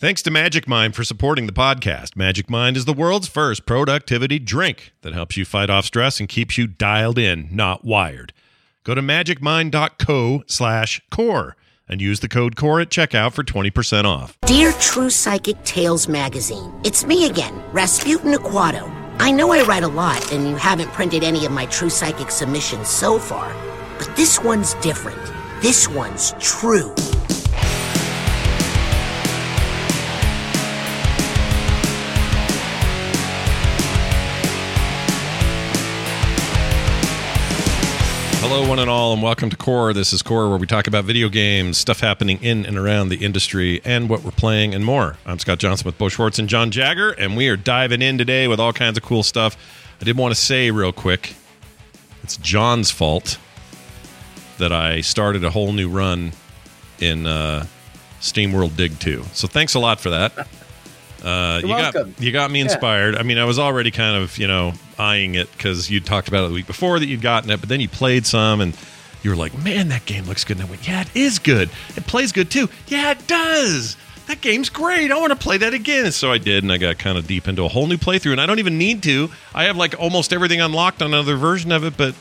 Thanks to Magic Mind for supporting the podcast. Magic Mind is the world's first productivity drink that helps you fight off stress and keeps you dialed in, not wired. Go to magicmind.co slash core and use the code CORE at checkout for 20% off. Dear True Psychic Tales magazine, it's me again, Razputin Aquato. I know I write a lot, and you haven't printed any of my True Psychic submissions so far, but this one's different. This one's true. Hello, one and all, and welcome to Core. This is Core, where we talk about video games, stuff happening in and around the industry, and what we're playing, and more. I'm Scott Johnson with Bo Schwartz and John Jagger, and we are diving in today with all kinds of cool stuff. I did want to say real quick it's John's fault that I started a whole new run in uh, Steam World Dig 2. So thanks a lot for that. Uh, you welcome. got you got me inspired. I mean, I was already kind of you know eyeing it because you talked about it the week before that you'd gotten it, but then you played some and you were like, "Man, that game looks good." And I went, "Yeah, it is good. It plays good too. Yeah, it does. That game's great. I want to play that again." And so I did, and I got kind of deep into a whole new playthrough. And I don't even need to. I have like almost everything unlocked on another version of it, but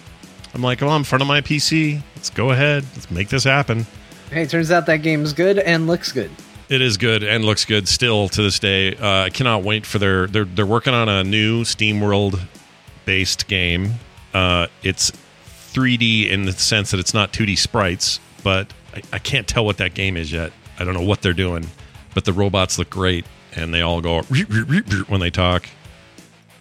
I'm like, "Oh, I'm in front of my PC. Let's go ahead. Let's make this happen." Hey, turns out that game's good and looks good. It is good and looks good still to this day. Uh, I cannot wait for their they're they're working on a new Steam World based game. Uh, it's 3D in the sense that it's not 2D sprites, but I, I can't tell what that game is yet. I don't know what they're doing, but the robots look great and they all go when they talk.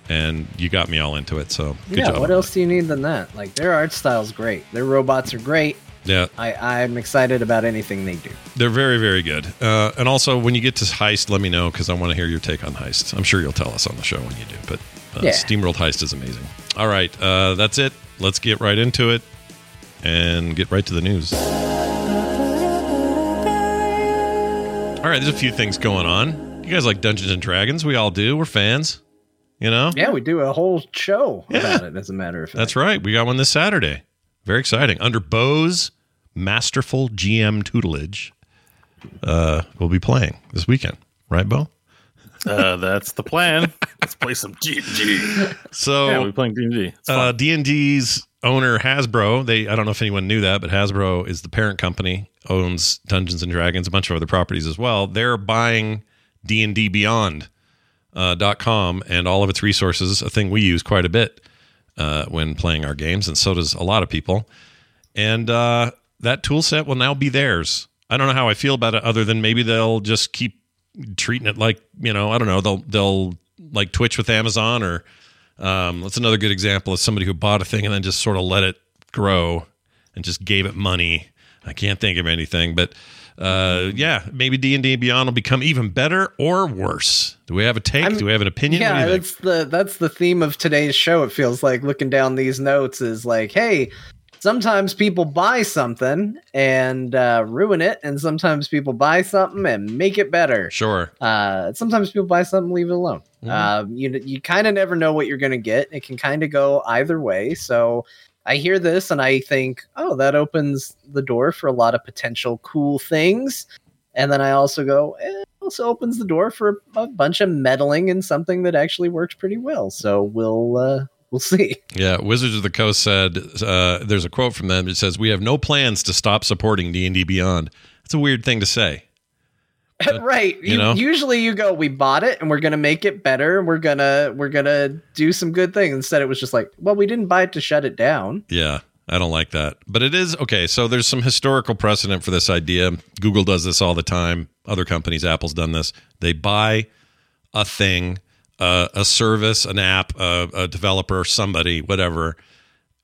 And you got me all into it, so good yeah, what else do you need than that? Like their art style's great. Their robots are great. Yeah, I, I'm excited about anything they do. They're very, very good. Uh, and also, when you get to Heist, let me know because I want to hear your take on Heist. I'm sure you'll tell us on the show when you do. But uh, Yeah. SteamWorld Heist is amazing. All right, uh, that's it. Let's get right into it and get right to the news. All right, there's a few things going on. You guys like Dungeons and Dragons? We all do. We're fans. You know? Yeah, we do a whole show Yeah. about it. As a matter of fact, That's right. We got one this Saturday. Very exciting. Under Bo's masterful GM tutelage, uh, we'll be playing this weekend. Right, Bo? Uh, that's the plan. Let's play some D&D. So Yeah, we're playing D&D. It's uh, fun. D&D's owner Hasbro, they I don't know if anyone knew that, but Hasbro is the parent company, owns Dungeons and Dragons, a bunch of other properties as well. They're buying D&D Beyond uh, dot com and all of its resources, a thing we use quite a bit uh, when playing our games, and so does a lot of people. And uh, that tool set will now be theirs. I don't know how I feel about it, other than maybe they'll just keep treating it like you know I don't know they'll they'll like Twitch with Amazon or um, that's another good example of somebody who bought a thing and then just sort of let it grow and just gave it money. I can't think of anything, but uh, yeah, maybe D and D Beyond will become even better or worse. Do we have a take? I'm- Do we have an opinion? Yeah, that's the that's the theme of today's show. It feels like looking down these notes is like, hey, sometimes people buy something and uh, ruin it, and sometimes people buy something and make it better. Sure. Uh, sometimes people buy something, leave it alone. Mhm. Um, you you kind of never know what you're going to get. It can kind of go either way. So I hear this and I think, oh, that opens the door for a lot of potential cool things. And then I also go, eh, it also opens the door for a bunch of meddling in something that actually works pretty well. So we'll uh, we'll see. Yeah, Wizards of the Coast said uh, there's a quote from them. It says, "We have no plans to stop supporting D and D Beyond." It's a weird thing to say. right. you You, know? usually you go, we bought it and we're gonna make it better. and We're gonna we're gonna do some good things. Instead, it was just like, well, we didn't buy it to shut it down. Yeah, I don't like that. But it is okay. So there's some historical precedent for this idea. Google does this all the time. Other companies, Apple's done this. They buy a thing, uh, a service, an app, a, a developer, somebody, whatever.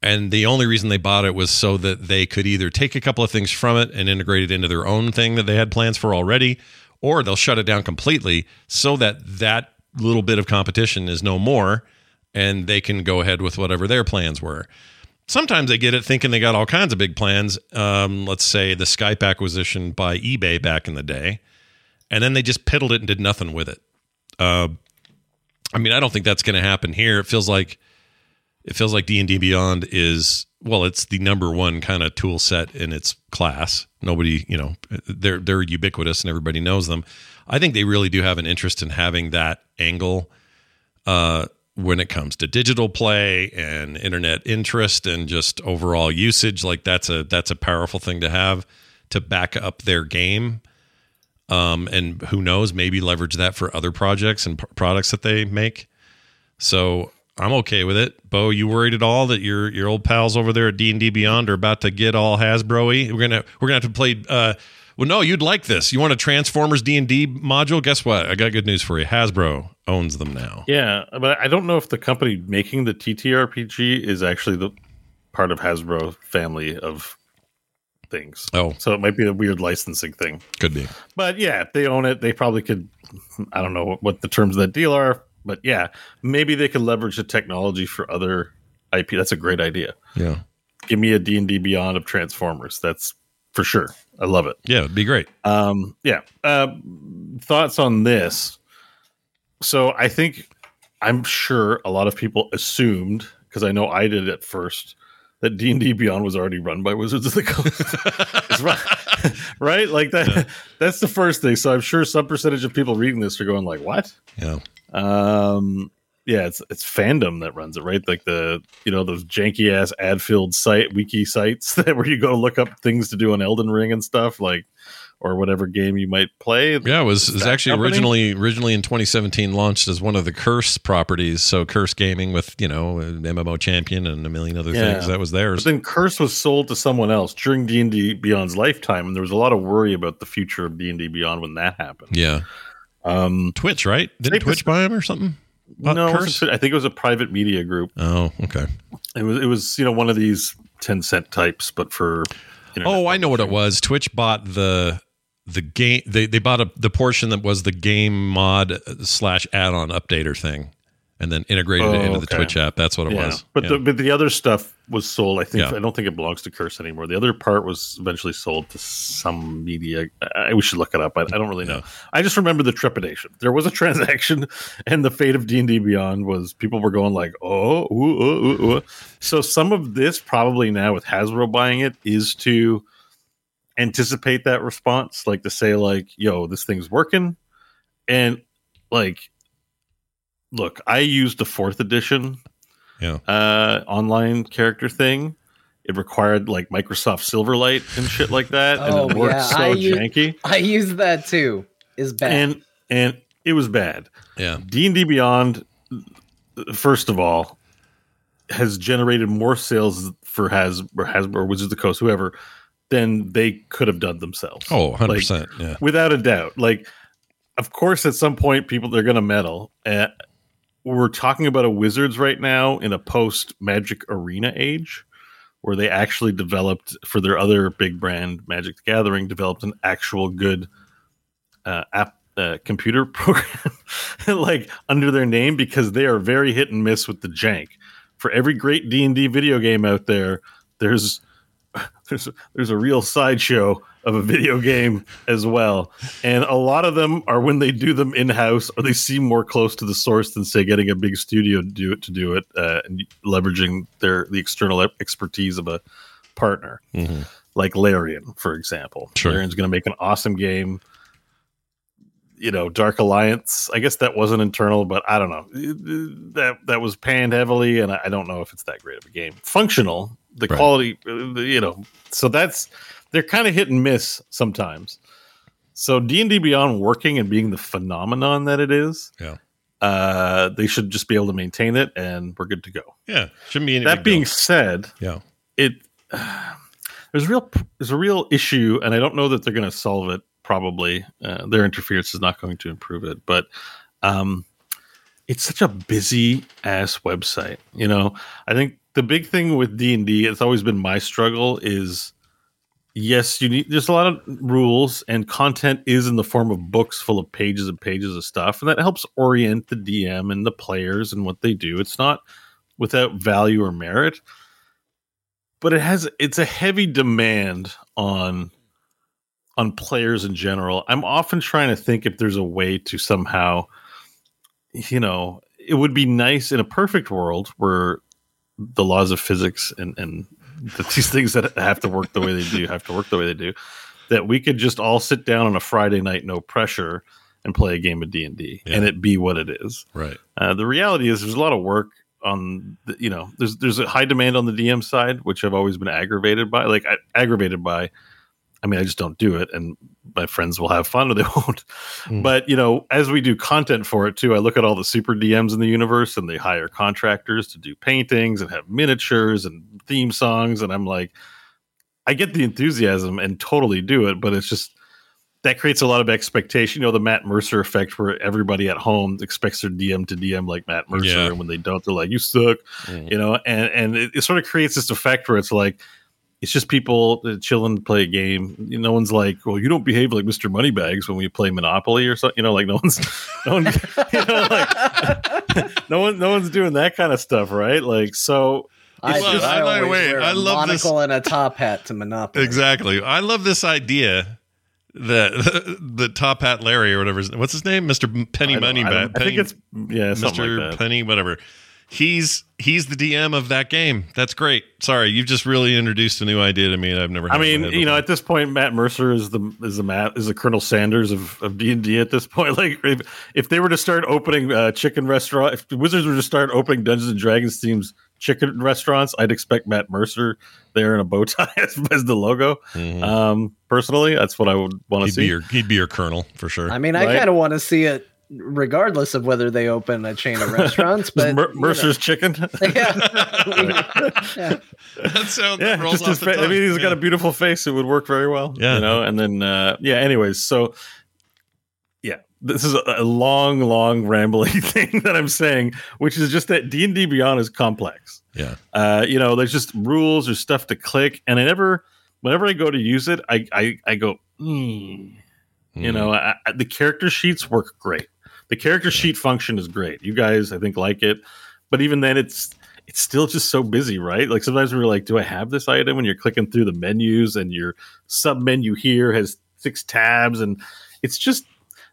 And the only reason they bought it was so that they could either take a couple of things from it and integrate it into their own thing that they had plans for already, or they'll shut it down completely so that that little bit of competition is no more and they can go ahead with whatever their plans were. Sometimes they get it thinking they got all kinds of big plans. Um, let's say the Skype acquisition by eBay back in the day, and then they just piddled it and did nothing with it. Uh, I mean, I don't think that's going to happen here. It feels like it feels like D&D Beyond is well, it's the number one kind of tool set in its class. Nobody, you know, they're they're ubiquitous and everybody knows them. I think they really do have an interest in having that angle uh, when it comes to digital play and internet interest and just overall usage. Like that's a that's a powerful thing to have to back up their game. Um, and who knows, maybe leverage that for other projects and p- products that they make. So I'm okay with it. Bo, you worried at all that your your old pals over there at D and D Beyond are about to get all Hasbro-y? We're gonna we're gonna have to play. Uh, well, no, you'd like this. You want a Transformers D and D module? Guess what? I got good news for you. Hasbro owns them now. Yeah, but I don't know if the company making the TTRPG is actually the part of Hasbro family of things. Oh, So it might be a weird licensing thing. could be. But yeah, they own it. They probably could. I don't know what the terms of that deal are, but yeah, maybe they could leverage the technology for other IP. That's a great idea. Yeah, Give me a D and D Beyond of Transformers. That's for sure. I love it. yeah, it'd be great. Um, yeah. Uh, thoughts on this? So I think I'm sure a lot of people assumed because I know I did at first that D and D Beyond was already run by Wizards of the Coast. Right, right? Like that. That's the first thing. So I'm sure some percentage of people reading this are going like, "What?" Yeah, Um, yeah, it's it's fandom that runs it, right? Like the you know those janky ass ad filled site wiki sites that where you go to look up things to do on Elden Ring and stuff, like or whatever game you might play. yeah. It was, was actually company? originally originally in 2017 launched as one of the Curse properties. So Curse Gaming with you know MMO Champion and a million other Yeah. things that was theirs. But then Curse was sold to someone else during D and D Beyond's lifetime, and there was a lot of worry about the future of D and D Beyond when that happened. Yeah, Um, Twitch, right? Didn't Twitch buy him or something? Bought no? I think it was a private media group. Oh, okay. It was it was you know one of these Tencent types, but for Oh, I know what it was. Twitch bought the the game. They they bought a, the portion that was the game mod slash add on updater thing, and then integrated it Oh, into the. Twitch app. That's what it Yeah, was. but Yeah. the but the other stuff was sold. I think Yeah. I don't think it belongs to Curse anymore. The other part was eventually sold to some media. I, we should look it up. I, I don't really know. I just remember the trepidation. There was a transaction, and the fate of D and D Beyond was people were going like, "Oh, ooh, ooh, ooh, ooh." so some of this probably now with Hasbro buying it is to anticipate that response, like to say like, "Yo, this thing's working," and like, look, I used the fourth edition yeah. uh, online character thing. It required like Microsoft Silverlight and shit like that, and Oh, it worked yeah, so I u- janky. I used that too. Is bad. And and it was bad. Yeah. D and D Beyond, first of all, has generated more sales for Has or Hasbro or Wizards of the Coast, whoever, than they could have done themselves. Oh, 100 Like, percent. Yeah. without a doubt. Like, of course, at some point, people they're going to meddle. Uh, we're talking about a Wizards right now in a post Magic Arena age, where they actually developed for their other big brand, Magic the Gathering, developed an actual good uh, app. Uh, computer program like under their name because they are very hit and miss with the jank for every great d&d video game out there there's there's there's a real sideshow of a video game as well and a lot of them are when they do them in house or they seem more close to the source than say getting a big studio to do it to do it uh, and leveraging their the external expertise of a partner Mhm. like Larian for example Sure. Larian's going to make an awesome game you know Dark Alliance I guess that wasn't internal but I don't know that that was panned heavily and I I don't know if it's that great of a game functional the Right. quality uh, you know so that's they're kind of hit and miss sometimes so d&d beyond working and being the phenomenon that it is Yeah. uh they should just be able to maintain it and we're good to go Yeah. Shouldn't be any that being deal. said Yeah. it there's a real there's a real issue and i don't know that they're going to solve it probably uh, their interference is not going to improve it but um it's such a busy ass website you know i think the big thing with d&d it's always been my struggle is yes you need there's a lot of rules and content is in the form of books full of pages and pages of stuff and that helps orient the dm and the players and what they do. It's not without value or merit but it has it's a heavy demand on on players in general. I'm often trying to think if there's a way to somehow you know it would be nice in a perfect world where the laws of physics and and these things that have to work the way they do have to work the way they do. That we could just all sit down on a Friday night, no pressure, and play a game of D and D, and it be what it is. Right. Uh, the reality is, there's a lot of work on the, you know there's there's a high demand on the DM side, which I've always been aggravated by. Like I, aggravated by, I mean, I just don't do it, and my friends will have fun or they won't. Mm. But you know, as we do content for it too, I look at all the super DMs in the universe, and they hire contractors to do paintings and have miniatures and theme songs, and I'm like, I get the enthusiasm and totally do it, but it's just that creates a lot of expectation. You know, the Matt Mercer effect where everybody at home expects their DM to DM like Matt Mercer, Yeah. and when they don't, they're like, "You suck," Mm. you know. And and it, it sort of creates this effect where it's like, it's just people chilling to play a game. You know, no one's like, "Well, you don't behave like Mister Moneybags when we play Monopoly or something." You know, like no one's, no one, you know, like no one, no one's doing that kind of stuff, right? Like so. I, Well, just, I- I, by the always way, wear a I love this- monocle and a top hat to Monopoly. Exactly. I love this idea that the top hat Larry or whatever. What's his name? Mister Penny I don't- Money I, Bag. don't- I think it's yeah, Mr. like that. Penny, whatever. He's he's the DM of that game. That's great. Sorry, you've just really introduced a new idea to me, and I've never. I had in mean, you know, at this point, Matt Mercer is the is the Matt is the Colonel Sanders of of D and D. At this point, like if, if they were to start opening uh, chicken restaurant, if Wizards were to start opening Dungeons and Dragons themes chicken restaurants, I'd expect Matt Mercer there in a bow tie as, as the logo. Mhm. Um, personally, that's what I would want to see. be your he'd be your colonel for sure. I mean, I Right? kind of want to see it, regardless of whether they open a chain of restaurants. But Mer- you know. Mercer's chicken. yeah. yeah. that sounds yeah, rolls just off his fa- I mean, he's Yeah. got a beautiful face. It would work very well. Yeah. you know. And then, uh, yeah. Anyways, so yeah, this is a, a long, long rambling thing that I'm saying, which is just that D and D Beyond is complex. yeah. Uh, you know, there's just rules, or stuff to click, and I never, whenever I go to use it, I I, I go, mm. you Mm. know, I, I- the character sheets work great. The character sheet function is great. You guys, I think, like it, but even then, it's it's still just so busy, right? Like sometimes we're like, do I have this item? And you're clicking through the menus, and your sub menu here has six tabs, and it's just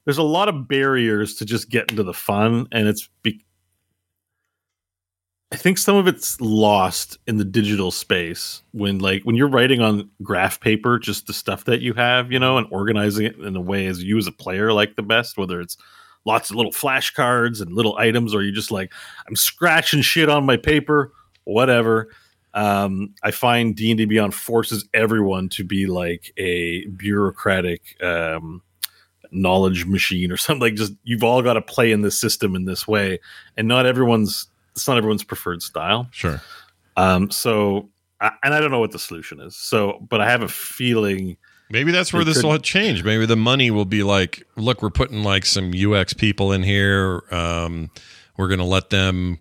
there's a lot of barriers to just get into the fun, and it's. Be- I think some of it's lost in the digital space when like when you're writing on graph paper just the stuff that you have, you know, and organizing it in a way as you as a player like the best, whether it's lots of little flashcards and little items or you're just like I'm scratching shit on my paper, whatever. Um, I find D&D Beyond forces everyone to be like a bureaucratic um, knowledge machine or something like just you've all got to play in this system in this way and not everyone's it's not everyone's preferred style. Sure. Um, so, I, and I don't know what the solution is. So, but I have a feeling. Maybe that's where this could- will change. Maybe the money will be like, look, we're putting like some UX people in here. Um, we're going to let them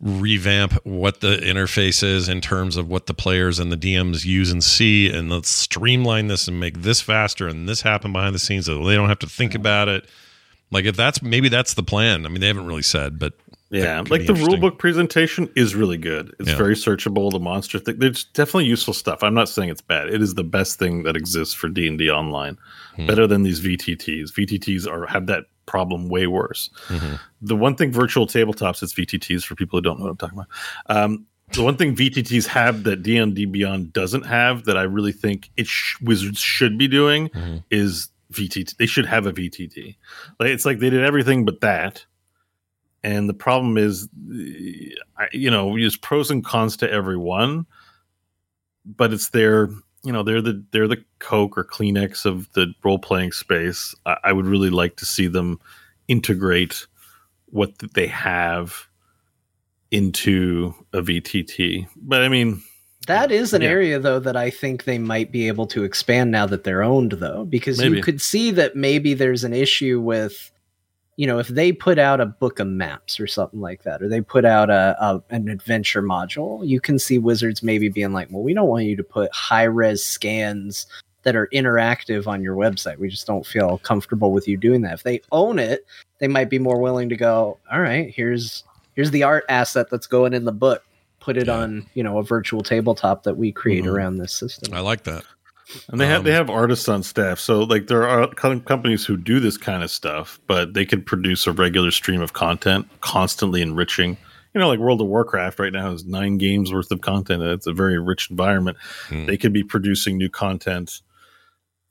revamp what the interface is in terms of what the players and the DMs use and see, and let's streamline this and make this faster and this happen behind the scenes so they don't have to think about it. Like if that's maybe that's the plan. I mean, they haven't really said, but Yeah, like the interesting. rule book presentation is really good. It's Yeah. very searchable. The monster thing, there's definitely useful stuff. I'm not saying it's bad. It is the best thing that exists for D and D online. Hmm. Better than these VTTs. VTTs are have that problem way worse. Mhm. The one thing virtual tabletops is VTTs for people who don't know what I'm talking about. Um, the one thing VTTs have that D and D Beyond doesn't have that I really think it sh- Wizards should be doing Mhm. is VTT. They should have a VTT. Like it's like they did everything but that. And the problem is, you know, there's pros and cons to every one, but it's their, you know, they're the they're the Coke or Kleenex of the role playing space. I, I would really like to see them integrate what they have into a VTT. But I mean, That is an Yeah. area though that I think they might be able to expand now that they're owned though because Maybe. you could see that maybe there's an issue with you know if they put out a book of maps or something like that or they put out a, a an adventure module you can see wizards maybe being like well we don't want you to put high res scans that are interactive on your website we just don't feel comfortable with you doing that if they own it they might be more willing to go all right here's here's the art asset that's going in the book put it Yeah. on you know a virtual tabletop that we create Mhm. around this system I like that. And they have Um, they have artists on staff, so like there are companies who do this kind of stuff, but they could produce a regular stream of content, constantly enriching you know, like World of Warcraft right now has nine games worth of content. It's a very rich environment. Hmm. They could be producing new content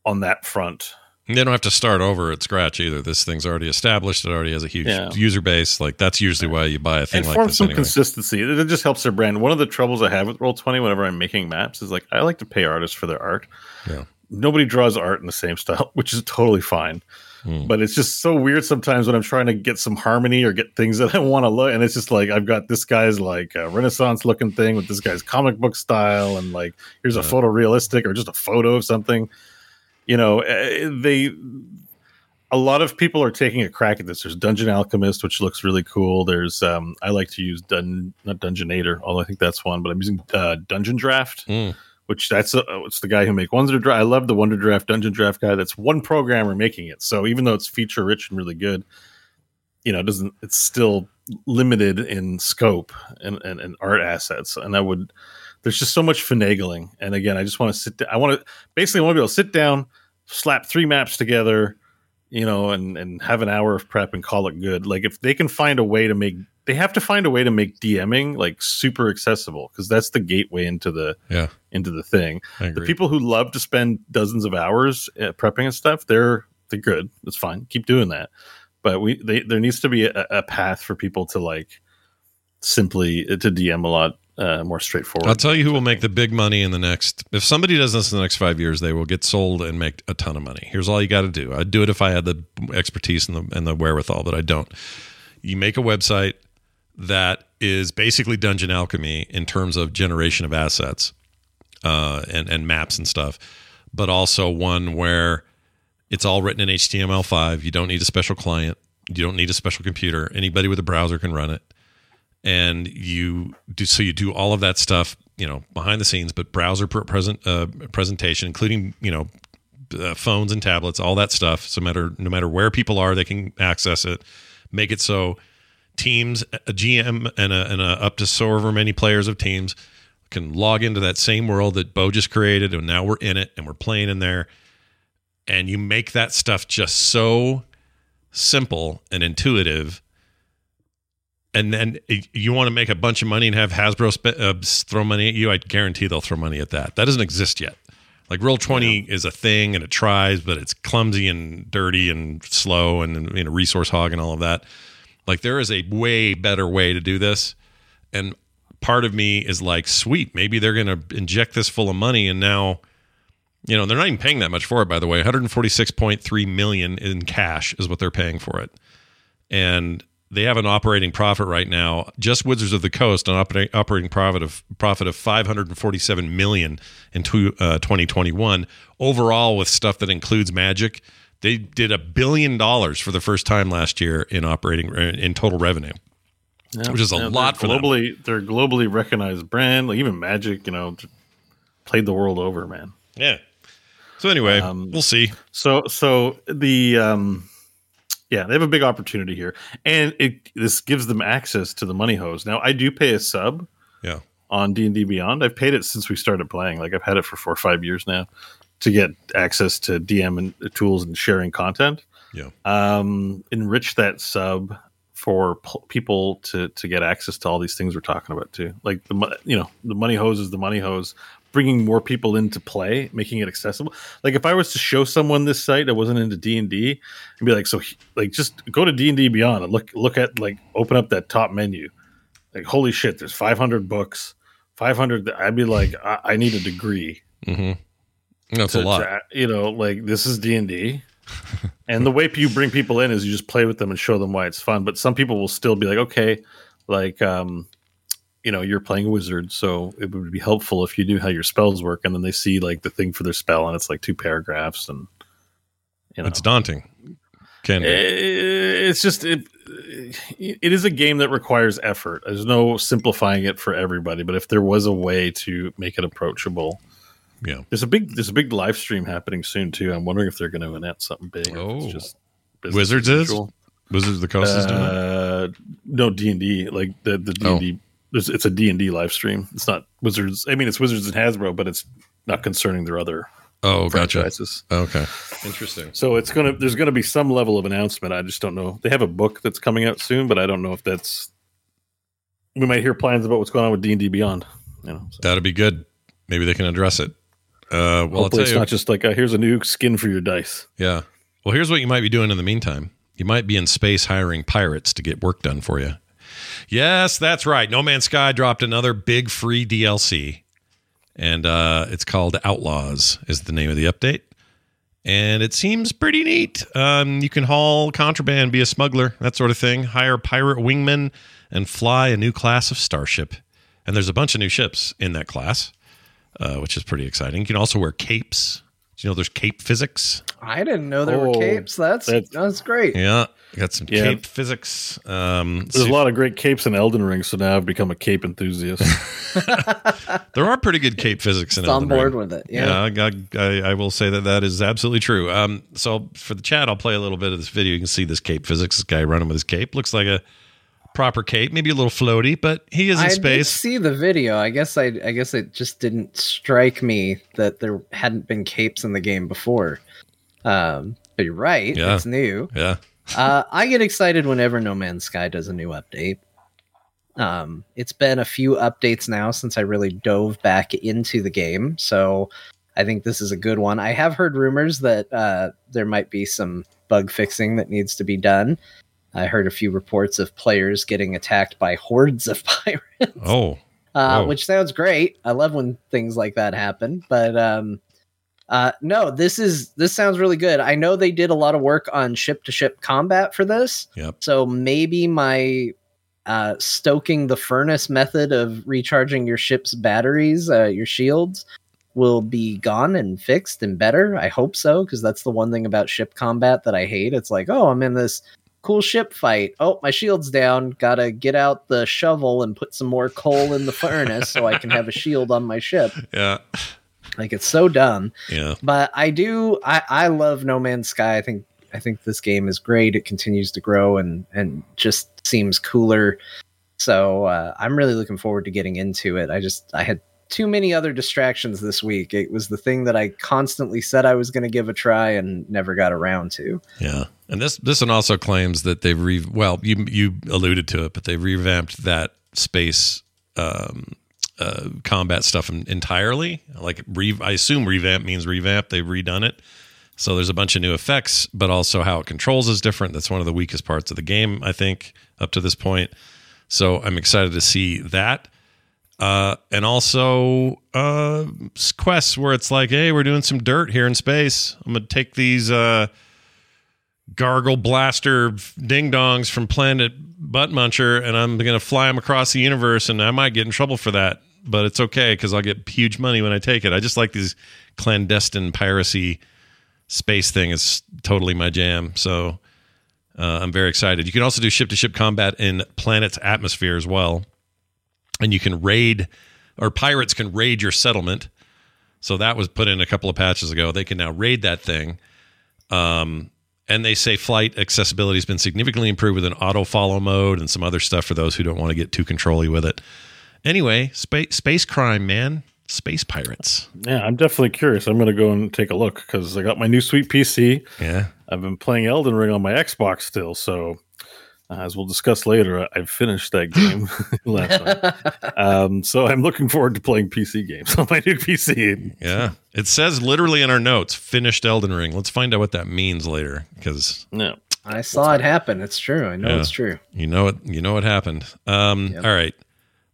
on that front. They don't have to start over at scratch either. This thing's already established. It already has a huge Yeah. user base. Like that's usually why you buy a thing and like form this some anyway. consistency. It it just helps their brand. One of the troubles I have with Roll Twenty whenever I'm making maps is like I like to pay artists for their art. Yeah. Nobody draws art in the same style, which is totally fine. Hmm. But it's just so weird sometimes when I'm trying to get some harmony or get things that I want to look, and it's just like I've got this guy's like a Renaissance looking thing with this guy's comic book style, and like here's a Yeah. photorealistic or just a photo of something. You know, eh, they a lot of people are taking a crack at this. There's Dungeon Alchemist, which looks really cool. There's um, I like to use Dun not Dungeonator, although I think that's one, but I'm using uh, Dungeon Draft, Mm. which that's uh, it's the guy who make Wonder Draft. I love the Wonder Draft Dungeon Draft guy. That's one programmer making it. So even though it's feature rich and really good, you know, it doesn't it's still limited in scope and, and, and art assets. And I would there's just so much finagling. And again, I just want to sit down. I want to basically I want to be able to sit down, slap three maps together, you know, and and have an hour of prep and call it good. Like if they can find a way to make, they have to find a way to make DMing like super accessible because that's the gateway into the Yeah, into the thing. The people who love to spend dozens of hours uh, prepping and stuff, they're they're good. It's fine. Keep doing that. But we they, there needs to be a, a path for people to like simply uh, to DM a lot uh, more straightforward. I'll tell you who will make the big money in the next. If somebody does this in the next five years, they will get sold and make a ton of money. Here's all you got to do. I'd do it if I had the expertise and the and the wherewithal, but I don't. You make a website that is basically Dungeon Alchemy in terms of generation of assets uh, and and maps and stuff, but also one where it's all written in HTML5. You don't need a special client. You don't need a special computer. Anybody with a browser can run it and you do so you do all of that stuff you know behind the scenes but browser pr- present uh, presentation including you know uh, phones and tablets all that stuff. So matter no matter where people are they can access it. Make it so teams a gm and a, and a up to so however many players of teams can log into that same world that bo just created and now we're in it and we're playing in there. And you make that stuff just so simple and intuitive and then you want to make a bunch of money and have Hasbro sp- uh, throw money at you, I guarantee they'll throw money at that. That doesn't exist yet. Like Roll Twenty is a thing and it tries, but it's clumsy and dirty and slow and you know resource hog and all of that. Like there is a way better way to do this, and part of me is like, sweet, maybe they're going to inject this full of money, and now, you know, they're not even paying that much for it. By the way, one hundred forty six point three million in cash is what they're paying for it, and they have an operating profit right now. Just Wizards of the Coast, an operating operating profit of profit of 547 million in two, uh, 2021. Overall, with stuff that includes Magic, they did a billion dollars for the first time last year in operating uh, in total revenue. Yeah. which is a Yeah, lot they're for them. globally. They're globally recognized brand. Like even Magic, you know, played the world over, man. Yeah. So anyway, Um, we'll see. So so the um yeah, they have a big opportunity here. And it this gives them access to the money hose. Now I do pay a sub Yeah. on D&D Beyond. I've paid it since we started playing. Like I've had it for 4 or 5 years now to get access to DM and tools and sharing content. Yeah. Um enrich that sub for p- people to to get access to all these things we're talking about too. Like the you know, the money hose is the money hose bringing more people into play, making it accessible. Like if I was to show someone this site that wasn't into D and D, and be like, so he- like just go to D and D Beyond and look look at like open up that top menu. Like holy shit, there's 500 books, 500. I'd be like, I, I need a degree. Mm-hmm. That's a lot. to- you know, like this is D and D. And the way you bring people in is you just play with them and show them why it's fun. But some people will still be like, okay, like um, you know, you're playing a wizard, so it would be helpful if you knew how your spells work. And then they see like the thing for their spell, and it's like two paragraphs, and you know, It's daunting. Can be. Eh, it's just it, it is a game that requires effort. There's no simplifying it for everybody, but if there was a way to make it approachable, Yeah. there's a big there's a big live stream happening soon too. I'm wondering if they're going to announce something big. Oh. it's just Wizards is? Wizards of the Coast is doing it. Uh, no D and D like the the D Oh. and D. There's It's a D and D live stream. It's not Wizards. I mean, it's Wizards and Hasbro, but it's not concerning their other Oh, gotcha. franchises. Okay. Interesting. So it's gonna there's gonna be some level of announcement. I just don't know. They have a book that's coming out soon, but I don't know if that's we might hear plans about what's going on with D and D Beyond. You know, so That'd be good. Maybe they can address it. Uh, well, I'll hopefully tell it's you. not just like uh, here's a new skin for your dice. Yeah. Well, here's what you might be doing in the meantime. You might be in space hiring pirates to get work done for you. Yes, that's right. No Man's Sky dropped another big free DLC, and uh, it's called Outlaws. Is the name of the update, and it seems pretty neat. Um, you can haul contraband, be a smuggler, that sort of thing. Hire pirate wingmen and fly a new class of starship. And there's a bunch of new ships in that class, uh, which is pretty exciting. You can also wear capes. Do you know there's cape physics? I didn't know there Oh, were capes. That's that's- that's, great. Yeah, got some Yeah. cape physics. Um, There's see- a lot of great capes in Elden Ring, so now I've become a cape enthusiast. there are pretty good cape physics in It's on Elden board Ring. with it. Yeah, Yeah. I, I, I will say that that is absolutely true. Um, so for the chat, I'll play a little bit of this video. You can see this cape physics. This guy running with his cape looks like a proper cape, maybe a little floaty, but he is in I did space. see the video. I guess I I guess it just didn't strike me that there hadn't been capes in the game before. Um, but you're right. Yeah. It's new. Yeah, Uh, I get excited whenever No Man's Sky does a new update. Um, it's been a few updates now since I really dove back into the game, so I think this is a good one. I have heard rumors that uh, there might be some bug fixing that needs to be done. I heard a few reports of players getting attacked by hordes of pirates Oh, uh, which sounds great. I love when things like that happen. But um, uh, no, this is this sounds really good. I know they did a lot of work on ship to ship combat for this. Yep. So maybe my uh, stoking the furnace method of recharging your ship's batteries, uh, your shields, will be gone and fixed and better. I hope so because that's the one thing about ship combat that I hate. It's like, oh, I'm in this cool ship fight. Oh, my shield's down. Gotta get out the shovel and put some more coal in the furnace so I can have a shield on my ship. yeah, Like it's so dumb. yeah. But I do I, I love No Man's Sky. I think I think this game is great. It continues to grow and and just seems cooler. So uh, I'm really looking forward to getting into it. I just I had too many other distractions this week. It was the thing that I constantly said I was going to give a try and never got around to. Yeah, and this this one also claims that they've re well you you alluded to it, but they've revamped that space um, uh, combat stuff entirely. Like re, I assume revamp means revamp. They've redone it, so there's a bunch of new effects, but also how it controls is different. That's one of the weakest parts of the game, I think, up to this point. So I'm excited to see that. Uh, and also uh, quests where it's like, hey, we're doing some dirt here in space. I'm gonna take these uh, gargle blaster ding dongs from planet butt muncher and i'm going to fly them across the universe and i might get in trouble for that but it's okay because i'll get huge money when i take it. I just like these clandestine piracy space thing. Is totally my jam. So uh, i'm very excited. You can also do ship to ship combat in planet's atmosphere as well. And you can raid or pirates can raid your settlement. So that was put in a couple of patches ago. They can now raid that thing. Um, and they say flight accessibility has been significantly improved with an auto follow mode and some other stuff for those who don't want to get too controlly with it. Anyway, space space crime, man, space pirates. yeah, I'm definitely curious. I'm going to go and take a look because I got my new sweet PC. Yeah, I've been playing Elden Ring on my Xbox still, so uh, as we'll discuss later, I- I've finished that game last night. Um, so I'm looking forward to playing PC games on my new PC. yeah. It says literally in our notes, finished Elden Ring. Let's find out what that means later because No, I saw it happen. It's true. I know Yeah. it's true. you know it. You know what happened. Um, Yep. All right,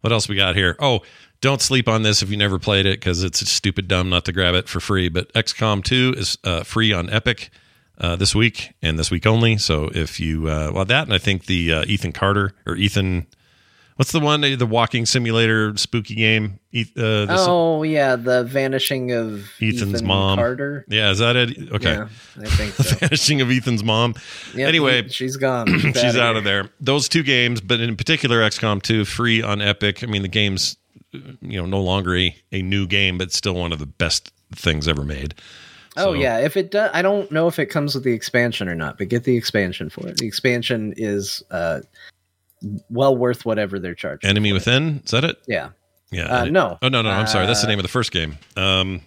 what else we got here? Oh, don't sleep on this if you never played it because it's stupid dumb not to grab it for free. But XCOM 2 is uh, free on Epic uh, this week and this week only. So if you uh, well that and I think the uh, Ethan Carter or Ethan, what's the one the walking simulator spooky game? Uh, oh yeah, the vanishing of Ethan's Ethan mom. Carter. yeah, is that it? Okay, Yeah, I think so. vanishing of Ethan's mom. Yep, Anyway, she's gone. she's out here. of there. Those two games, but in particular XCOM 2 free on Epic. I mean the game's uh, you know no longer a, a new game, but still one of the best things ever made. Oh yeah, if it does, I don't know if it comes with the expansion or not, but get the expansion for it. The expansion is uh, well worth whatever they're charging. Enemy for. Within, is that it? Yeah. Yeah. Uh, no. Oh no, no, I'm sorry. That's the Uh, name of the first game. Um,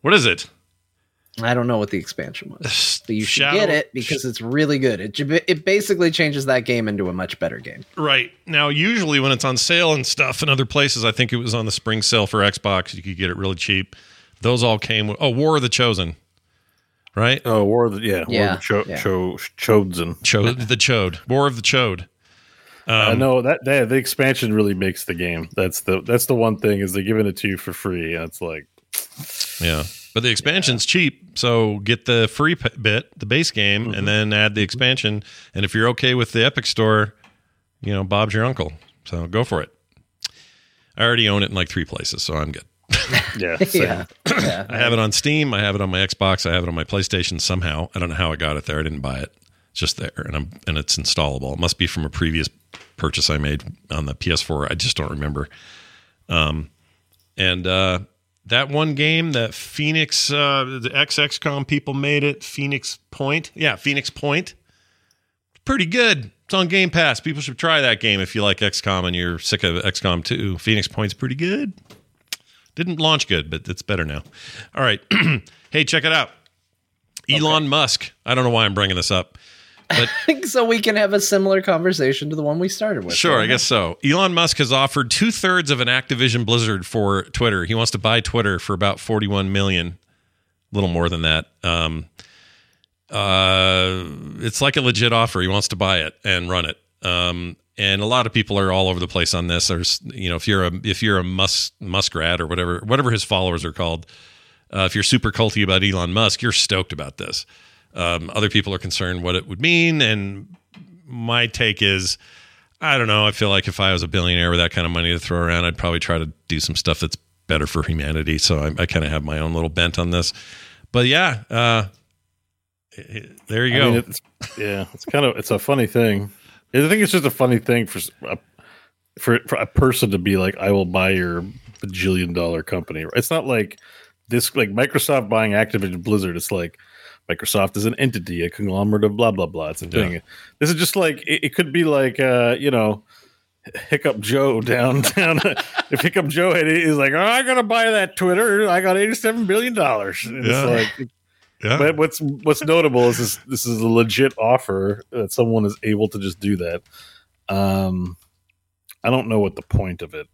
what is it? I don't know what the expansion was, but you should Shadow- get it because it's really good. It it basically changes that game into a much better game. Right. Now, usually when it's on sale and stuff in other places, I think it was on the spring sale for Xbox. You could get it really cheap. Those all came with, oh, War of the Chosen. Right? Oh, War of the yeah, War Yeah, of the Cho- yeah. Cho- Chosen. Chode, the Chode. War of the Chode. I Um, know that, that the expansion really makes the game. That's the that's the one thing is they're giving it to you for free. And it's like Yeah. But the expansion's cheap. So get the free p- bit, the base game, Mm-hmm. and then add the expansion. And if you're okay with the Epic Store, you know, Bob's your uncle. So go for it. I already own it in like three places, so I'm good. yeah. Yeah, yeah. I have it on Steam. I have it on my Xbox. I have it on my PlayStation somehow. I don't know how I got it there. I didn't buy it. It's just there, and I'm and it's installable. It must be from a previous purchase I made on the PS4. I just don't remember. Um, and uh, that one game that Phoenix, uh, the XXCOM people made it. Phoenix Point, yeah, Phoenix Point. Pretty good. It's on Game Pass. People should try that game if you like XCOM and you're sick of XCOM 2. Phoenix Point's pretty good. Didn't launch good, but it's better now. All right. hey, check it out. Elon Musk. I don't know why I'm bringing this up, but so we can have a similar conversation to the one we started with. sure, I guess so. Elon Musk has offered two thirds of an Activision Blizzard for Twitter. He wants to buy Twitter for about 41 million, a little more than that. Um, uh, it's like a legit offer. He wants to buy it and run it. Um, and a lot of people are all over the place on this. There's, you know, if you're a if you're a Musk Muskrat or whatever whatever his followers are called, uh, if you're super culty about Elon Musk, you're stoked about this. Um, other people are concerned what it would mean, and my take is, I don't know. I feel like if I was a billionaire with that kind of money to throw around, I'd probably try to do some stuff that's better for humanity. So I, I kind of have my own little bent on this. But yeah, uh, there you I go. mean, it's, yeah, it's kind of it's a funny thing. I think it's just a funny thing for a, for for a person to be like, "I will buy your bajillion dollar company." It's not like this, like Microsoft buying Activision Blizzard. It's like Microsoft is an entity, a conglomerate of blah blah blah. It's a thing. This is just like it, it could be like uh, you know. Hiccup Joe down down. if Hiccup Joe had is like, oh, I gotta buy that Twitter. I got eighty seven billion dollars. It's Yeah. like yeah. but what's what's notable is this this is a legit offer that someone is able to just do that. Um, I don't know what the point of it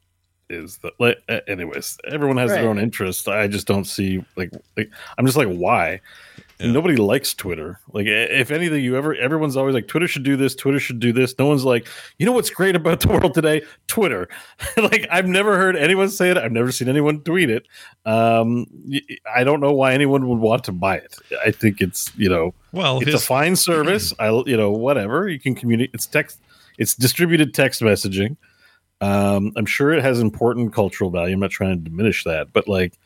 is. That like, anyways, everyone has Right. their own interest. I just don't see like, like I'm just like why. Yeah. Nobody likes Twitter. Like, if anything, you ever everyone's always like Twitter should do this. Twitter should do this. No one's like, you know what's great about the world today? Twitter. like, I've never heard anyone say it. I've never seen anyone tweet it. Um, I don't know why anyone would want to buy it. I think it's you know well, it's his, a fine service. I you know whatever you can communicate. It's text. It's distributed text messaging. Um, I'm sure it has important cultural value. I'm not trying to diminish that, but like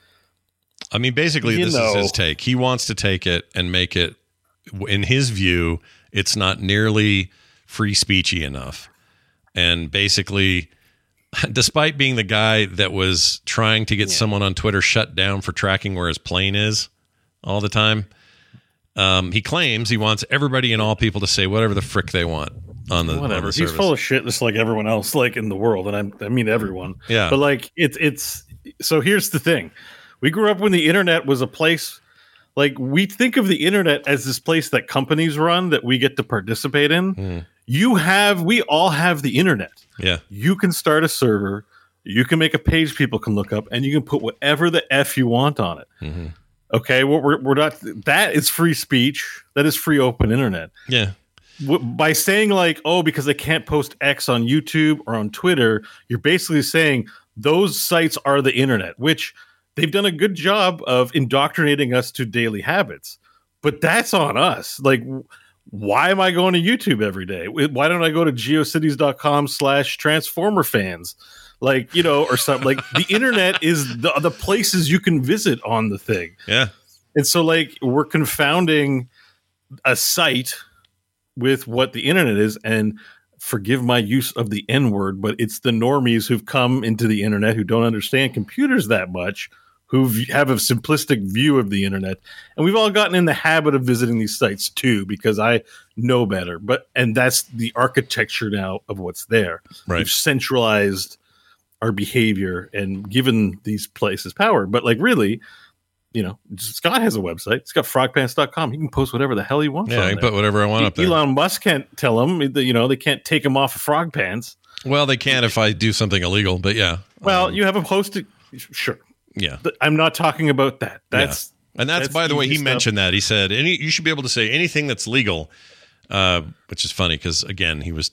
I mean, basically, You this know. is his take. He wants to take it and make it, in his view, it's not nearly free speechy enough. And basically, despite being the guy that was trying to get someone on Twitter shut down for tracking where his plane is all the time, um, he claims he wants everybody and all people to say whatever the frick they want on the, whatever. He's service. full of shit, just like everyone else, like in the world, and I, I mean everyone. yeah. But like it's it's so here's the thing. We grew up when the internet was a place like we think of the internet as this place that companies run that we get to participate in. Mm. You have we all have the internet. yeah. You can start a server, you can make a page people can look up, and you can put whatever the F you want on it. hmm Okay, well, we're, we're not that is free speech. That is free open internet Yeah. by saying like oh because they can't post x on youtube or on twitter you're basically saying those sites are the internet which they've done a good job of indoctrinating us to daily habits but that's on us. Like why am i going to youtube every day? Why don't i go to geocities.com slash transformer fans? Like you know or something like the internet is the, the places you can visit on the thing. Yeah. and so like we're confounding a site with what the internet is and forgive my use of the n word but it's the normies who've come into the internet who don't understand computers that much who have a simplistic view of the internet and we've all gotten in the habit of visiting these sites too because i know better but and that's the architecture now of what's there Right. we've centralized our behavior and given these places power but like really you know, Scott has a website. He's got frogpants.com. He can post whatever the hell he wants. Yeah, I can there. put whatever I want up there. Elon Musk can't tell him, you know, they can't take him off of Frog Pants. Well, they can if I do something illegal, but yeah. Well, Um, you have a hosted, sure. Yeah. I'm not talking about that. That's And that's, That's by the way, he stuff. mentioned that. He said, any, you should be able to say anything that's legal, uh, which is funny because, again, he was.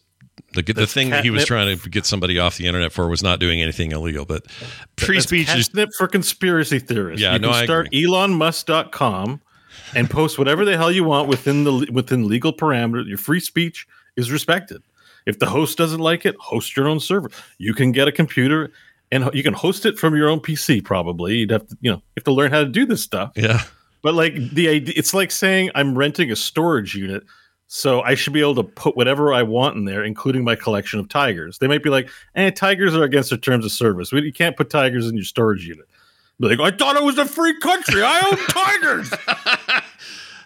The, the thing that he was trying to get somebody off the internet for was not doing anything illegal, but free that's speech is for conspiracy theorists. Yeah, you no, can start elonmusk.com and post whatever the hell you want within the within legal parameters. Your free speech is respected. If the host doesn't like it, host your own server. You can get a computer and you can host it from your own PC. Probably you'd have to, you know, you have to learn how to do this stuff. yeah, But like the idea, it's like saying I'm renting a storage unit, so I should be able to put whatever I want in there, including my collection of tigers. They might be like, "Eh, tigers are against the terms of service. You can't put tigers in your storage unit." Be like, "I thought it was a free country. I own tigers."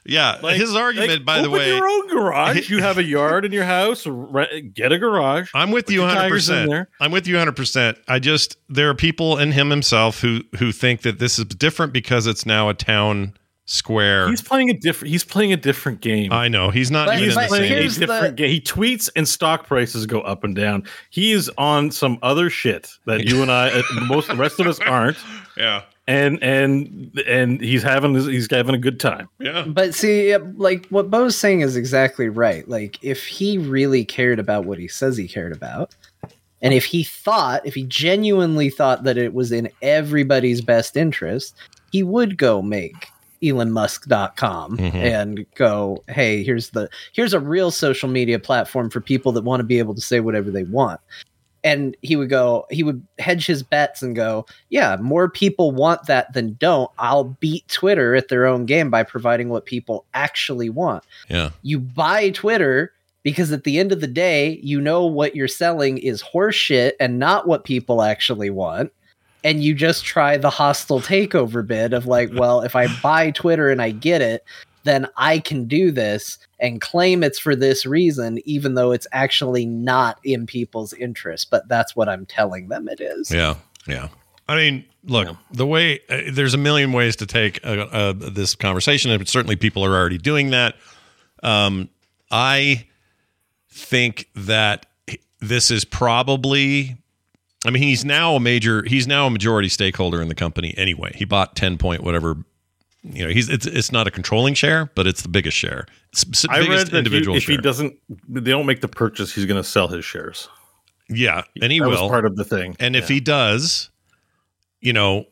yeah. Like- His argument, like, by the open way, your own garage. You have a yard in your house. Rent, get a garage. I'm with you 100. percent. I'm with you 100. percent I just there are people and him himself who who think that this is different because it's now a town square. He's playing a different. He's playing a different game. I know he's not But- even He's in the playing same. a here's the- different game. He tweets and stock prices go up and down. He is on some other shit that you and I, uh, most the rest of us aren't. Yeah, And and and he's having he's having a good time. yeah, But see, like what Bo's saying is exactly right. Like, if he really cared about what he says he cared about, and if he thought, if he genuinely thought that it was in everybody's best interest, he would go make elonmusk.com Mhm. and go hey here's the here's a real social media platform for people that want to be able to say whatever they want and he would go he would hedge his bets and go yeah more people want that than don't i'll beat twitter at their own game by providing what people actually want yeah. you buy twitter because at the end of the day you know what you're selling is horseshit and not what people actually want and you just try the hostile takeover bid of like well if i buy twitter and i get it then i can do this and claim it's for this reason even though it's actually not in people's interest but that's what i'm telling them it is Yeah, yeah. I mean, look, Yeah. the way uh, there's a million ways to take uh, uh, this conversation, and certainly people are already doing that. Um, I think that this is probably. I mean, he's now a major. He's now a majority stakeholder in the company anyway. He bought ten point whatever. You know, he's it's it's not a controlling share, but it's the biggest share. It's the I read biggest that he, if share. he doesn't, they don't make the purchase. He's going to sell his shares. yeah, and he that will. was part of the thing. And if he does, you know,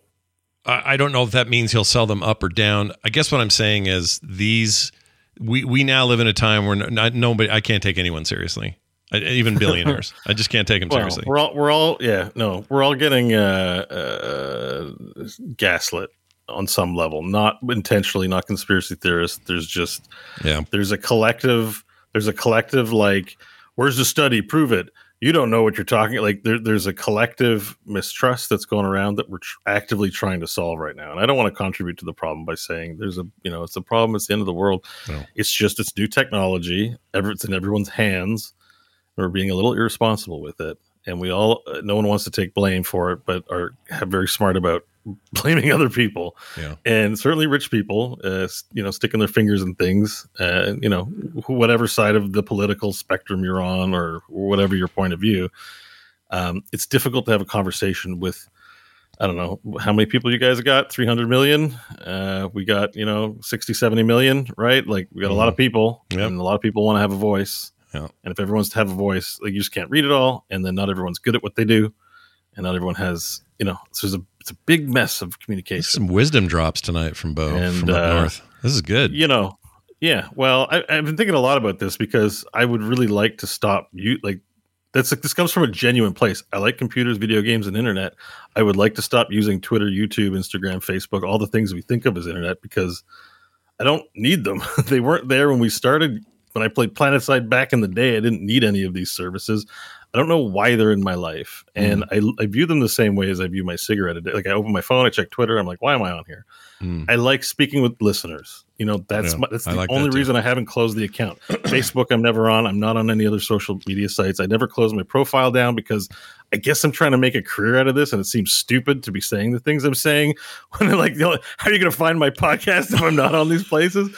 I, I don't know if that means he'll sell them up or down. I guess what I'm saying is these we we now live in a time where not, nobody I can't take anyone seriously, I, even billionaires. I just can't take them Well, seriously. we're all we're all yeah no we're all getting uh, uh, gaslit on some level, not intentionally, not conspiracy theorists. There's just Yeah, there's a collective there's a collective like where's the study? Prove it. You don't know what you're talking like there, there's a collective mistrust that's going around that we're tr- actively trying to solve right now. And i don't want to contribute to the problem by saying there's a you know it's a problem it's the end of the world. No. it's just it's new technology it's in everyone's hands and we're being a little irresponsible with it and we all uh, no one wants to take blame for it but are have very smart about blaming other people yeah, and certainly rich people, uh, you know, sticking their fingers in things, uh, you know, whatever side of the political spectrum you're on or whatever your point of view. Um, it's difficult to have a conversation with, I don't know, how many people you guys got? 300 million? Uh, we got, you know, 60, 70 million, right? Like we got a lot of people Yep. and a lot of people want to have a voice. Yeah. And if everyone's to have a voice, like you just can't read it all. And then not everyone's good at what they do. And not everyone has, you know, so there's a, it's a big mess of communication. some wisdom drops tonight from Bo And, from up uh, north. This is good. you know yeah well I, i've been thinking a lot about this because i would really like to stop you like that's like this comes from a genuine place i like computers video games and internet i would like to stop using twitter youtube instagram facebook all the things we think of as internet because i don't need them they weren't there when we started when i played planetside back in the day i didn't need any of these services i don't know why they're in my life and I, I view them the same way as i view my cigarette a day. like i open my phone i check twitter i'm like why am i on here Mm. I like speaking with listeners. You know, that's Yeah, my, that's the like only too. reason I haven't closed the account. Facebook, I'm never on. I'm not on any other social media sites. I never close my profile down because I guess I'm trying to make a career out of this, and it seems stupid to be saying the things I'm saying. When they're like, how are you going to find my podcast if I'm not on these places?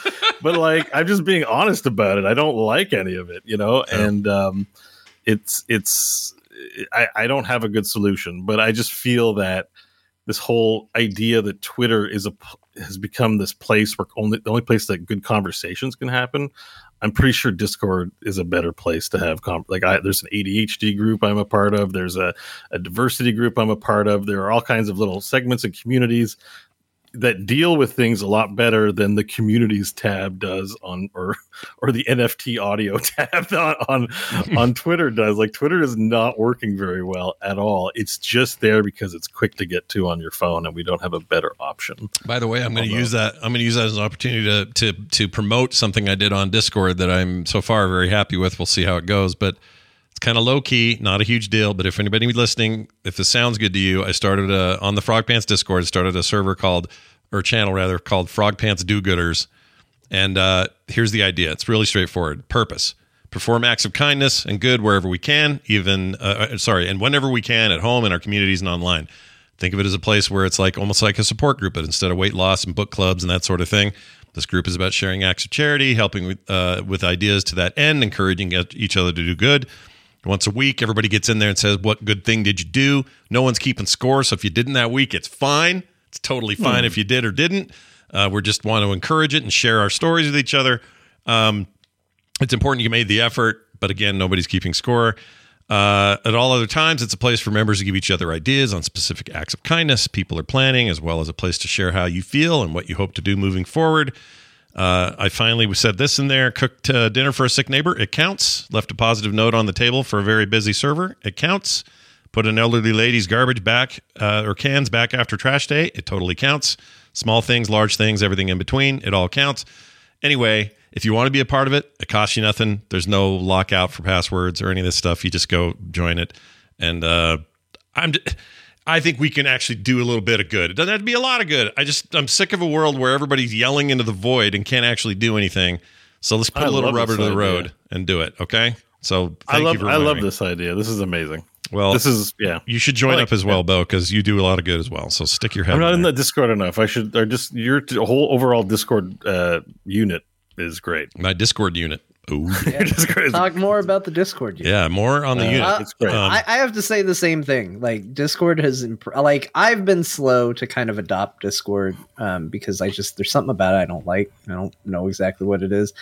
But like, I'm just being honest about it. I don't like any of it, you know, Yeah. and um, it's it's I, I don't have a good solution, but I just feel that this whole idea that Twitter is a has become this place where only the only place that good conversations can happen. I'm pretty sure Discord is a better place to have com- like I, there's an ADHD group I'm a part of. There's a, a diversity group I'm a part of. There are all kinds of little segments and communities that deal with things a lot better than the communities tab does on or or the NFT audio tab on on, on Twitter does. Like Twitter is not working very well at all. It's just there because it's quick to get to on your phone, and we don't have a better option. By the way, I'm going to use that. I'm going to use that as an opportunity to to to promote something I did on Discord that I'm so far very happy with. We'll see how it goes, but kind of low key, not a huge deal. But if anybody listening, if this sounds good to you, I started a, on the Frog Pants Discord. Started a server called or channel rather called Frog Pants Do Gooders, and uh, here's the idea. It's really straightforward. Purpose. Perform acts of kindness and good wherever we can, even uh, uh, sorry, and whenever we can at home in our communities and online. Think of it as a place where it's like almost like a support group, but instead of weight loss and book clubs and that sort of thing, this group is about sharing acts of charity, helping with, uh, with ideas to that end, encouraging each other to do good. Once a week, everybody gets in there and says, What good thing did you do? No one's keeping score. So if you didn't that week, it's fine. It's totally fine if you did or didn't. Uh, we just want to encourage it and share our stories with each other. Um, it's important you made the effort, but again, nobody's keeping score. Uh, at all other times, it's a place for members to give each other ideas on specific acts of kindness people are planning, as well as a place to share how you feel and what you hope to do moving forward. Uh, I finally said this in there cooked uh, dinner for a sick neighbor. It counts. Left a positive note on the table for a very busy server. It counts. Put an elderly lady's garbage back uh, or cans back after trash day. It totally counts. Small things, large things, everything in between. It all counts. Anyway, if you want to be a part of it, it costs you nothing. There's no lockout for passwords or any of this stuff. You just go join it. And uh, I'm. I think we can actually do a little bit of good. It doesn't have to be a lot of good. I just I'm sick of a world where everybody's yelling into the void and can't actually do anything. So let's put I a little rubber to the idea. road and do it. Okay. So thank I love you for I love this idea. This is amazing. Well, this is yeah. you should join like up as well, Bo, because you do a lot of good as well. So stick your head. I'm not in there. the Discord enough. I should. Or just your whole overall Discord uh, unit is great. my Discord unit. Ooh. Your Discord Talk more about the Discord. unit. yeah, more on the Uh, unit. Uh, it's great. Um, I, I have to say the same thing. Like Discord has, imp- like I've been slow to kind of adopt Discord um, because I just there's something about it I don't like. I don't know exactly what it is.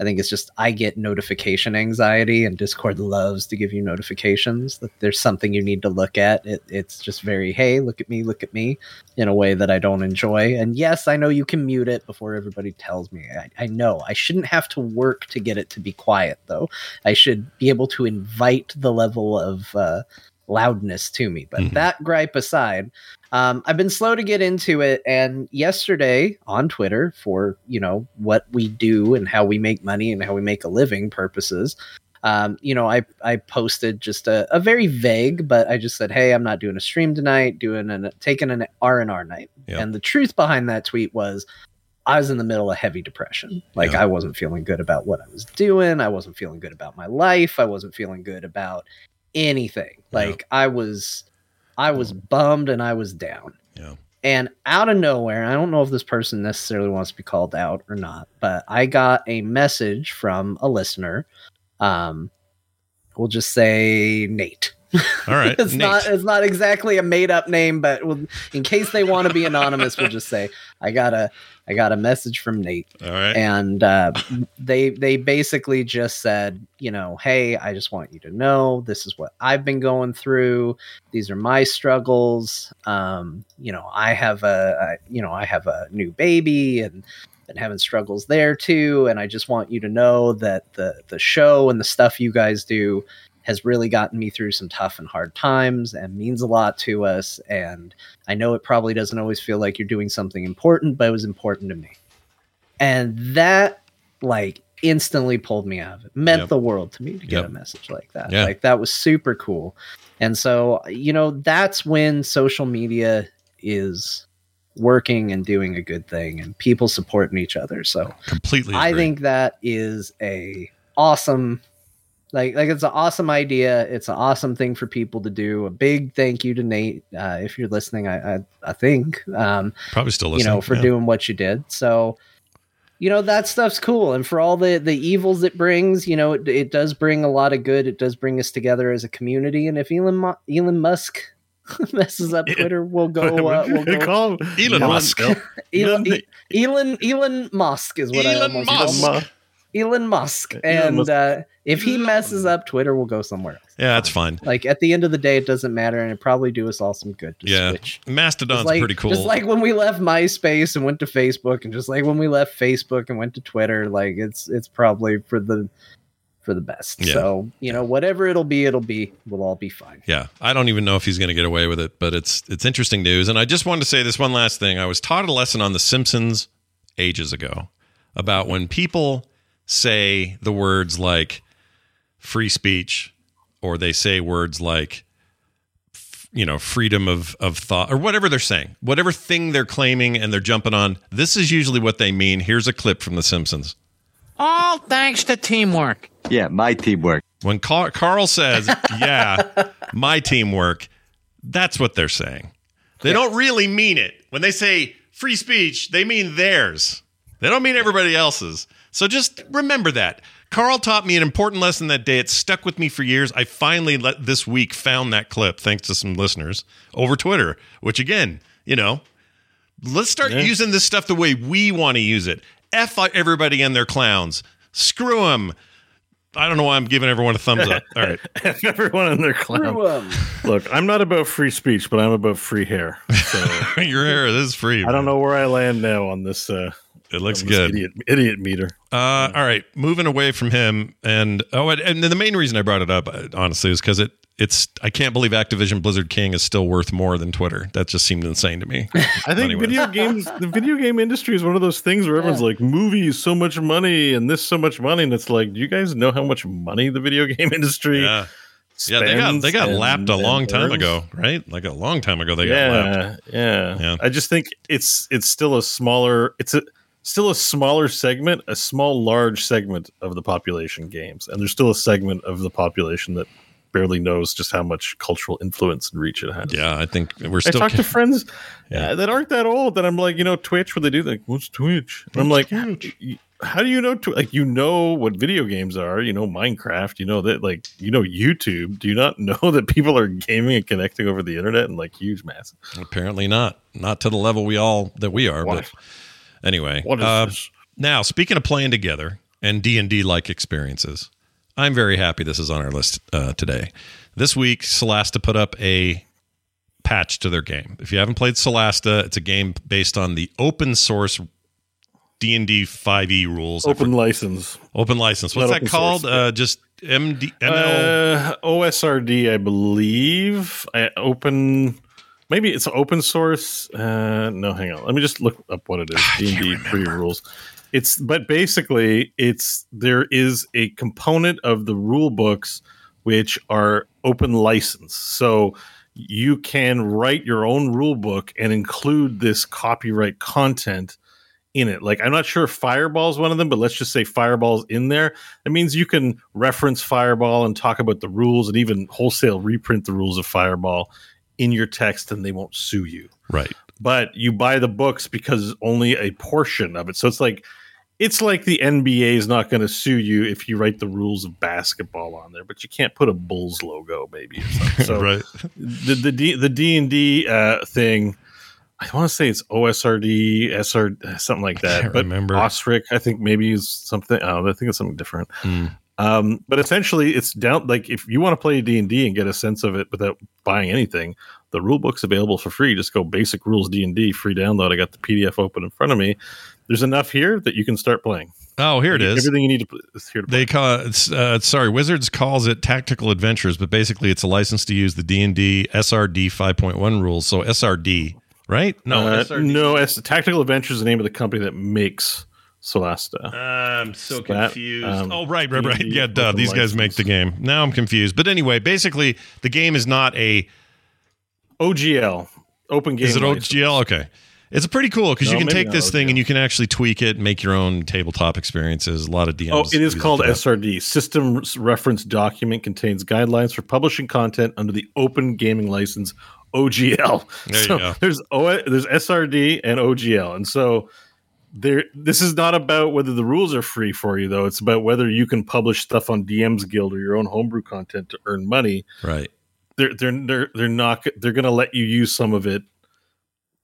I think it's just I get notification anxiety, and Discord loves to give you notifications that there's something you need to look at. It, it's just very hey, look at me, look at me, in a way that I don't enjoy. And yes, I know you can mute it before everybody tells me. I, I know I shouldn't have to work to get it to be quiet though. I should be able to invite the level of uh, loudness to me. But Mhm. that gripe aside, um, I've been slow to get into it. And yesterday on Twitter, for you know what we do and how we make money and how we make a living purposes, um, you know, I I posted just a, a very vague, but I just said, hey, I'm not doing a stream tonight, doing an taking an R and R night. Yeah. And the truth behind that tweet was. I was in the middle of heavy depression. Like Yeah. I wasn't feeling good about what I was doing. I wasn't feeling good about my life. I wasn't feeling good about anything. Yeah. Like I was I was bummed and I was down. Yeah. And out of nowhere, I don't know if this person necessarily wants to be called out or not, but I got a message from a listener. Um we'll just say Nate. All right. it's Nate. not it's not exactly a made up name, but we'll, in case they want to be anonymous, we'll just say I got a I got a message from Nate. Right. and uh, they they basically just said you know hey i just want you to know this is what i've been going through. These are my struggles. Um, you know i have a I, you know i have a new baby and been having struggles there too. And i just want you to know that the the show and the stuff you guys do has really gotten me through some tough and hard times and means a lot to us and i know it probably doesn't always feel like you're doing something important but it was important to me and that like instantly pulled me out of it meant Yep. the world to me to get Yep. a message like that Yeah. like that was super cool and so you know that's when social media is working and doing a good thing and people supporting each other so Completely. i think that is a awesome like like it's an awesome idea. It's an awesome thing for people to do. A big thank you to Nate uh, if you're listening. I I, I think um, Probably still listening, you know for yeah. doing what you did. So you know that stuff's cool, and for all the the evils it brings, you know it, it does bring a lot of good. It does bring us together as a community. And if Elon Mu- Elon Musk messes up Twitter, we'll go. Uh, we'll go Call Elon Musk. Elon, Elon- Elon Musk is what I Elon almost call. Musk. Elon Musk. And Musk. Uh, if he messes up Twitter, we'll go somewhere else. Yeah, that's fine. Like at the end of the day, it doesn't matter, and it probably do us all some good to Yeah, switch. Mastodon's like, pretty cool. Just like when we left MySpace and went to Facebook, and just like when we left Facebook and went to Twitter, like it's it's probably for the for the best. Yeah. So you know, whatever it'll be, it'll be. We'll all be fine. Yeah, I don't even know if he's going to get away with it, but it's it's interesting news. And I just wanted to say this one last thing. I was taught a lesson on The Simpsons ages ago about when people say the words like free speech, or they say words like you know freedom of of thought, or whatever they're saying, whatever thing they're claiming, and they're jumping on. This is usually what they mean. Here's a clip from The Simpsons. All thanks to teamwork. Yeah, my teamwork. When Car- Carl says, "Yeah, my teamwork," that's what they're saying. They don't really mean it. When they say free speech, they mean theirs. They don't mean everybody else's. So just remember that. Carl taught me an important lesson that day. It stuck with me for years. I finally let this week found that clip thanks to some listeners over Twitter, which again, you know, let's start using this stuff the way we want to use it. F everybody and their clowns. Screw them. I don't know why I'm giving everyone a thumbs up. All right. Everyone in their clown. Screw 'em. Look, I'm not about free speech, but I'm about free hair. So Your hair is free. I don't know where I land now on this. Uh, It looks good. Idiot, idiot meter. Uh, all right, moving away from him, and oh, and, and the main reason I brought it up, uh, honestly, is because it it's I can't believe Activision Blizzard King is still worth more than Twitter. That just seemed insane to me. I think Anyways. video games, the video game industry is one of those things where everyone's like, movies, so much money, and this, so much money, and it's like, do you guys know how much money the video game industry? yeah, yeah, they got they got spends lapped a long time earns? ago, right? Like a long time ago, they got lapped. Yeah, yeah, Yeah. I just think it's it's still a smaller, it's a still a smaller segment, a small large segment of the population games, and there's still a segment of the population that barely knows just how much cultural influence and reach it has. Yeah, I think we're still. I talk to friends Yeah. uh, that aren't that old that I'm like, you know, Twitch, what they do, like, what's Twitch? And I'm like, how, how do you know? Tw-? Like, you know what video games are? You know Minecraft. You know that, like, you know YouTube. Do you not know that people are gaming and connecting over the internet and like huge masses? apparently not, not to the level we all that we are. But anyway, What is uh, this? Now, speaking of playing together and D and D like experiences, I'm very happy this is on our list uh, today. This week, Solasta put up a patch to their game. If you haven't played Solasta, it's a game based on the open source D and D 5e rules. I Open license. open license. What's Not that called? source, Uh, just MD ML. Uh, OSRD, I believe. I open. Maybe it's open source. Uh, no, hang on. Let me just look up what it is. D and D free rules. It's but basically it's there is a component of the rule books which are open license. So you can write your own rule book and include this copyright content in it. Like I'm not sure if Fireball is one of them, but let's just say Fireball's in there. That means you can reference Fireball and talk about the rules and even wholesale reprint the rules of Fireball in your text and they won't sue you. right. But you buy the books because only a portion of it. So it's like it's like the NBA is not going to sue you if you write the rules of basketball on there, but you can't put a Bulls logo maybe or something. So right. the the D, the D and D uh, thing. I want to say it's OSRD, SR, something like that. can't but remember. Osric, I think maybe is something. Oh, I think it's something different. Mm. Um, but essentially, it's down. Like if you want to play D and D and get a sense of it without buying anything, the rule book's available for free. Just go basic rules D and D free download. I got the PDF open in front of me. There's enough here that you can start playing. Oh, here it is. Everything you need to is here to play. They call it, uh, sorry, Wizards calls it Tactical Adventures, but basically it's a license to use the D and D SRD 5.1 rules. So SRD, right? No, Uh, SRD. no, it's Tactical Adventures is the name of the company that makes Solasta. I'm so That, confused. um, oh, right, right, right. Yeah, duh. These guys make the game. Now I'm confused. But anyway, basically, the game is not a. OGL, Open Game. Is it License. OGL? Okay. It's a pretty cool because No, you can take this thing and you can actually tweak it, make your own tabletop experiences. A lot of DMs. Oh, it is called. SRD. System Reference Document contains guidelines for publishing content under the Open Gaming License (OGL). There you so go. There's o- there's SRD and OGL, and so there. This is not about whether the rules are free for you, though. It's about whether you can publish stuff on DM's Guild or your own homebrew content to earn money. right. They're they're they're they're not. They're going to let you use some of it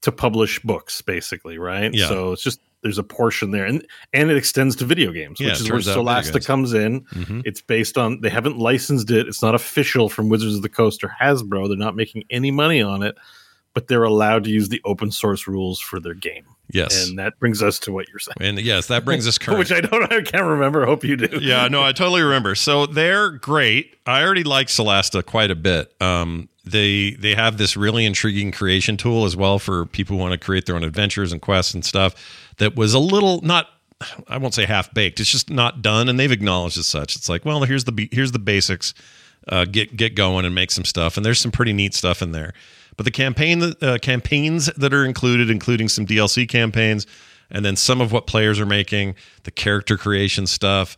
to publish books, basically, right? Yeah. So it's just there's a portion there, and and it extends to video games, Yeah, which is where turns out video Solasta comes in. hmm It's based on they haven't licensed it. It's not official from Wizards of the Coast or Hasbro. They're not making any money on it, but they're allowed to use the open source rules for their game. Yes. And that brings us to what you're saying, And, yes, that brings us current. which I don't, I can't remember. Hope you do. yeah, no, I totally remember. So they're great. I already like Solasta quite a bit. Um, they they have this really intriguing creation tool as well for people who want to create their own adventures and quests and stuff. That was a little not. I won't say half baked. It's just not done, and they've acknowledged as such. It's like, well, here's the be- here's the basics. Uh, get get going and make some stuff, and there's some pretty neat stuff in there. But the campaign uh, campaigns that are included, including some DLC campaigns, and then some of what players are making, the character creation stuff,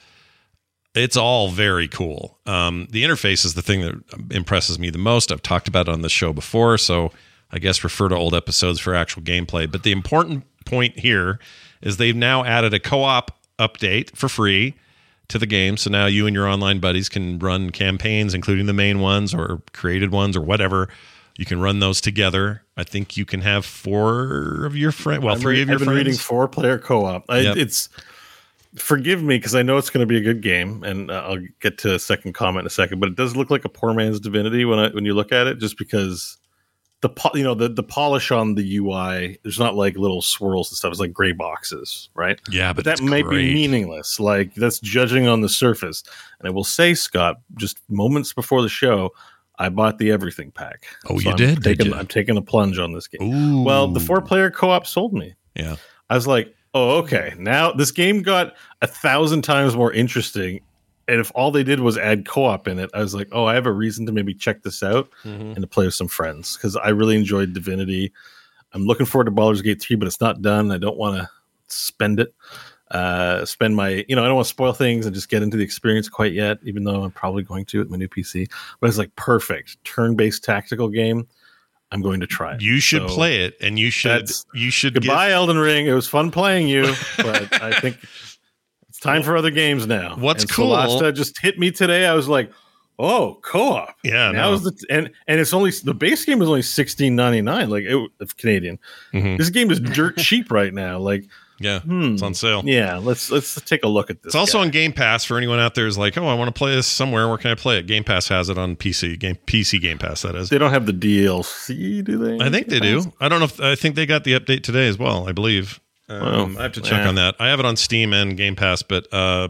it's all very cool. Um, the interface is the thing that impresses me the most. I've talked about it on the show before, so I guess refer to old episodes for actual gameplay. But the important point here is they've now added a co-op update for free to the game. So now you and your online buddies can run campaigns, including the main ones or created ones or whatever. You can run those together. I think you can have four of your friends. Well, I'm three re- of your I've been reading four player co op. Yep. It's forgive me because I know it's going to be a good game, and uh, I'll get to a second comment in a second. But it does look like a poor man's Divinity when I, when you look at it, just because the po- you know the the polish on the UI. There's not like little swirls and stuff. It's like gray boxes, right? yeah, But, but, that might great. be meaningless. Like that's judging on the surface. And I will say, Scott, just moments before the show. I bought the everything pack. Oh, you I'm did? Did you? I'm taking a plunge on this game. Ooh. Well, the four player co op sold me. Yeah. I was like, oh, okay. Now this game got a thousand times more interesting. And if all they did was add co op in it, I was like, oh, I have a reason to maybe check this out Mhm. and to play with some friends because I really enjoyed Divinity. I'm looking forward to Baldur's Gate 3, but it's not done. I don't want to spend it. Uh, spend my, you know, I don't want to spoil things and just get into the experience quite yet, even though I'm probably going to with my new PC. But it's like perfect turn based tactical game. I'm going to try it. You should So- play it, and you should you should get- Goodbye, Elden Ring. It was fun playing you, but I think it's time for other games now. What's and cool- Solasta just hit me today. I was like, "Oh, co-op." Yeah, now no. the and and it's only the base game is only sixteen ninety nine, like it, Canadian. Mhm. This game is dirt cheap right now. Like, yeah, hmm, it's on sale. yeah. Let's let's take a look at this. It's also guy. on Game Pass for anyone out there who's like, oh, I want to play this somewhere. Where can I play it? Game Pass has it on PC. Game PC Game Pass that is. They don't have the DLC, do they? I think they do. I don't know if I think they got the update today as well. I believe. Um, Well, I have to check yeah. on that. I have it on Steam and Game Pass, but uh,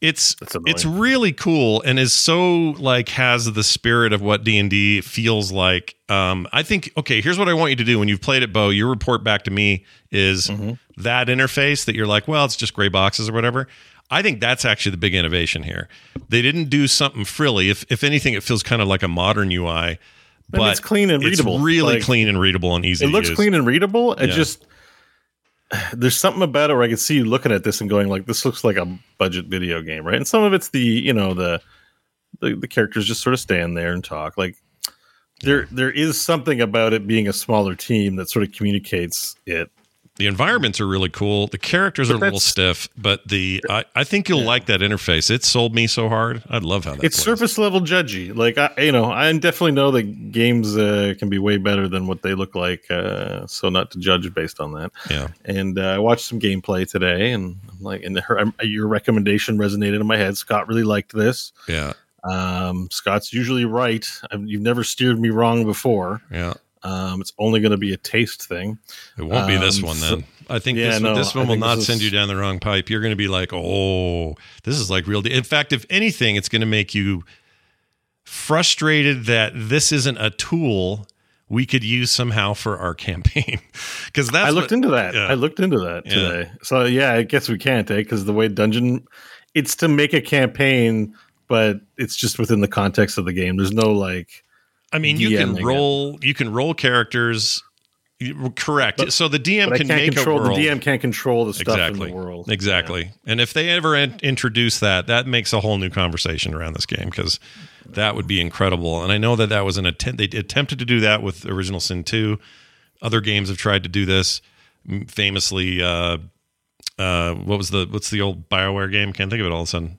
it's it's really cool and is so like has the spirit of what D and D feels like. Um, I think okay. Here's what I want you to do when you've played it, Bo. Your report back to me is Mm-hmm. that interface that you're like, well, it's just gray boxes or whatever. I think that's actually the big innovation here. They didn't do something frilly. If if anything, it feels kind of like a modern UI. But it's clean and readable. It's really Like, clean and readable and easy. it looks clean and readable. It Yeah. just there's something about it where I can see you looking at this and going like, this looks like a budget video game, right? And some of it's the you know the the, the characters just sort of stand there and talk. Like there there is something about it being a smaller team that sort of communicates it. The environments are really cool. The characters But are a little stiff, but the I, I think you'll like that interface. It sold me so hard. I love how that. It's plays. surface level judgy. Like I, you know, I definitely know that games uh, can be way better than what they look like. Uh, so not to judge based on that. Yeah, and uh, I watched some gameplay today, and I'm like, and her, your recommendation resonated in my head. Scott really liked this. yeah, Um, Scott's usually right. i you've never steered me wrong before. yeah. Um, it's only going to be a taste thing. It won't be this Um, one so- then. I think Yeah, this, no, this I one will not send is- you down the wrong pipe. You're going to be like, oh, this is like real. De-. In fact, if anything, it's going to make you frustrated that this isn't a tool we could use somehow for our campaign. Because that's I looked what- into that. yeah. I looked into that Yeah. today. So yeah, I guess we can't, eh? Because the way dungeon, it's to make a campaign, but it's just within the context of the game. There's no like. I mean, you can DMing it. roll. You can roll characters. Correct. so the DM can can't make control a world. the DM can't control the stuff exactly. in the world. Exactly. And if they ever in- introduce that, that makes a whole new conversation around this game because that would be incredible. And I know that that was an attempt. They attempted to do that with Original Sin 2. Other games have tried to do this. Famously, uh, uh, what was the what's the old Bioware game? Can't think of it all of a sudden.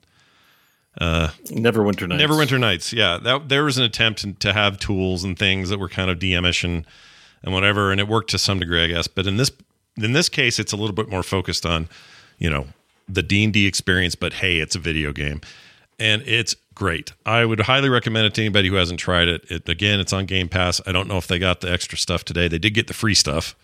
Neverwinter Nights. Neverwinter Nights. Yeah, that there was an attempt to- have tools and things that were kind of DMish and and whatever, and it worked to some degree, I guess. But in this in this case, it's a little bit more focused on, you know, the D and D experience. But hey, it's a video game, and it's great. I would highly recommend it to anybody who hasn't tried it. It again, it's on Game Pass. I don't know if they got the extra stuff today. They did get the free stuff.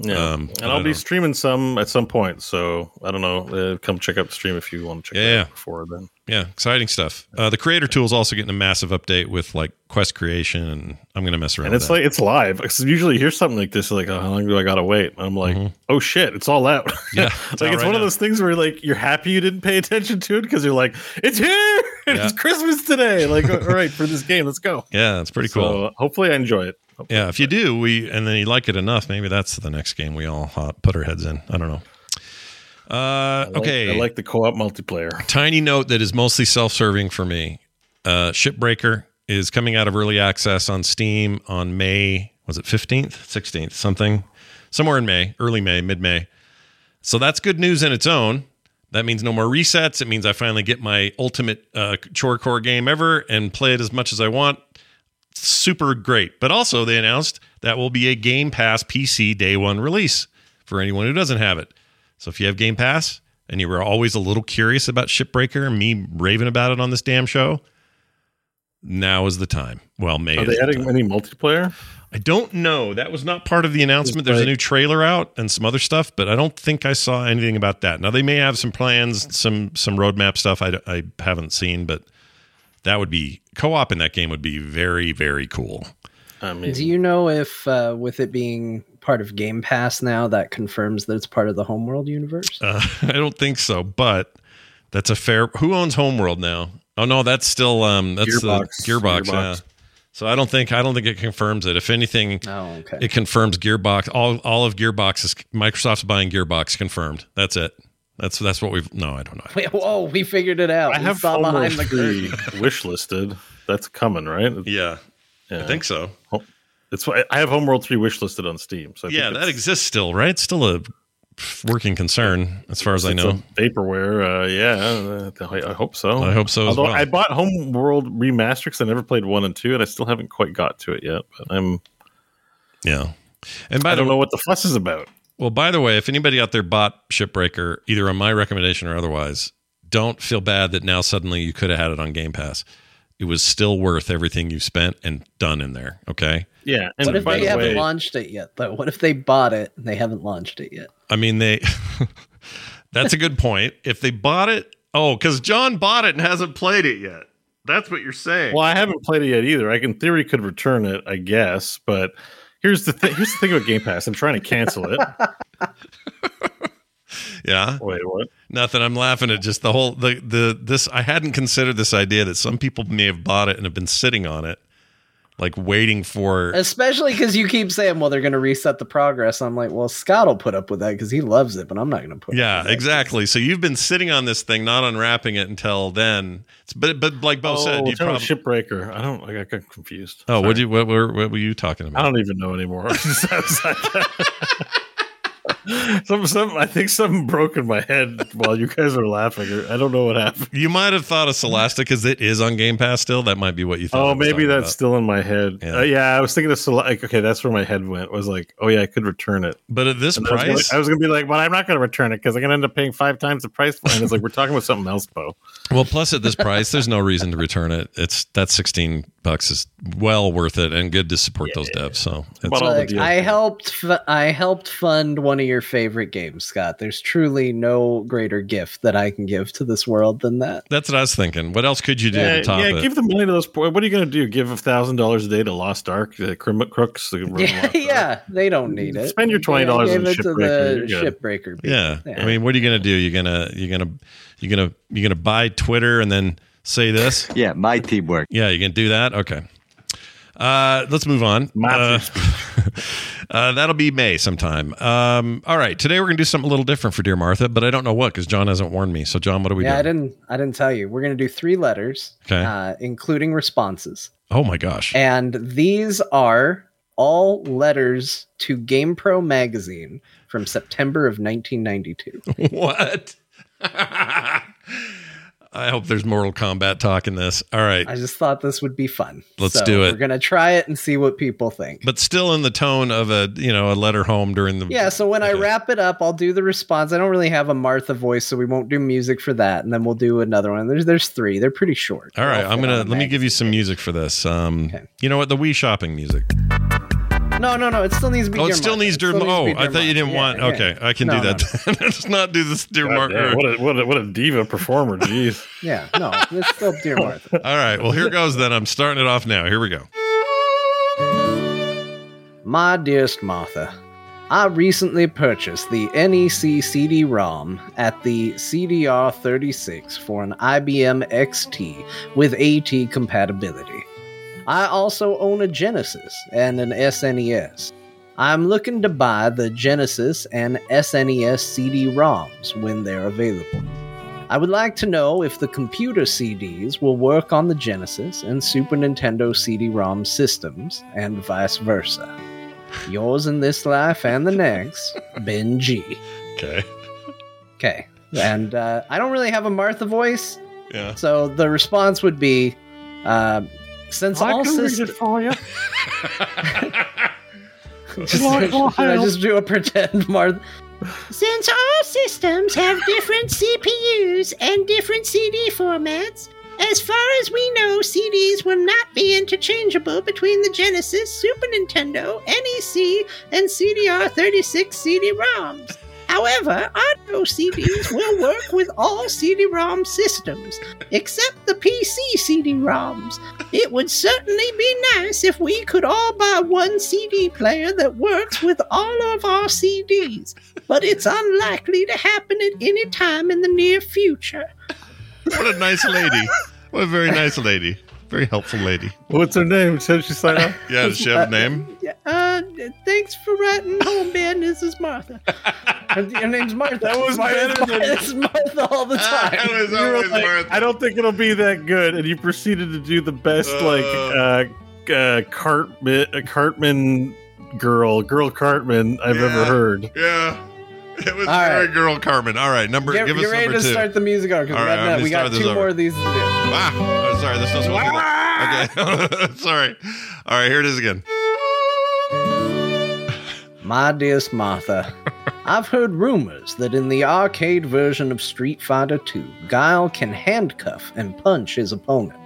Yeah. Um, and I'll be know. streaming some at some point. So I don't know. Uh, come check out the stream if you want to check Yeah, it yeah. out before then. Yeah, exciting stuff. Uh, the creator tool is also getting a massive update with like quest creation, and I'm going to mess around. And it's like it's live. Because usually you hear something like this, like, oh, how long do I gotta wait? I'm like, oh shit, it's all out. Mm-hmm. Yeah, it's like it's right one of those things where like you're happy you didn't pay attention to it because you're like, it's here, Yeah. it's Christmas today. Like, all right, for this game, let's go. yeah, it's pretty cool. So hopefully I enjoy it. Hopefully Yeah, if you do, we and then you like it enough, maybe that's the next game we all uh, put our heads in. I don't know. Uh, I like- okay, I like the co-op multiplayer. tiny note that is mostly self-serving for me. Uh, Shipbreaker is coming out of early access on Steam on May. Was it fifteenth, sixteenth, something, somewhere in May, early May, mid May. So that's good news in its own. That means no more resets. It means I finally get my ultimate uh, chore core game ever and play it as much as I want. Super great. But also, they announced that will be a Game Pass PC day one release for anyone who doesn't have it. So if you have Game Pass and you were always a little curious about Shipbreaker and me raving about it on this damn show, now is the time. Well, May. Are is they adding time. any multiplayer? I don't know. That was not part of the announcement. There's a new trailer out and some other stuff, but I don't think I saw anything about that. Now they may have some plans, some some roadmap stuff I, I haven't seen, but that would be co-op in that game would be very very cool. I mean, Do you know if, uh, with it being part of Game Pass now, that confirms that it's part of the Homeworld universe? Uh, I don't think so, but that's a fair. Who owns Homeworld now? Oh no, that's still um that's Gearbox. the Gearbox. Gearbox. Yeah. So I don't think I don't think it confirms it. If anything, oh, okay. it confirms Gearbox. All all of Gearbox is Microsoft's buying Gearbox. Confirmed. That's it. That's that's what we've. No, I don't know. Wait, whoa, we figured it out. I we have saw behind Homeworld the 3 curtain. wish listed. That's coming, right? Yeah, Yeah. I think so. It's why I have Homeworld 3 wish listed on Steam. So I yeah, that exists still, right? It's still a working concern as far as I know. a vaporware. Uh, yeah, uh, I, I hope so. I hope so as Although well. I bought Homeworld Remastered because I never played one and two, and I still haven't quite got to it yet. But I'm yeah. And I don't way, know what the fuss is about. well, by the way, if anybody out there bought Shipbreaker, either on my recommendation or otherwise, don't feel bad that now suddenly you could have had it on Game Pass. It was still worth everything you spent and done in there. Okay. Yeah, and What if they the haven't way, launched it yet, though? What if they bought it and they haven't launched it yet? I mean, they. that's a good point. If they bought it, oh, because John bought it and hasn't played it yet. That's what you're saying. well, I haven't played it yet either. I can theory could return it, I guess, but. Here's the thing. Here's the thing about Game Pass. I'm trying to cancel it. Yeah. Wait, what? Nothing. I'm laughing at just the whole the the this. I hadn't considered this idea that some people may have bought it and have been sitting on it, like waiting for. Especially because you keep saying, well, they're going to reset the progress. I'm like, well, Scott will put up with that because he loves it, but I'm not going to put up Yeah, with that. exactly. So you've been sitting on this thing, not unwrapping it until then. It's- But but like Bo oh, said, you tell me probably. Shipbreaker. I don't. I got confused. Oh, Sorry. what you what, were what were you talking about? I don't even know anymore. some, some, I think something broke in my head while you guys were laughing. I don't know what happened. You might have thought of Solasta because it is on Game Pass still. That might be what you thought. Oh, maybe that's about. still in my head. Yeah. Uh, yeah I was thinking of Sol- like, okay, that's where my head went. Was like, oh yeah, I could return it. But at this And I was gonna- price, I was going to be like, well, I'm not going to return it because I'm going to end up paying five times the price. for it. And it's like we're talking about something else, Bo. Well, plus at this price, there's no reason to return it. It's that 16 bucks is well worth it and good to support those devs. So it's, all the Look, I helped. fu- I helped fund one of your favorite games, Scott. There's truly no greater gift that I can give to this world than that. that's what I was thinking. What else could you do Yeah, to top yeah it? give the money to those poor. What are you going to do? Give a thousand dollars a day to Lost Ark, the crim- crooks? The Yeah, yeah, they don't need it. Spend your $20 Yeah, on give it to Shipbreaker, the shipbreaker. people. yeah. I mean, what are you gonna do? You're gonna you're gonna you're gonna you're gonna buy Twitter and then say this? Yeah, my teamwork. Yeah, you can do that. Okay. Uh, let's move on. Uh, Uh, that'll be May sometime. Um, all right. Today we're going to do something a little different for Dear Martha, but I don't know what because John hasn't warned me. So, John, what are we yeah, I didn't. I didn't tell you. We're gonna do three letters, Okay. uh, including responses, oh, my gosh. and these are all letters to GamePro magazine from September of 1992. what? I hope there's Mortal Kombat talk in this. All right. I just thought this would be fun. Let's So do it. We're gonna try it and see what people think. but still in the tone of a, you know, a letter home during the. Yeah, so when I wrap it up, I'll do the response. I don't really have a Martha voice, so we won't do music for that, and then we'll do another one. There's there's three. They're pretty short. All right. I'm gonna let me give you some music for this. Um, Okay. You know what? The Wii shopping music. No, no, no. It still needs to be. Oh, it still needs It Dear still needs to Oh, be I thought you didn't Martha. want. Yeah, okay. I can No, do no, that. Let's not do this Dear God Martha. what a what a what a diva performer. Jeez. Yeah, no, it's still Dear Martha. All right. Well, here goes then. I'm starting it off now. Here we go. My dearest Martha, I recently purchased the NEC CD-ROM at the CDR36 for an IBM XT with AT compatibility. I also own a Genesis and an SNES. I'm looking to buy the Genesis and SNES CD-ROMs when they're available. I would like to know if the computer CDs will work on the Genesis and Super Nintendo CD-ROM systems, and vice versa. Yours in this life and the next, Ben G. Okay. Okay. And uh, I don't really have a Martha voice, Yeah. so the response would be uh, since all systems. for you. Just, Lord, should I just do a pretend Martha? Since all systems have different CPUs and different CD formats, as far as we know, CDs will not be interchangeable between the Genesis, Super Nintendo, NEC, and CDR36 CD-ROMs. However, audio CDs will work with all CD-ROM systems, except the PC CD-ROMs. It would certainly be nice if we could all buy one CD player that works with all of our CDs, but it's unlikely to happen at any time in the near future. What a nice lady. What a very nice lady. Very helpful lady. What's her name? Said she sign up? Yeah. Does she have a name? Yeah, Uh, thanks for writing home, Ben. This is Martha. Her, her name's Martha. That was better than- It's Martha all the time. That was You were always like, Martha. I don't think it'll be that good, and you proceeded to do the best like uh, uh, Cartman, uh, Cartman girl, girl Cartman I've Yeah. ever heard. Yeah. It was All very right. girl Cartman. All right. Number. Get, give us get ready number to two. start the music over because All we right, got, let me we got start this two over. more of these to do. Ah, oh, sorry. Supposed to. Okay. sorry. All right. Here it is again. My dearest Martha, I've heard rumors that in the arcade version of Street Fighter II, Guile can handcuff and punch his opponent.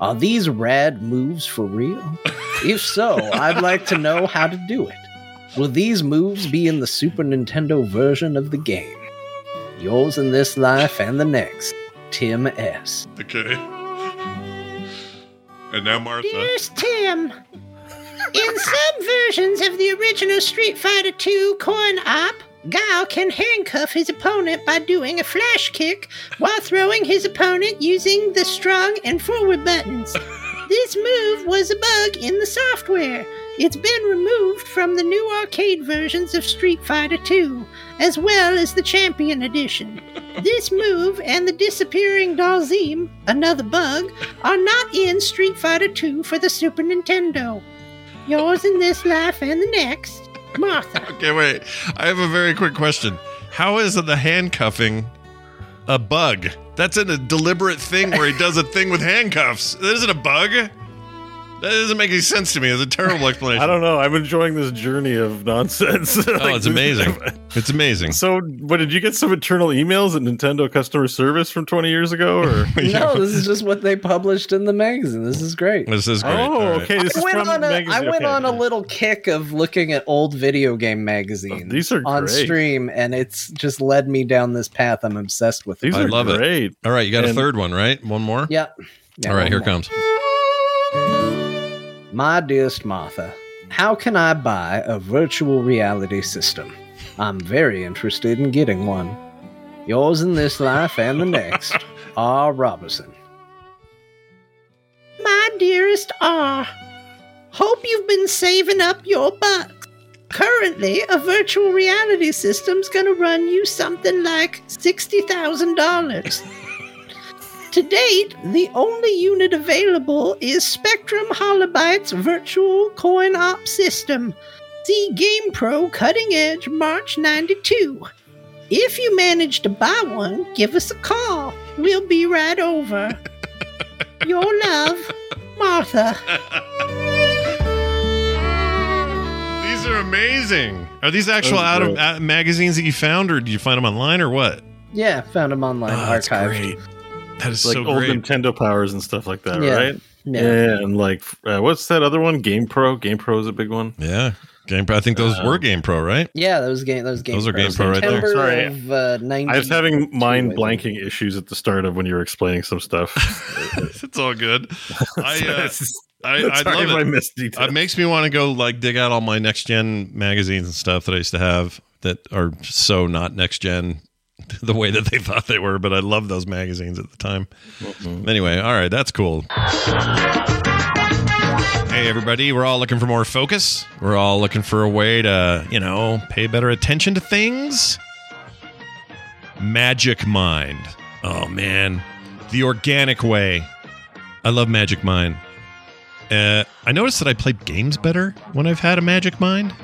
Are these rad moves for real? if so, I'd like to know how to do it. Will these moves be in the Super Nintendo version of the game? Yours in this life and the next, Tim S. Okay. And now Martha. Dearest Tim, in some versions of the original Street Fighter II coin op, Guile can handcuff his opponent by doing a flash kick while throwing his opponent using the strong and forward buttons. This move was a bug in the software. It's been removed from the new arcade versions of Street Fighter II, as well as the Champion Edition. This move and the disappearing Dhalsim, another bug, are not in Street Fighter II for the Super Nintendo. Yours in this life and the next, Martha. Okay, wait. I have a very quick question. How is the handcuffing a bug? That's in a deliberate thing where he does a thing with handcuffs. That isn't a bug. That doesn't make any sense to me. It's a terrible explanation. I don't know. I'm enjoying this journey of nonsense. Oh, it's amazing. It's amazing. So, what did you get some internal emails at Nintendo customer service from 20 years ago? Or No, this is just what they published in the magazine. This is great. This is great. oh, All right. okay. This I is went, from on a, went okay. on a little kick of looking at old video game magazines These are on great. stream, and it's just led me down this path. I'm obsessed with it. These I are love it. All right, you got a third one, right? One more? Yep. Yeah, All right, here more. comes. My dearest Martha, how can I buy a virtual reality system? I'm very interested in getting one. Yours in this life and the next, R. Robinson. My dearest R, hope you've been saving up your bucks. Currently, a virtual reality system's gonna run you something like $60,000. To date, the only unit available is Spectrum Holobyte's virtual coin op system. See GamePro Cutting Edge March 92. If you manage to buy one, give us a call. We'll be right over. Your love, Martha. These are amazing. Are these actual out of great. magazines that you found, or did you find them online, or what? Yeah, found them online, Oh, that's archived. Great. That is like so old great. Nintendo powers and stuff like that, Yeah. right? Yeah. Yeah, and like uh, what's that other one? Game Pro. Game Pro is a big one. Yeah, Game Pro. I think those Uh, were Game Pro, right? Yeah, those game those game Those are Pros. GamePro right there. Sorry. of uh, 90 I was having mind blanking issues at the start of when you were explaining some stuff. it's all good. I, uh, I, I Sorry love if I it. missed details. It makes me want to go like dig out all my next gen magazines and stuff that I used to have that are so not next gen the way that they thought they were, but I love those magazines at the time. Anyway, all right, that's cool. Hey everybody, we're all looking for more focus. We're all looking for a way to, you know, pay better attention to things. Magic Mind. Oh man, the organic way. I love Magic Mind. Uh, I noticed that I played games better when I've had a Magic Mind.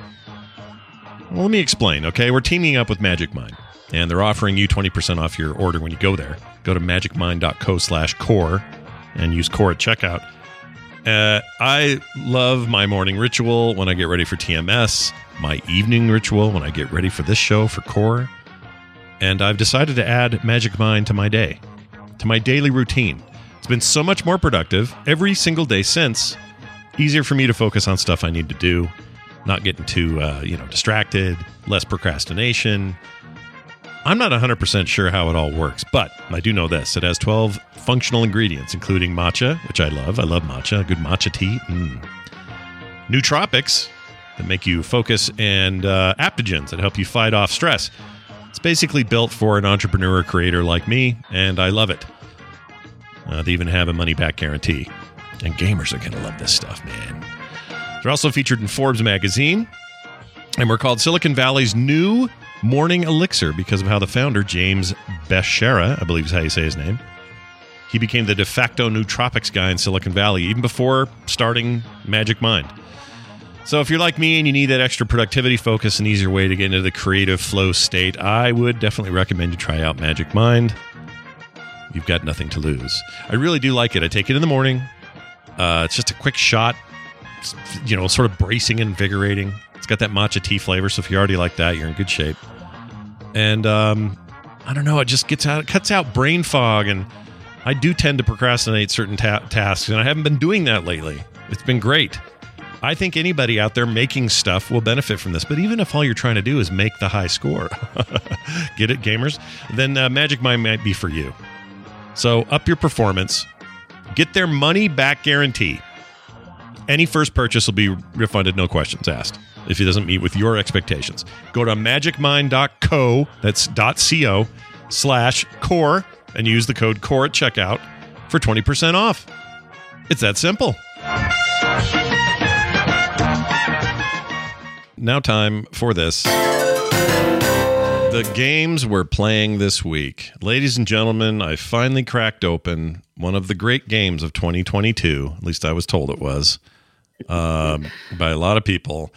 Well, let me explain, okay? We're teaming up with Magic Mind, and they're offering you 20% off your order when you go there. Go to magicmind.co slash core and use core at checkout. Uh, I love my morning ritual when I get ready for TMS, my evening ritual when I get ready for this show for core, and I've decided to add Magic Mind to my day, to my daily routine. It's been so much more productive every single day since. Easier for me to focus on stuff I need to do, not getting too uh, you know distracted, less procrastination. I'm not 100% sure how it all works, but I do know this. It has 12 functional ingredients, including matcha, which I love. I love matcha, good matcha tea. Mm. Nootropics that make you focus, and uh, adaptogens that help you fight off stress. It's basically built for an entrepreneur creator like me, and I love it. Uh, they even have a money back guarantee. And gamers are going to love this stuff, man. They're also featured in Forbes magazine, and we're called Silicon Valley's new morning elixir because of how the founder, James Beshara, I believe is how you say his name, he became the de facto nootropics guy in Silicon Valley even before starting Magic Mind. So if you're like me and you need that extra productivity focus and easier way to get into the creative flow state, I would definitely recommend you try out Magic Mind. You've got nothing to lose. I really do like it. I take it in the morning. Uh, it's just a quick shot, you know, sort of bracing and invigorating. It's got that matcha tea flavor, so if you already like that, you're in good shape. And um, I don't know, it just gets out, it cuts out brain fog, and I do tend to procrastinate certain ta- tasks, and I haven't been doing that lately. It's been great. I think anybody out there making stuff will benefit from this. But even if all you're trying to do is make the high score, get it, gamers? Then uh, Magic Mind might be for you. So up your performance, get their money back guarantee. Any first purchase will be refunded, no questions asked. If it doesn't meet with your expectations, go to magicmind.co. That's .co slash core and use the code core at checkout for 20% off. It's that simple. Now, time for this. The games we're playing this week. Ladies and gentlemen, I finally cracked open one of the great games of 2022. At least I was told it was um, by a lot of people.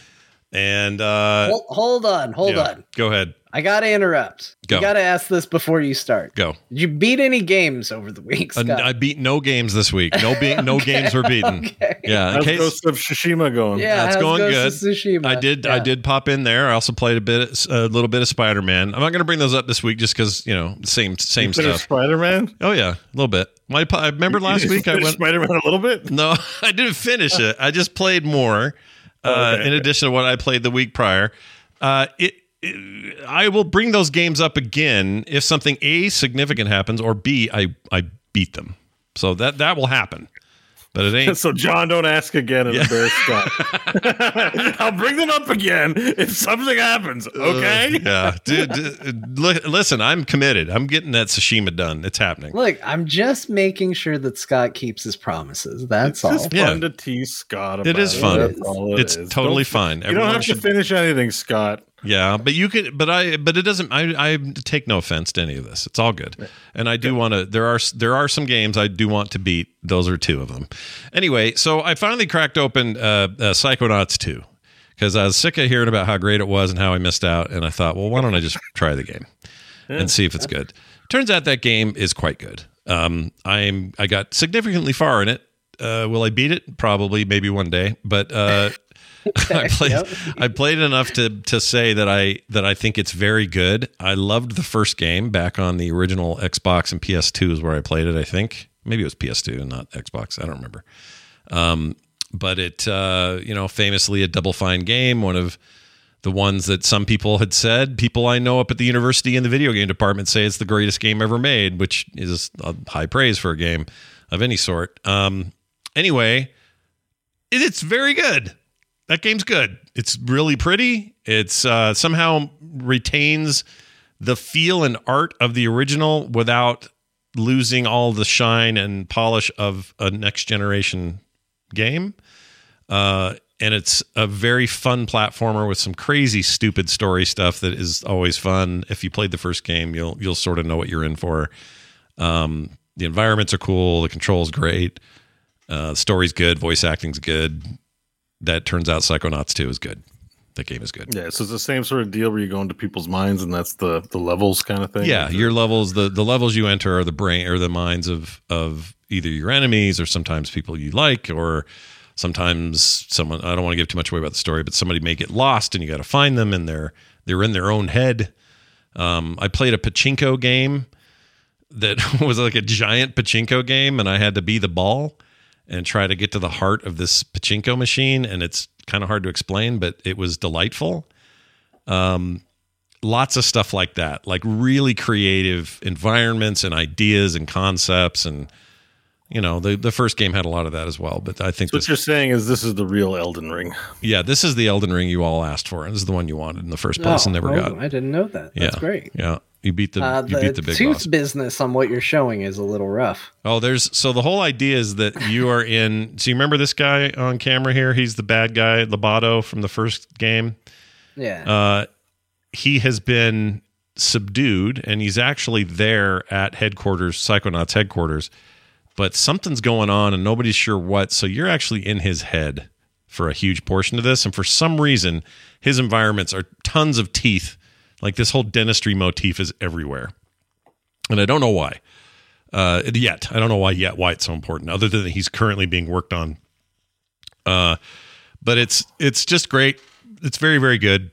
And uh, Hold, hold on, hold yeah, on. Go ahead. I gotta interrupt. Go. You gotta ask this before you start. Go. Did you beat any games over the week, Uh, I beat no games this week. No, be- no games were beaten. okay. Yeah, in How's case Ghost of Tsushima going? yeah, that's going Ghost of Tsushima? I did. I did pop in there. I also played a bit, a little bit of Spider Man. I'm not going to bring those up this week just because you know same same stuff. Spider Man. Oh yeah, a little bit. My, I remember last week I went. Spider Man a little bit. No, I didn't finish it. I just played more. Uh, Okay. In addition to what I played the week prior, uh, it, it- I will bring those games up again if something a significant happens, or b I I beat them. So that that will happen. But it ain't. So John, don't ask again and Yeah. embarrass Scott. I'll bring them up again if something happens. Okay. Uh, yeah, dude. dude, listen, I'm committed. I'm getting that Tsushima done. It's happening. Look, I'm just making sure that Scott keeps his promises. That's It's all. just Yeah. fun to tease Scott. About It is fun. That's all it It's is. totally Don't- fine. You don't have should- to finish anything, Scott. Yeah, but you could, but I, but it doesn't. I, I take no offense to any of this. It's all good, and I do want to. There are there are some games I do want to beat. Those are two of them. Anyway, so I finally cracked open uh, uh, Psychonauts two because I was sick of hearing about how great it was and how I missed out, and I thought, well, why don't I just try the game and see if it's good? Turns out that game is quite good. Um, I'm I got significantly far in it. Uh, will I beat it? Probably, maybe one day. But uh, I played Yep. I played enough to to say that I that I think it's very good. I loved the first game back on the original Xbox and PS2 is where I played it. I think maybe it was PS2 not Xbox. I don't remember. Um, but it uh, you know famously a Double Fine game, one of the ones that some people had said. People I know up at the university in the video game department say it's the greatest game ever made, which is a high praise for a game of any sort. Um, anyway, it's very good. That game's good. It's really pretty. It's uh, somehow retains the feel and art of the original without losing all the shine and polish of a next generation game. Uh, and it's a very fun platformer with some crazy, stupid story stuff that is always fun. If you played the first game, you'll you'll sort of know what you're in for. Um, the environments are cool. The controls great. Uh, the story's good. Voice acting's good. That turns out Psychonauts 2 is good. That game is good. Yeah, so it's the same sort of deal where you go into people's minds and that's the the levels kind of thing. Yeah, your levels, the the levels you enter are the brain or the minds of of either your enemies or sometimes people you like or sometimes someone I don't want to give too much away about the story, but somebody may get lost and you got to find them and they're they're in their own head. Um, I played a pachinko game that was like a giant pachinko game and I had to be the ball and try to get to the heart of this pachinko machine and it's kind of hard to explain, but it was delightful. Um, lots of stuff like that like really creative environments and ideas and concepts and you know the the first game had a lot of that as well but i think So what you're saying is this is the real Elden Ring. yeah this is the elden ring you all asked for this is the one you wanted in the first place and never oh, got I didn't know that. yeah That's great. yeah you beat the Uh, you beat the big tooth boss business on what you're showing is a little rough. oh there's so the whole idea is that you are in so you remember this guy on camera here he's the bad guy Loboto from the first game Yeah. uh, he has been subdued and he's actually there at headquarters, Psychonauts headquarters, but something's going on and nobody's sure what. So you're actually in his head for a huge portion of this. And for some reason, his environments are tons of teeth. Like this whole dentistry motif is everywhere. And I don't know why. Uh, yet. I don't know why yet, why it's so important, other than that he's currently being worked on. Uh, but it's it's just great. It's very, very good.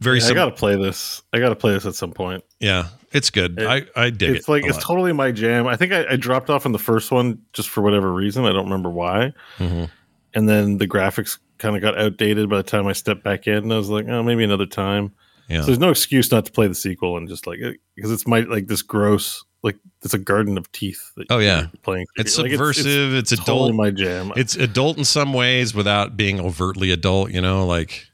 Very I sim- gotta play this. I gotta play this at some point. yeah, it's good. It- I, I dig it. it's it. like it's lot. totally my jam. I think I, I dropped off in the first one just for whatever reason. I don't remember why. Mhm. And then the graphics kind of got outdated by the time I stepped back in. And I was like, oh, maybe another time. Yeah. So there's no excuse not to play the sequel and just like because it's my like this gross like it's a garden of teeth. That Oh, yeah. you're playing. It's Like, subversive. It's, it's adult. totally my jam. it's adult in some ways without being overtly adult. You know, like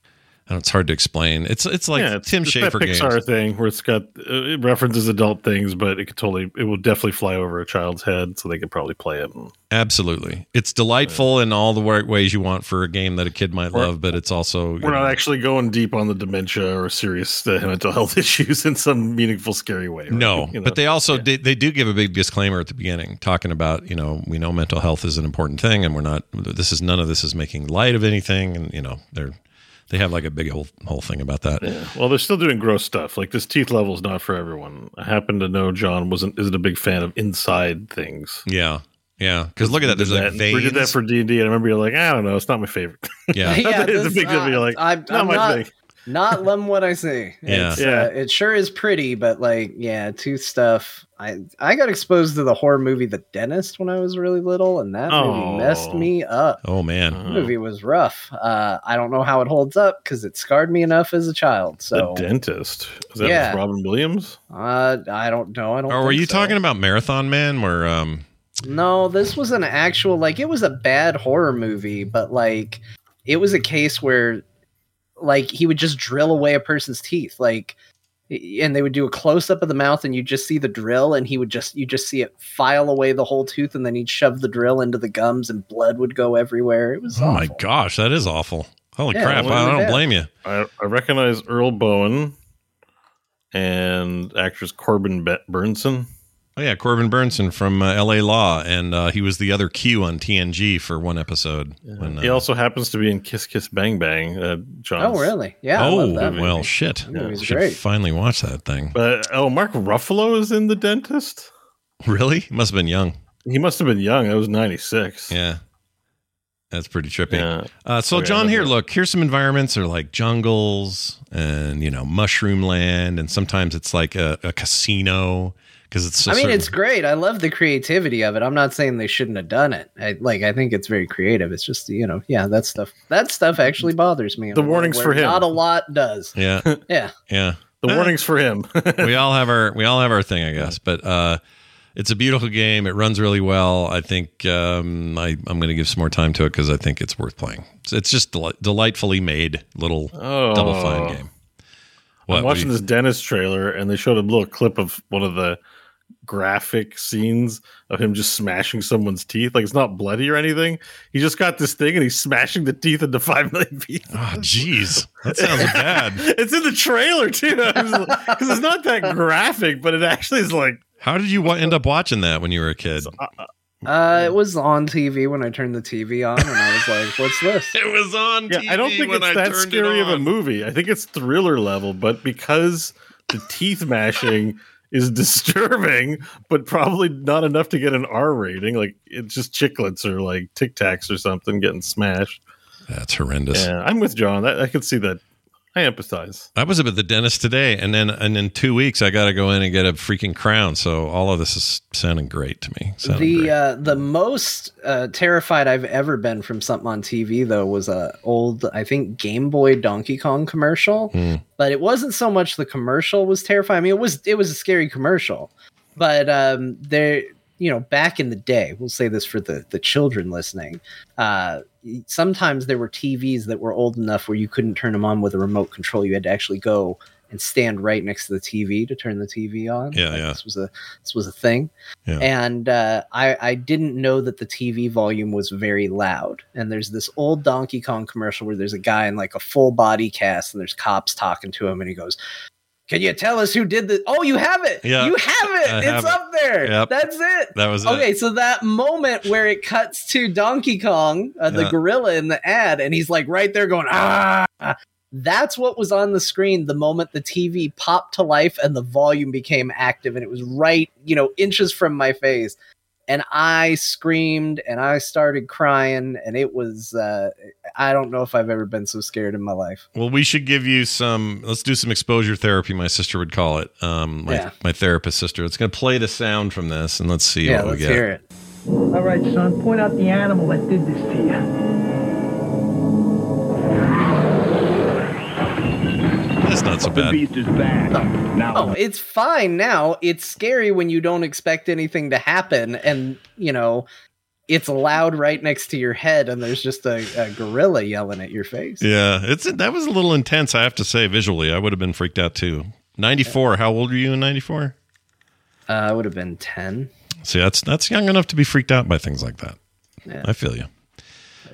Don't, it's hard to explain. It's it's like yeah, it's, Tim it's Schafer that games. Pixar thing where it's got uh, it references adult things, but it could totally it will definitely fly over a child's head, so they could probably play it. And, Absolutely, it's delightful in all the wa- ways you want for a game that a kid might love, but it's also We're know, not actually going deep on the dementia or serious uh, mental health issues in some meaningful, scary way. right? No, You know? but they also Yeah. they, they do give a big disclaimer at the beginning, talking about you know we know mental health is an important thing, and we're not. This is none of this is making light of anything, and you know they're they have like a big whole whole thing about that. Yeah. Well, they're still doing gross stuff. Like this teeth level is not for everyone. I happen to know John wasn't isn't a big fan of inside things. Yeah, yeah. Because look at that. There's We did like that- veins. We did that for D and D, and I remember you're like, I don't know, it's not my favorite. yeah, yeah, it's a big deal. uh, You're like, I'm, not I'm my not, thing. Not loving what I see. Yeah. It's, Yeah. Uh, it sure is pretty, but like, yeah, tooth stuff. I I got exposed to the horror movie The Dentist when I was really little, and that Oh. movie messed me up. Oh man. Uh, The movie was rough. Uh, I don't know how it holds up because it scarred me enough as a child. So the dentist is that Yeah. Robin Williams? uh, I don't know. I don't. Or were you so. talking about Marathon Man, where um No, this was an actual like it was a bad horror movie, but like it was a case where like he would just drill away a person's teeth, like and they would do a close up of the mouth and you just see the drill and he would just you just see it file away the whole tooth and then he'd shove the drill into the gums and blood would go everywhere. It was Oh my gosh, that is awful. Holy Yeah, crap! I don't bad. blame you. I, I recognize Earl Boen and actress Corbin Be- Bernsen. Oh yeah, Corbin Bernsen from uh, L.A. Law, and uh, he was the other Q on TNG for one episode. when, uh, He also happens to be in Kiss Kiss Bang Bang. Uh, John. Oh really? Yeah. I oh love that well, movie. shit. That movie's Should great. finally watch that thing. But oh, Mark Ruffalo is in The Dentist. Really? He must have been young. He must have been young. I was ninety six. Yeah, that's pretty trippy. Yeah. Uh, so, Okay, John, here, love look, here's some environments that are like jungles and, you know, mushroom land. And sometimes it's like a, a casino because it's. a I mean, certain- it's great. I love the creativity of it. I'm not saying they shouldn't have done it. I like. I think it's very creative. It's just you know, yeah, that stuff. That stuff actually bothers me. The warnings for him. Not a lot does. Yeah. Yeah. Yeah. The warnings for him. we all have our we all have our thing, I guess. But uh, it's a beautiful game. It runs really well. I think um, I, I'm going to give some more time to it because I think it's worth playing. It's, it's just deli- delightfully made little Oh. double fine game. What, I'm watching you- this dentist trailer, and they showed a little clip of one of the graphic scenes of him just smashing someone's teeth. Like it's not bloody or anything. He just got this thing, and he's smashing the teeth into five million pieces. Oh, jeez, that sounds bad. it's in the trailer too, because it's not that graphic, but it actually is like How did you end up watching that when you were a kid? Uh, uh, uh, it was on TV when I turned the TV on, and I was like, "What's this?" It was on yeah. I don't think when it's I that scary it of a movie. I think it's thriller level, but because the teeth mashing is disturbing, but probably not enough to get an R rating. Like it's just chiclets or like Tic Tacs or something getting smashed. That's horrendous. Yeah, I'm with John. I, I could see that. I empathize. I was up at the dentist today, and then and in two weeks I got to go in and get a freaking crown. So all of this is sounding great to me. Sounding the uh, the most uh, terrified I've ever been from something on TV though was a old I think Game Boy Donkey Kong commercial, Hmm. but it wasn't so much the commercial was terrifying. I mean, it was it was a scary commercial, but um, there you know back in the day, we'll say this for the the children listening. Uh, sometimes there were TVs that were old enough where you couldn't turn them on with a remote control. You had to actually go and stand right next to the TV to turn the TV on. Yeah, Like, yeah. This was a this was a thing Yeah. and uh, I, I didn't know that the TV volume was very loud. And there's this old Donkey Kong commercial where there's a guy in like a full body cast, and there's cops talking to him, and he goes, "Can you tell us who did this? Oh, you have it. Yeah, you have it. I it's have it. up there. Yep. That's it." that was Okay, it. so that moment where it cuts to Donkey Kong, uh, the Yeah. gorilla in the ad, and he's like right there going, ah, that's what was on the screen the moment the TV popped to life and the volume became active, and it was right, you know, inches from my face. And I screamed and I started crying, and it was, uh, I don't know if I've ever been so scared in my life. Well, we should give you some. Let's do some exposure therapy. My sister would call it. Um, my Yeah. my therapist sister. It's going to play the sound from this, and let's see yeah, what we let's get. hear it. All right, son, point out the animal that did this to you. Not so bad. beast is back. Now, Oh, it's fine now. It's scary when you don't expect anything to happen, and you know, it's loud right next to your head, and there's just a, a gorilla yelling at your face. Yeah, it's that was a little intense. I have to say, visually, I would have been freaked out too. Ninety four. How old were you in ninety four? Uh, I would have been ten. See, that's that's young enough to be freaked out by things like that. Yeah. I feel you.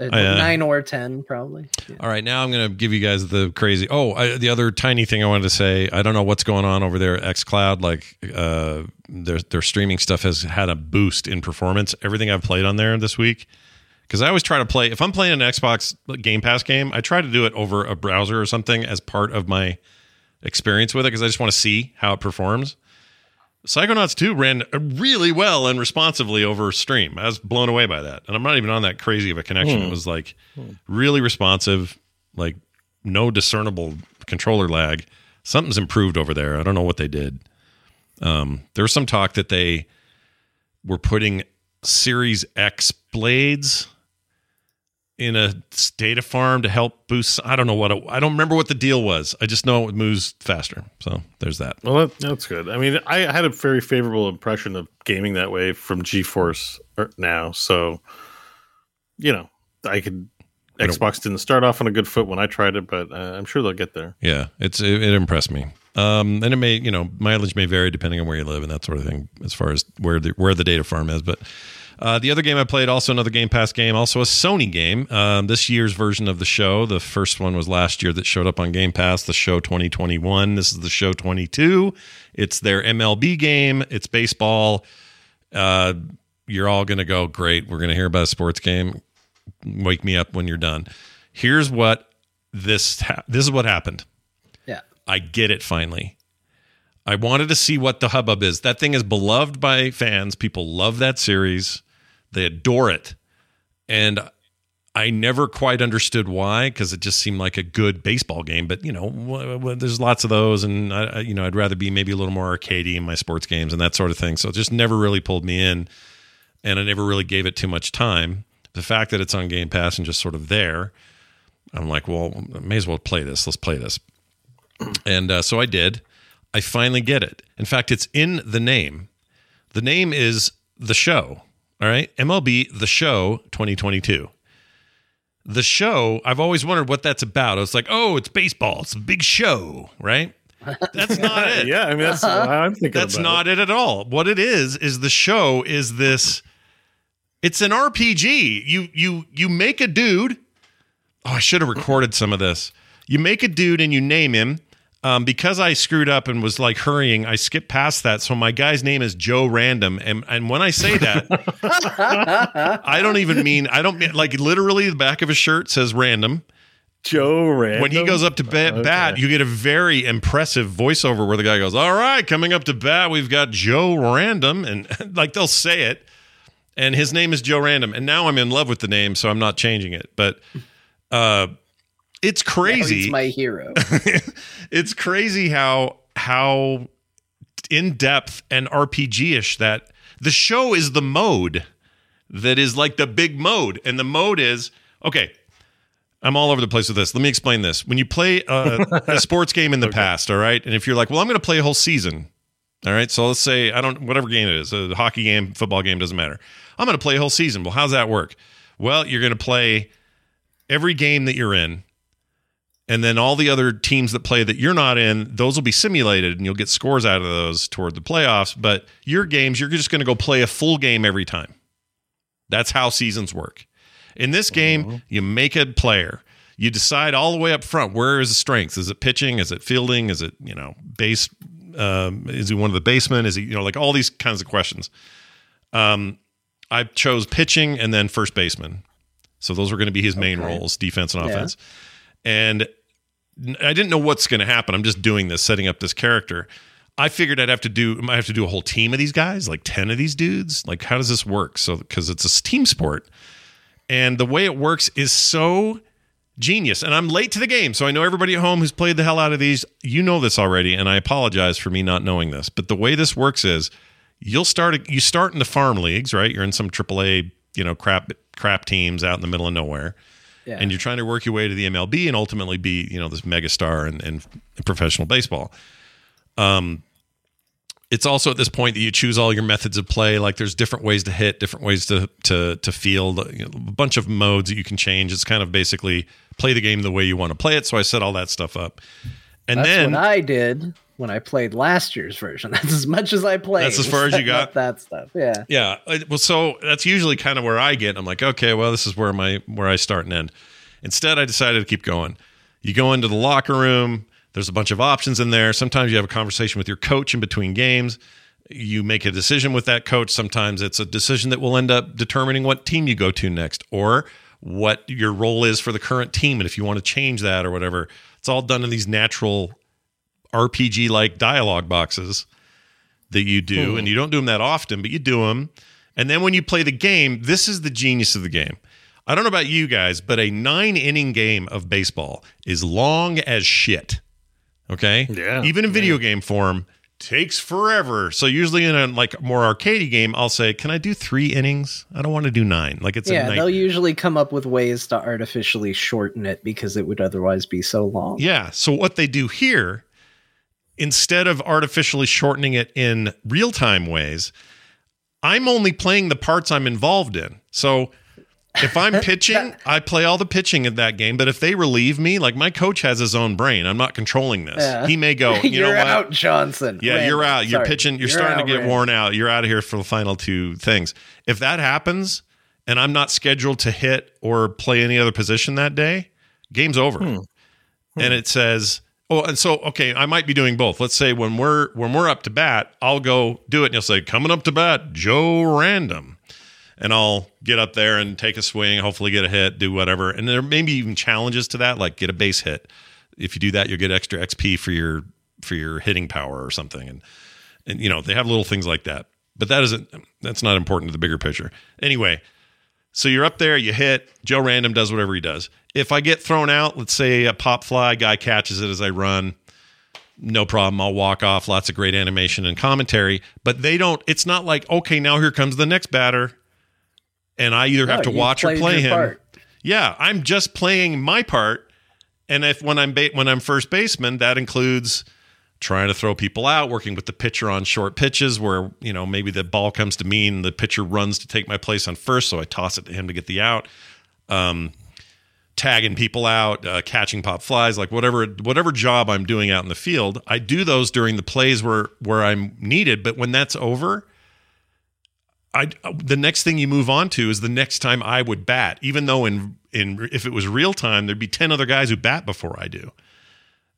Uh, uh, nine or ten, probably. Yeah. All right, now I'm going to give you guys the crazy. Oh, I, the other tiny thing I wanted to say. I don't know what's going on over there at XCloud. Like, uh, their their streaming stuff has had a boost in performance. Everything I've played on there this week, because I always try to play. If I'm playing an Xbox Game Pass game, I try to do it over a browser or something as part of my experience with it, because I just want to see how it performs. Psychonauts 2 ran uh, really well and responsively over stream. I was blown away by that. And I'm not even on that crazy of a connection. It hmm. was like hmm. really responsive, like no discernible controller lag. Something's improved over there. I don't know what they did. Um, there was some talk that they were putting Series X blades in a data farm to help boost. I don't know what it, I don't remember what the deal was. I just know it moves faster. So there's that. Well, that, that's good. I mean, I had a very favorable impression of gaming that way from GeForce er, now. So, you know, I could. I Xbox didn't start off on a good foot when I tried it, but uh, I'm sure they'll get there. Yeah, it's it, it impressed me. Um, and it may you know mileage may vary depending on where you live and that sort of thing as far as where the where the data farm is. But uh, the other game I played, also another Game Pass game, also a Sony game. Um, this year's version of the show. The first one was last year that showed up on Game Pass. The show 2021. This is the show 22. It's their MLB game. It's baseball. Uh, you're all gonna go great. We're gonna hear about a sports game. Wake me up when you're done. Here's what this ha- this is what happened. Yeah. I get it finally. I wanted to see what the hubbub is. That thing is beloved by fans. People love that series. They adore it. And I never quite understood why because it just seemed like a good baseball game. But, you know, there's lots of those. And, I- you know, I'd rather be maybe a little more arcadey in my sports games and that sort of thing. So it just never really pulled me in. And I never really gave it too much time. The fact that it's on Game Pass and just sort of there, I'm like, well, I may as well play this. Let's play this. And uh, so I did. I finally get it. In fact, it's in the name. The name is The Show. All right. MLB The Show 2022. The show, I've always wondered what that's about. I was like, oh, it's baseball. It's a big show, right? That's not it. Yeah, I mean that's what I'm thinking. That's not it at all. What it is is the show is this it's an RPG. You you you make a dude. Oh, I should have recorded some of this. You make a dude and you name him. Um, because I screwed up and was like hurrying, I skipped past that. So my guy's name is Joe Random, and and when I say that, I don't even mean I don't mean like literally the back of his shirt says Random. Joe Random. When he goes up to bat, Okay. bat, you get a very impressive voiceover where the guy goes, "All right, coming up to bat, we've got Joe Random," and like they'll say it, and his name is Joe Random, and now I'm in love with the name, so I'm not changing it. But uh, it's Now crazy. he's my hero. it's crazy how how in depth and RPG ish that the show is the mode that is like the big mode, and the mode is okay. I'm all over the place with this. Let me explain this. When you play a, a sports game in the past, all right, and if you're like, well, I'm going to play a whole season, all right. So let's say I don't whatever game it is, a hockey game, football game doesn't matter. I'm going to play a whole season. Well, how's that work? Well, you're going to play every game that you're in, and then all the other teams that play that you're not in, those will be simulated, and you'll get scores out of those toward the playoffs. But your games, you're just going to go play a full game every time. That's how seasons work. In this game, you make a player. You decide all the way up front where is the strength? Is it pitching? Is it fielding? Is it you know base? Um, is he one of the basemen? Is he you know like all these kinds of questions? Um, I chose pitching and then first baseman. So those were going to be his main Okay. roles, defense and Yeah. And I didn't know what's going to happen. I'm just doing this, setting up this character. I figured I'd have to do, I have to do a whole team of these guys, like 10 of these dudes. Like, how does this work? So, because it's a team sport. And the way it works is so genius. And I'm late to the game. So I know everybody at home who's played the hell out of these, you know this already. And I apologize for me not knowing this. But the way this works is you'll start, you start in the farm leagues, right? You're in some AAA, you know, crap, crap teams out in the middle of nowhere Yeah. and you're trying to work your way to the MLB and ultimately be, you know, this megastar in, in, in professional baseball. Um, it's also at this point that you choose all your methods of play. Like there's different ways to hit, different ways to to to field, you know, a bunch of modes that you can change. It's kind of basically play the game the way you want to play it. So I set all that stuff up, and That's then what I did when I played last year's version. That's as much as I played. That's as far as you got? That stuff. Yeah. Yeah. uh, Well, so that's usually kind of where I get. I'm like, okay, well, this is where my where I start and end. Instead, I decided to keep going. You go into the locker room. There's a bunch of options in there. Sometimes you have a conversation with your coach in between games. You make a decision with that coach. Sometimes it's a decision that will end up determining what team you go to next or what your role is for the current team. And if you want to change that or whatever, it's all done in these natural RPG like dialogue boxes that you do, hmm. and you don't do them that often, but you do them. And then when you play the game, this is the genius of the game. I don't know about you guys, but a nine inning game of baseball is long as shit. Okay. Yeah. Even in video game form, takes forever. So usually in a like more arcadey game, I'll say, "Can I do three innings? I don't want to do nine. Like it's yeah, a night. they'll usually come up with ways to artificially shorten it because it would otherwise be so long. Yeah. So what they do here, instead of artificially shortening it in real time ways, I'm only playing the parts I'm involved in. So if I'm pitching, I play all the pitching in that game. But if they relieve me, like my coach has his own brain, I'm not controlling this. Yeah. He may go, you You're know what? out, Johnson. Yeah, you're out. You're Sorry. pitching. You're, starting out, to get worn out. You're out of here for the final two things. If that happens, and I'm not scheduled to hit or play any other position that day, game's over. Hmm. And hmm. it says, oh, and so okay, I might be doing both. Let's say when we're when we're up to bat, I'll go do it, and you'll say, coming up to bat, Joe Random. And I'll get up there and take a swing, hopefully get a hit, do whatever. And there may be even challenges to that, like get a base hit. If you do that, you'll get extra XP for your for your hitting power or something. And and you know they have little things like that but that isn't that's not important to the bigger picture anyway so you're up there you hit joe random does whatever he does if i get thrown out let's say a pop fly guy catches it as i run no problem i'll walk off lots of great animation and commentary but they don't it's not like okay now here comes the next batter and i either have to watch or play him part. yeah, I'm just playing my part. And if when I'm ba- when I'm first baseman, that includes trying to throw people out, working with the pitcher on short pitches where, you know, maybe the ball comes to me and the pitcher runs to take my place on first, so I toss it to him to get the out. Um tagging people out, uh, catching pop flies, like whatever whatever job I'm doing out in the field, I do those during the plays where where I'm needed, but when that's over, I the next thing you move on to is the next time I would bat, even though in in if it was real time, there'd be ten other guys who bat before I do.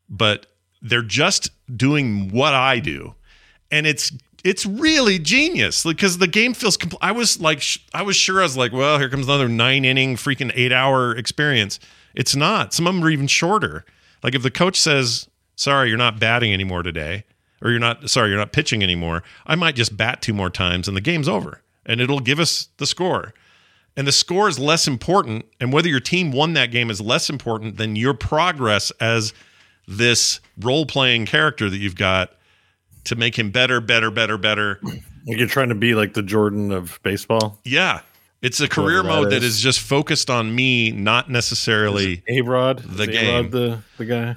But they're just doing what I do, and it's it's really genius because the game feels. Compl- I was like, sh- I was sure I was like, well, here comes another nine inning, freaking eight hour experience. It's not. Some of them are even shorter. Like if the coach says, "Sorry, you're not batting anymore today," or "You're not sorry, you're not pitching anymore," I might just bat two more times and the game's over, and it'll give us the score. And the score is less important, and whether your team won that game is less important than your progress as this role playing character that you've got to make him better, better, better, better. Like you're trying to be like the Jordan of baseball. Yeah. It's a career that mode that is. is just focused on me, not necessarily. A Rod, The Is game. A-Rod the the guy.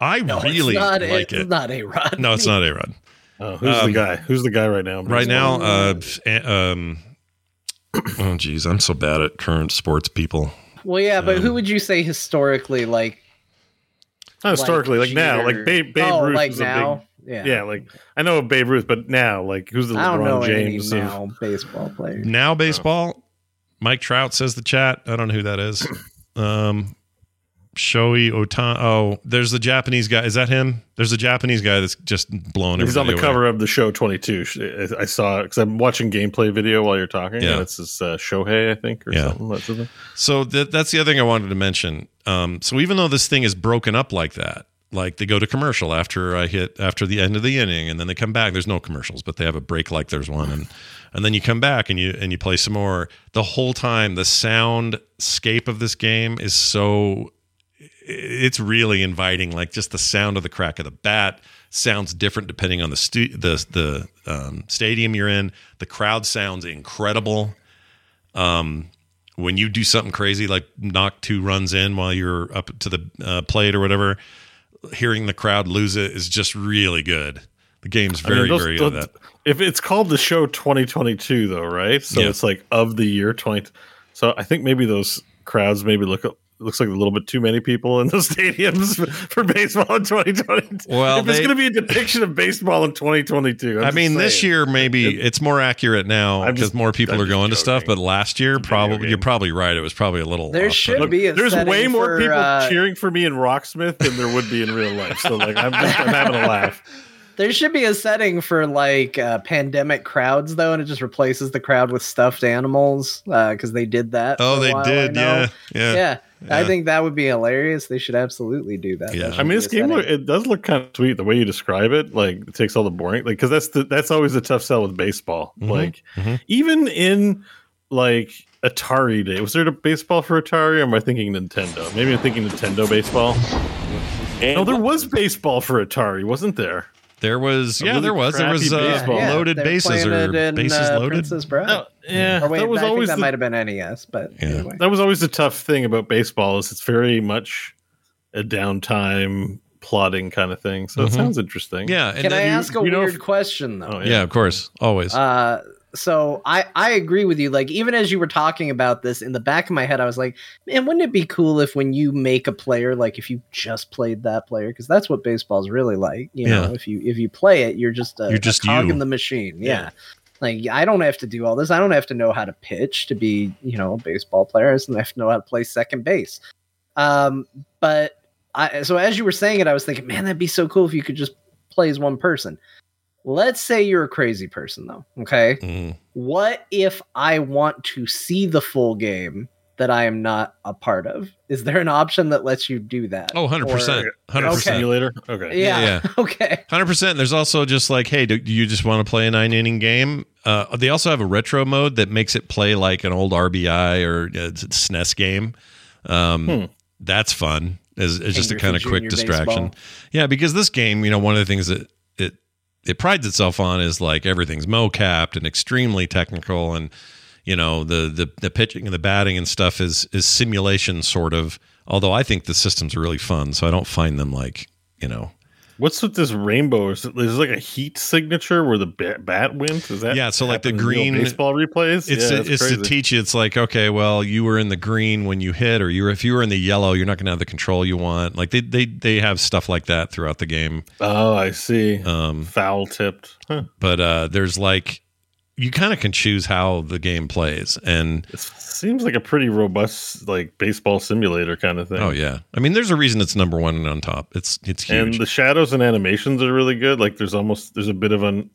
I really it's not, like it's it. not a rod. No, it's not A Rod. Oh, who's Um, the guy? Who's the guy right now? Right now, uh, um, oh, geez, I'm so bad at current sports people. Well, yeah, but Um, who would you say historically, like Not historically, like, now, like Babe, Babe oh, Ruth like is a now? big. yeah. Yeah, like I know of Babe Ruth, but now, like who's the I don't know LeBron any James of now baseball players. Now, baseball, Mike Trout says the chat. I don't know who that is. Um, Shohei Otan. Oh, there's the Japanese guy. Is that him? There's a Japanese guy that's just blowing He's on the away. cover of the show 22. I- saw it because I'm watching gameplay video while you're talking. Yeah. and it's this uh, Shohei, I think, or Yeah. something. That's. So th- that's the other thing I wanted to mention. Um, so even though this thing is broken up like that, like they go to commercial after I hit after the end of the inning, and then they come back. There's no commercials, but they have a break like there's one, and and then you come back and you and you play some more. The whole time, the soundscape of this game is so it's really inviting. Like just the sound of the crack of the bat sounds different depending on the stu- the the um, stadium you're in. The crowd sounds incredible. Um, when you do something crazy like knock two runs in while you're up to the uh, plate or whatever, hearing the crowd lose it is just really good. The game's I mean, very those- very good those- that. If it's called the show 2022, though, right? So Yeah. it's like of the year 20. So I think maybe those crowds maybe look looks like a little bit too many people in the stadiums for, for baseball in 2022. Well, if it's going to be a depiction of baseball in 2022, I'm I just mean, this year maybe It- it's more accurate now because more people I'm are just going to stuff. But last year, probably you're probably right. It was probably a little. There should Look, be a there's way more for, people uh, cheering for me in Rocksmith than there would be in real life. So like, I'm just I'm having a laugh. There should be a setting for like uh, pandemic crowds though, and it just replaces the crowd with stuffed animals because they did that. Oh, for a they while, I did. know. Yeah, yeah, yeah. I think that would be hilarious. They should absolutely do that. Yeah. I mean, be this game look, it does look kind of sweet the way you describe it. Like it takes all the boring, like because that's the that's always a tough sell with baseball. Mhm, Like mhm. even in like Atari day, was there a baseball for Atari? Or am I thinking Nintendo? Maybe I'm thinking Nintendo baseball. no, there was baseball for Atari, wasn't there? There was, yeah, really there was, there was crappy uh. Yeah, loaded bases or in, bases uh, loaded. Princess Bride. Oh, yeah, Or wait, that was I think always that the, might have been NES, but Yeah. anyway. that was always the tough thing about baseball is it's very much a downtime plotting kind of thing. So Mhm. it sounds interesting. Yeah, and Can I you- ask a you know weird if- question though? Oh, yeah. of course, always. Uh, so I I agree with you. Like even as you were talking about this, in the back of my head, I was like, man, wouldn't it be cool if when you make a player, like if you just played that player, because that's what baseball's really like. You know, if you if you play it, you're just a, You're just a cog you. in the machine. Yeah. Yeah. Like I don't have to do all this. I don't have to know how to pitch to be, you know, a baseball player. I have to know how to play second base. Um, but I so as you were saying it, I was thinking, man, that'd be so cool if you could just play as one person. Let's say you're a crazy person though. Okay. Mm. What if I want to see the full game that I am not a part of? Is there an option that lets you do that? Oh, 100 percent, hundred Okay. percent. Simulator. Okay. Yeah. Yeah, Okay. Hundred percent. There's also just like, hey, do, do you just want to play a nine inning game? Uh, they also have a retro mode that makes it play like an old RBI or uh, SNES game. Um, Hmm. That's fun. As, as just a kind of quick distraction. baseball. Yeah, because this game, you know, one of the things that it it prides itself on is like everything's mo-capped and extremely technical, and you know the the the pitching and the batting and stuff is is simulation sort of. Although I think the systems are really fun, so I don't find them like you know What's with this rainbow? Is it, is it like a heat signature where the bat, bat wins? Is that Yeah, so like the happen in real green- baseball replays? It's yeah, to, it's to teach you. It's like okay, well, you were in the green when you hit, or you were, if you were in the yellow, you're not going to have the control you want. Like they they they have stuff like that throughout the game. Oh, I see. Um, Foul tipped. Huh. but uh, there's like you kind of can choose how the game plays, and It seems like a pretty robust like baseball simulator kind of thing. oh yeah, I mean, there's a reason it's number one and on top. It's it's huge. And the shadows and animations are really good. Like there's almost there's a bit of an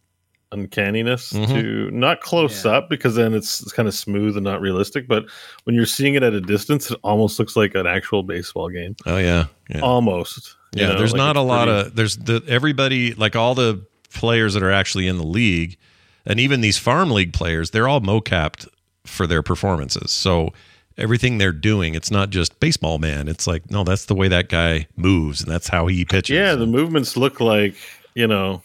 uncanniness Mhm. to not close Yeah. up because then it's, it's kind of smooth and not realistic. But when you're seeing it at a distance, it almost looks like an actual baseball game. oh yeah, yeah. Almost. you yeah know, there's like not a it's lot pretty- of there's the everybody like all the players that are actually in the league and even these farm league players they're all mo-capped for their performances so everything they're doing it's not just baseball man it's like no that's the way that guy moves and that's how he pitches Yeah, the movements look like you know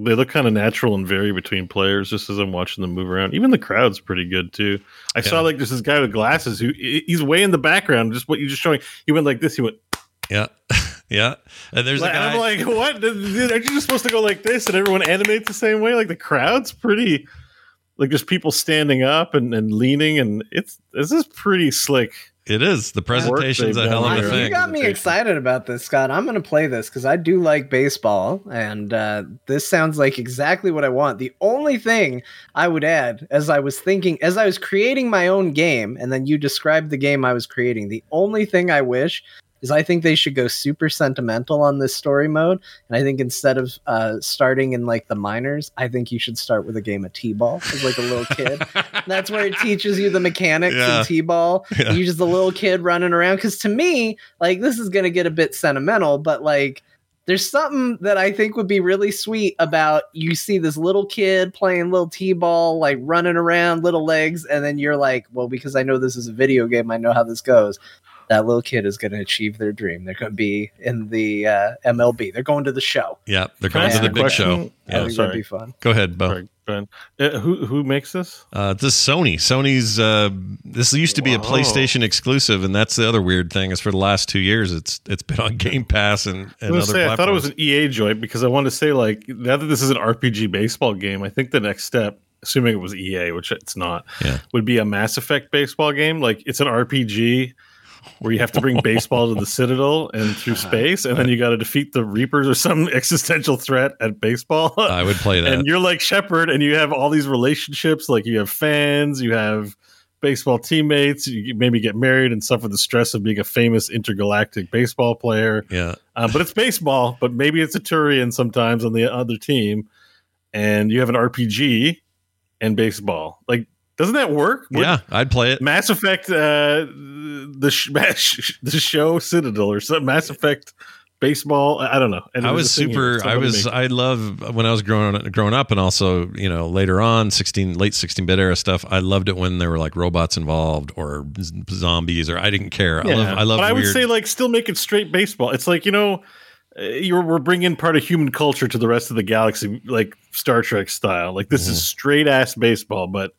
they look kind of natural and vary between players. Just as I'm watching them move around, even the crowd's pretty good too. I saw like there's this guy with glasses who he's way in the background. Just what you just showing. He went like this. He went. yeah yeah and there's a and guy I'm like, what? Aren't you just supposed to go like this and everyone animates the same way? Like the crowd's pretty. Like there's people standing up and, and leaning, and it's this is pretty slick. it is the presentation's they've a hell of a there. You got me excited about this, Scott. I'm going to play this because I do like baseball, and uh, this sounds like exactly what I want. The only thing I would add, as I was thinking, as I was creating my own game, and then you described the game I was creating, the only thing I wish is I think they should go super sentimental on this story mode. And I think instead of uh, starting in like the minors, I think you should start with a game of t-ball as like a little kid. That's where it teaches you the mechanics Yeah. in t-ball. Yeah. You're just a little kid running around. Because to me, like this is gonna get a bit sentimental, but like there's something that I think would be really sweet about you see this little kid playing little t-ball, like running around, little legs, and then you're like, well, because I know this is a video game, I know how this goes. That little kid is going to achieve their dream. They're going to be in the uh, MLB. They're going to the show. yeah they're going to the big question? show I Oh, sorry. that'd be fun. go ahead bo Sorry, Ben. Uh, who who makes this? Uh, this is Sony. Sony's. Uh, this used to be a PlayStation exclusive, and that's the other weird thing. Is for the last two years, it's it's been on Game Pass and, I and was other gonna say, I thought it was an EA joint because I wanted to say like now that this is an RPG baseball game, I think the next step, assuming it was EA, which it's not, Yeah. would be a Mass Effect baseball game. Like it's an RPG where you have to bring baseball to the Citadel and through space, and then you got to defeat the Reapers or some existential threat at baseball. I would play that. and you're like Shepard, and you have all these relationships. Like you have fans, you have baseball teammates. You maybe get married and suffer the stress of being a famous intergalactic baseball player. yeah, Um, but it's baseball, but maybe it's a Turian sometimes on the other team, and you have an RPG and baseball. Like, doesn't that work? Yeah, I'd play it. Mass Effect, uh, the sh- the show Citadel or some Mass Effect baseball. I don't know. And I was here, super. I was. I love when I was growing growing up, and also you know later on, sixteen late sixteen bit era stuff. I loved it when there were like robots involved or zombies, or I didn't care. I love. I love. But I would weird- say like still make it straight baseball. It's like you know uh, you're we're bringing part of human culture to the rest of the galaxy, like Star Trek style. Like this is straight ass baseball. But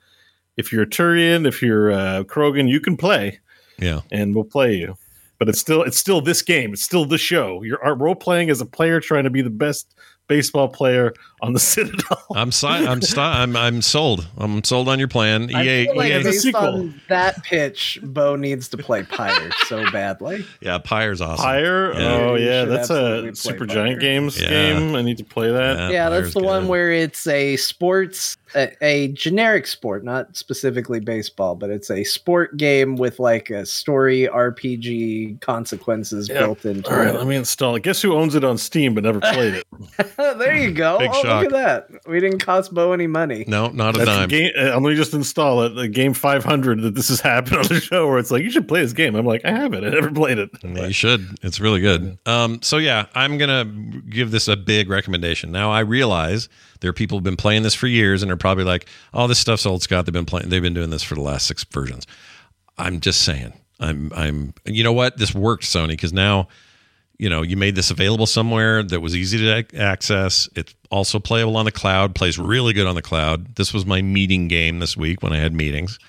if you're a Turian, if you're a Krogan, you can play, Yeah. and we'll play you. But it's still it's still this game. It's still the show. You're role playing as a player trying to be the best baseball player on the Citadel. I'm si- I'm sti- I'm I'm sold. I'm sold on your plan. I EA, feel like EA it's a based sequel. on that pitch, Bo needs to play Pyre so badly. yeah, Pyre's awesome. Pyre? Yeah. Oh yeah, that's a Super Pyre. Giant Games Yeah. game. I need to play that. Yeah, yeah, that's Pyre's the one where it's a sports, a, a generic sport, not specifically baseball, but it's a sport game with like a story RPG consequences Yeah. built into All right, it. let me install it. Guess who owns it on Steam but never played it? there you go. Big oh, shock. look at that. We didn't cost Bo any money. No, not a That's dime. a game. Uh, let me just install it. The game 500 that this has happened on the show where it's like you should play this game. I'm like I haven't. I never played it. Yeah, you should. It's really good. Um, so yeah, I'm gonna give this a big recommendation. Now I realize there are people who've been playing this for years and are probably like, "Oh, this stuff's old, Scott. They've been playing. They've been doing this for the last six versions." I'm just saying. I'm. I'm. You know what? This worked, Sony, because now, you know, you made this available somewhere that was easy to access. It's also playable on the cloud. Plays really good on the cloud. This was my meeting game this week when I had meetings.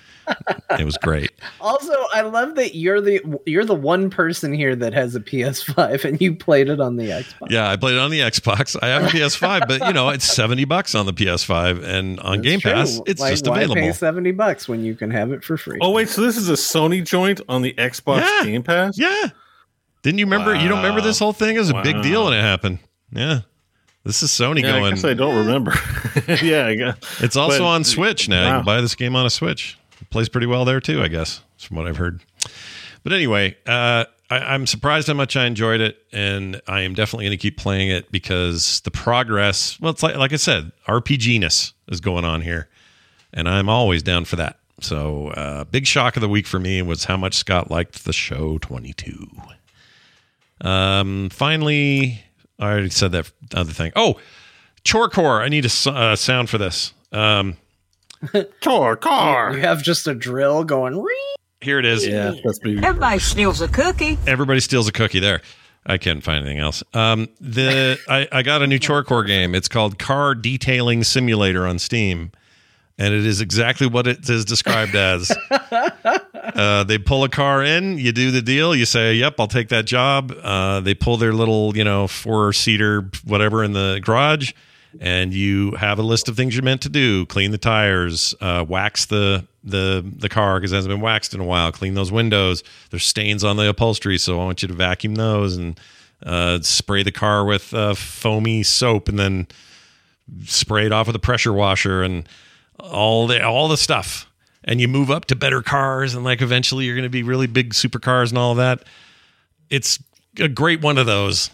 It was great. Also, I love that you're the you're the one person here that has a PS5 and you played it on the Xbox. Yeah, I played it on the Xbox. I have a PS5, but you know, it's 70 bucks on the PS5 and on It's Game true. Pass, it's Like, just why available. Pay seventy bucks when you can have it for free. Oh wait, so this is a Sony joint on the Xbox Yeah. Game Pass? Yeah. Didn't you remember? You don't remember this whole thing? It was a big deal when it happened. Yeah. This is Sony Yeah, I going. guess I don't remember. yeah, I guess. It's also but- on Switch now. You can buy this game on a Switch. Plays pretty well there too, I guess, from what I've heard. But anyway, uh, I, I'm surprised how much I enjoyed it, and I am definitely going to keep playing it because the progress. Well, it's like like I said, RPGness is going on here, and I'm always down for that. So, uh, big shock of the week for me was how much Scott liked the show 22. Um, finally, I already said that other thing. Oh, Chorecore. I need a uh, sound for this. Um, Car, car. You have just a drill going. "Ring." here it is. Yeah, that's. Everybody steals a cookie. Everybody steals a cookie there. I can't find anything else. Um, the I, I got a new Chorecore game. It's called Car Detailing Simulator on Steam, and it is exactly what it is described as. uh, they pull a car in, you do the deal, you say, "Yep, I'll take that job." Uh, they pull their little, you know, four seater whatever in the garage, and you have a list of things you're meant to do: clean the tires, uh, wax the the the car because it hasn't been waxed in a while, clean those windows. There's stains on the upholstery, so I want you to vacuum those and uh, spray the car with uh, foamy soap, and then spray it off with a pressure washer and all the all the stuff. And you move up to better cars, and like eventually you're going to be really big supercars and all of that. It's a great one of those.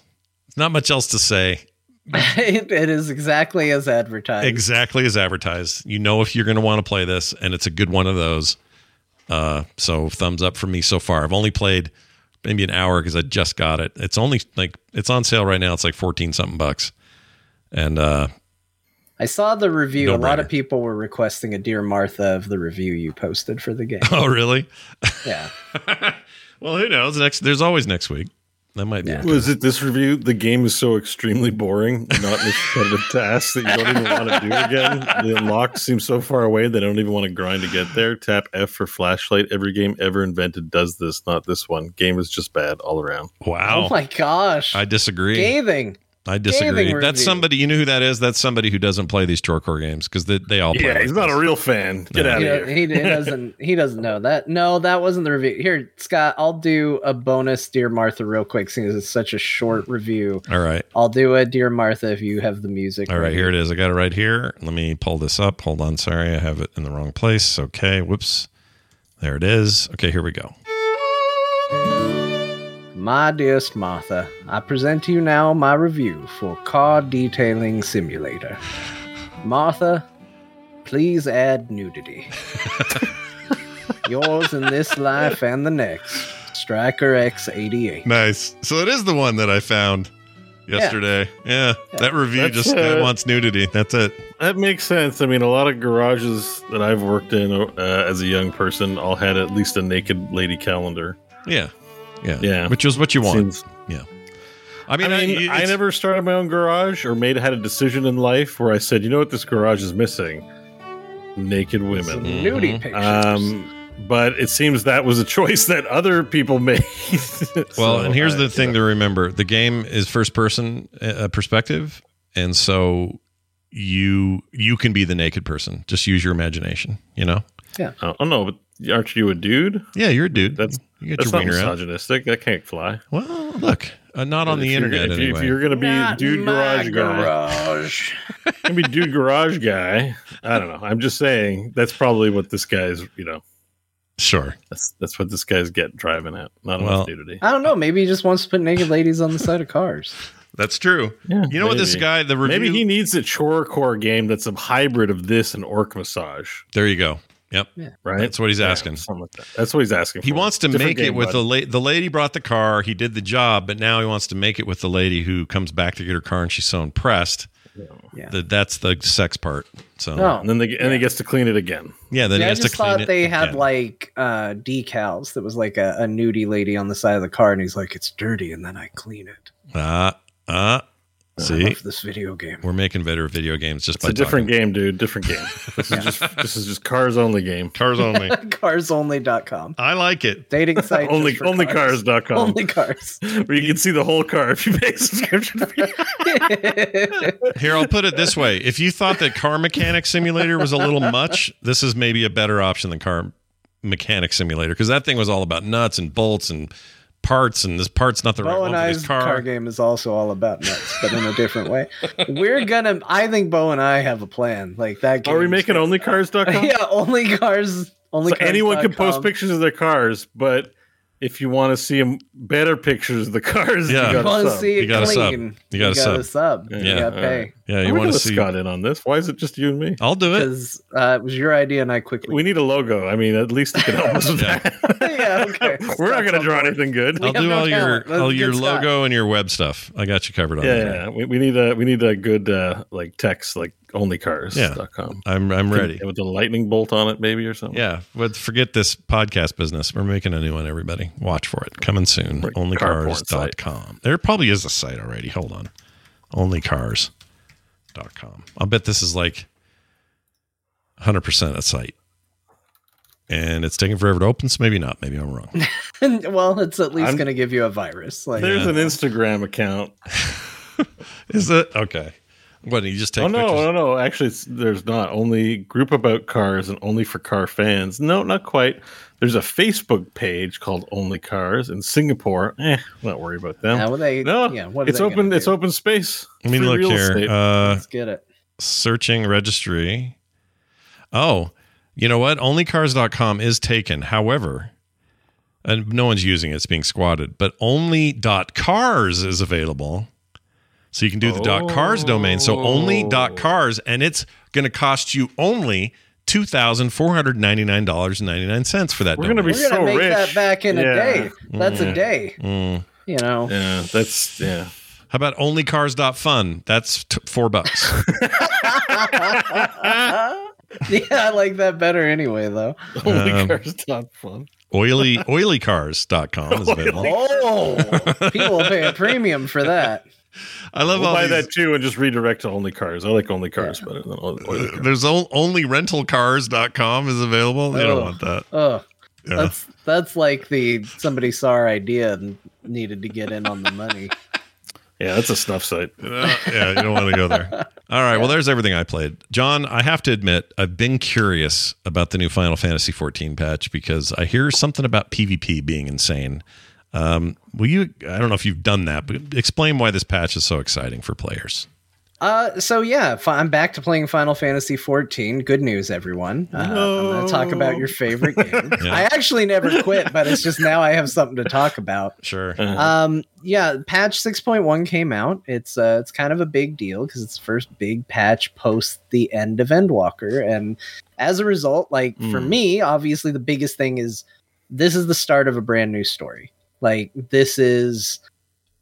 Not much else to say. it is exactly as advertised. Exactly as advertised. You know if you're going to want to play this, and it's a good one of those. Uh, so thumbs up for me so far. I've only played maybe an hour because I just got it. It's only like it's on sale right now. It's like fourteen something bucks, and uh, I saw the review. a lot of people were requesting a Dear Martha of the review you posted for the game. oh really? yeah. Well, who knows? Next, there's always next week. That might be. Yeah. Was it this review? The game is so extremely boring, not repetitive tasks that you don't even want to do again. The unlocked seems so far away that I don't even want to grind to get there. Tap F for flashlight. Every game ever invented does this, not this one. Game is just bad all around. Wow. Oh my gosh. I disagree. Scathing. I disagree. That's review. somebody. You know who that is? That's somebody who doesn't play these Chorecore games because they, they all play. Yeah, like he's not a real fan. Get No. out He, of he, here. he doesn't he doesn't know that. No, that wasn't the review. Here, Scott, I'll do a bonus Dear Martha real quick since it's such a short review. All right. I'll do a Dear Martha if you have the music. All right, ready. here it is. I got it right here. Let me pull this up. Hold on. Sorry, I have it in the wrong place. Okay. Whoops. There it is. Okay, here we go. My dearest Martha, I present to you now my review for Car Detailing Simulator. Martha, please add nudity. Yours in this life and the next, Striker X88. Nice. So it is the one that I found yesterday. Yeah. That review That's, just that uh, wants nudity. That's it. That makes sense. I mean, a lot of garages that I've worked in uh, as a young person all had at least a naked lady calendar. Yeah. Yeah. Yeah. Which is what you want. Seems- Yeah. I I mean, mean, I, never started my own garage or made had a decision in life where I said, you know what, this garage is missing naked Some women. nudie pictures. Um, but it seems that was a choice that other people made. Well, So and here's I- the thing to remember: the game is first person uh, perspective, and so you you can be the naked person. Just use your imagination. You know? Oh, oh, no, but aren't you a dude? Yeah, you're a dude. That's you get that's your not wiener out. misogynistic. That can't fly. Well, look, uh, not on If the you're- internet if, you, anyway. if you're gonna be Not dude my garage guy, garage. gonna be dude garage guy. I don't know. I'm just saying that's probably what this guy's. You know, sure. that's that's what this guy's get driving at. Not Well, enough nudity. I don't know. Maybe he just wants to put naked ladies on the side of cars. That's true. Yeah, You know what? This guy, the review. Maybe he needs a chore core game that's a hybrid of this and orc massage. there you go. Yep. Right? That's what he's asking. something like that. That's what he's asking. He for. wants to Different make it with bud. the la- the lady brought the car. He did the job, but now he wants to make it with the lady who comes back to get her car, and she's so impressed. Yeah. That that's the sex part. So No. and then they, and he gets to clean it again. yeah, then Yeah, he I has just to clean thought it. they had again. like uh, decals that was like a, a nudie lady on the side of the car, and he's like, "It's dirty," and then I clean it. ah ah. I Uh, see, love this video game. we're making better video games just It's by a different talking. game, dude. Different game. This is just this is just cars only game. Cars only. Carsonly.com. I like it. Dating site. only just for onlycars.com. cars. Only cars. where you can see the whole car if you pay a subscription. Here, I'll put it this way: if you thought that Car Mechanic Simulator was a little much, this is maybe a better option than Car Mechanic Simulator because that thing was all about nuts and bolts and parts, and this part's not the right Bo one and for I's this car. car. game is also all about nuts, but in a different way. We're gonna. I think Bo and I have a plan. Like that. Game Are we game's- making onlycars.com? yeah, only cars. Only So anyone can post pictures of their cars, but if you want to see 'em better pictures of the cars, Yeah. you You got want to to see it You gotta sub. You gotta gotta sub. sub. Yeah, You gotta all pay. right. Yeah, you gonna want to let see? Scott in on this? Why is it just you and me? I'll do it. Because uh, it was your idea, and I quickly. We need a logo. I mean, at least you can help us with Yeah. that. yeah, okay. We're not going to draw anything good. I'll do no all your. Let's all get your Scott. logo and your web stuff. I got you covered on Yeah, that. yeah. We, we need a we need a good uh, like text like onlycars.com. I'm I'm ready. with a lightning bolt on it, maybe or something. Yeah, but forget this podcast business. We're making a new one, everybody. Watch for it. Coming soon. Right, car porn. Onlycars.com. There probably is a site already. Hold on. Onlycars.com. I'll bet this is like 100% a site. And it's taking forever to open, so maybe not. Maybe I'm wrong. well, it's at least going to give you a virus. Like, There's Yeah. an Instagram account. Is it? Okay. What, you just take oh no, pictures? no, no! Actually, it's, there's not only group about cars and only for car fans. No, not quite. There's a Facebook page called Only Cars in Singapore. Eh, not worry about them. Yeah, well, they, no, yeah, what are it's they open. gonna It's open space. I mean, look here. Uh, Let's get it. searching registry. Oh, you know what? Onlycars.com is taken. However, and no one's using it, it's being squatted, but only.cars is available. So you can do the dot .cars domain. So only.cars and it's going to cost you only $2,499.99 for that We're gonna be We're going to so make rich. that back in Yeah. a day. That's Yeah. a day. Mm. You know. yeah, that's yeah. How about onlycars.fun? That's t- four bucks. yeah, I like that better anyway, though. Only Um, cars fun. Oily oilycars.com is available. Oh, people will pay a premium for that. I love We'll all buy these. that too and just redirect to Only Cars. I like Only Cars better than Only Only Cars. There's o- only rentalcars.com is available. They don't want that. Oh, Yeah. that's that's like the somebody saw our idea and needed to get in on the money. Yeah, that's a snuff site. Uh, yeah, you don't want to go there. All right. Well, there's everything I played. John, I have to admit, I've been curious about the new Final Fantasy 14 patch because I hear something about PvP being insane. Um, will you? I don't know if you've done that, but explain why this patch is so exciting for players. Uh, so yeah, fi- I'm back to playing Final Fantasy 14. Good news, everyone. Uh, I'm going to talk about your favorite game. Yeah. I actually never quit, but it's just now I have something to talk about. Sure. Um, yeah, patch 6.1 came out. It's uh, it's kind of a big deal because it's the first big patch post the end of Endwalker, and as a result, like for Mm. me, obviously the biggest thing is this is the start of a brand new story. Like this is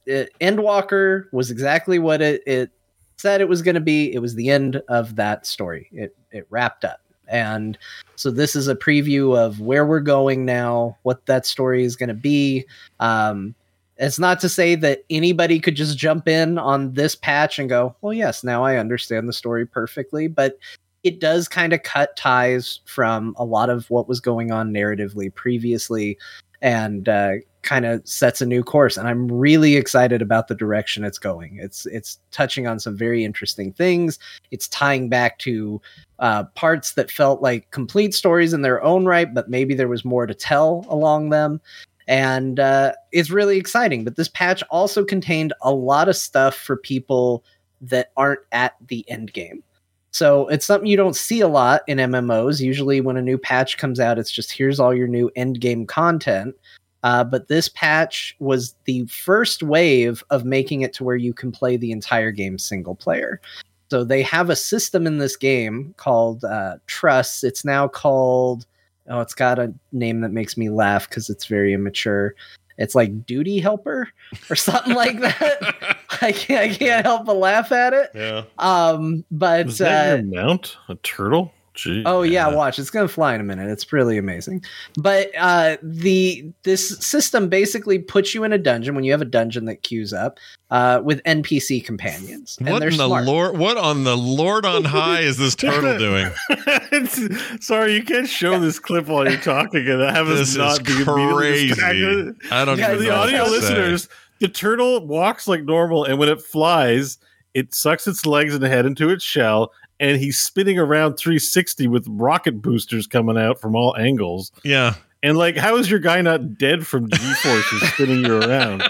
it, Endwalker was exactly what it, it said it was going to be. It was the end of that story. It it wrapped up. And so this is a preview of where we're going now, what that story is going to be. Um, It's not to say that anybody could just jump in on this patch and go, well, yes, now I understand the story perfectly. But it does kind of cut ties from a lot of what was going on narratively previously and uh, kind of sets a new course and i'm really excited about the direction it's going it's it's touching on some very interesting things it's tying back to uh, parts that felt like complete stories in their own right but maybe there was more to tell along them and uh, it's really exciting but this patch also contained a lot of stuff for people that aren't at the end game so it's something you don't see a lot in MMOs. Usually, when a new patch comes out, it's just here's all your new end game content. Uh, but this patch was the first wave of making it to where you can play the entire game single player. So they have a system in this game called uh, Trust. It's now called, oh, it's got a name that makes me laugh because it's very immature. It's like Duty Helper or something like that. I can't, I can't help but laugh at it. Yeah. Um, but Is that uh, your mount? A turtle? Gee. Oh yeah, watch. It's gonna fly in a minute. It's really amazing. But uh the this system basically puts you in a dungeon when you have a dungeon that queues up uh with NPC companions. And What they're in the smart. lord? What on the Lord on high is this turtle doing? It's- sorry, you can't show this clip while you're talking, and have us This is not be immediately crazy. distracted. I don't Yeah, For the audio to say. listeners, the turtle walks like normal, and when it flies, it sucks its legs and head into its shell, and he's spinning around 360 with rocket boosters coming out from all angles. Yeah. And like, how is your guy not dead from G forces spinning you around?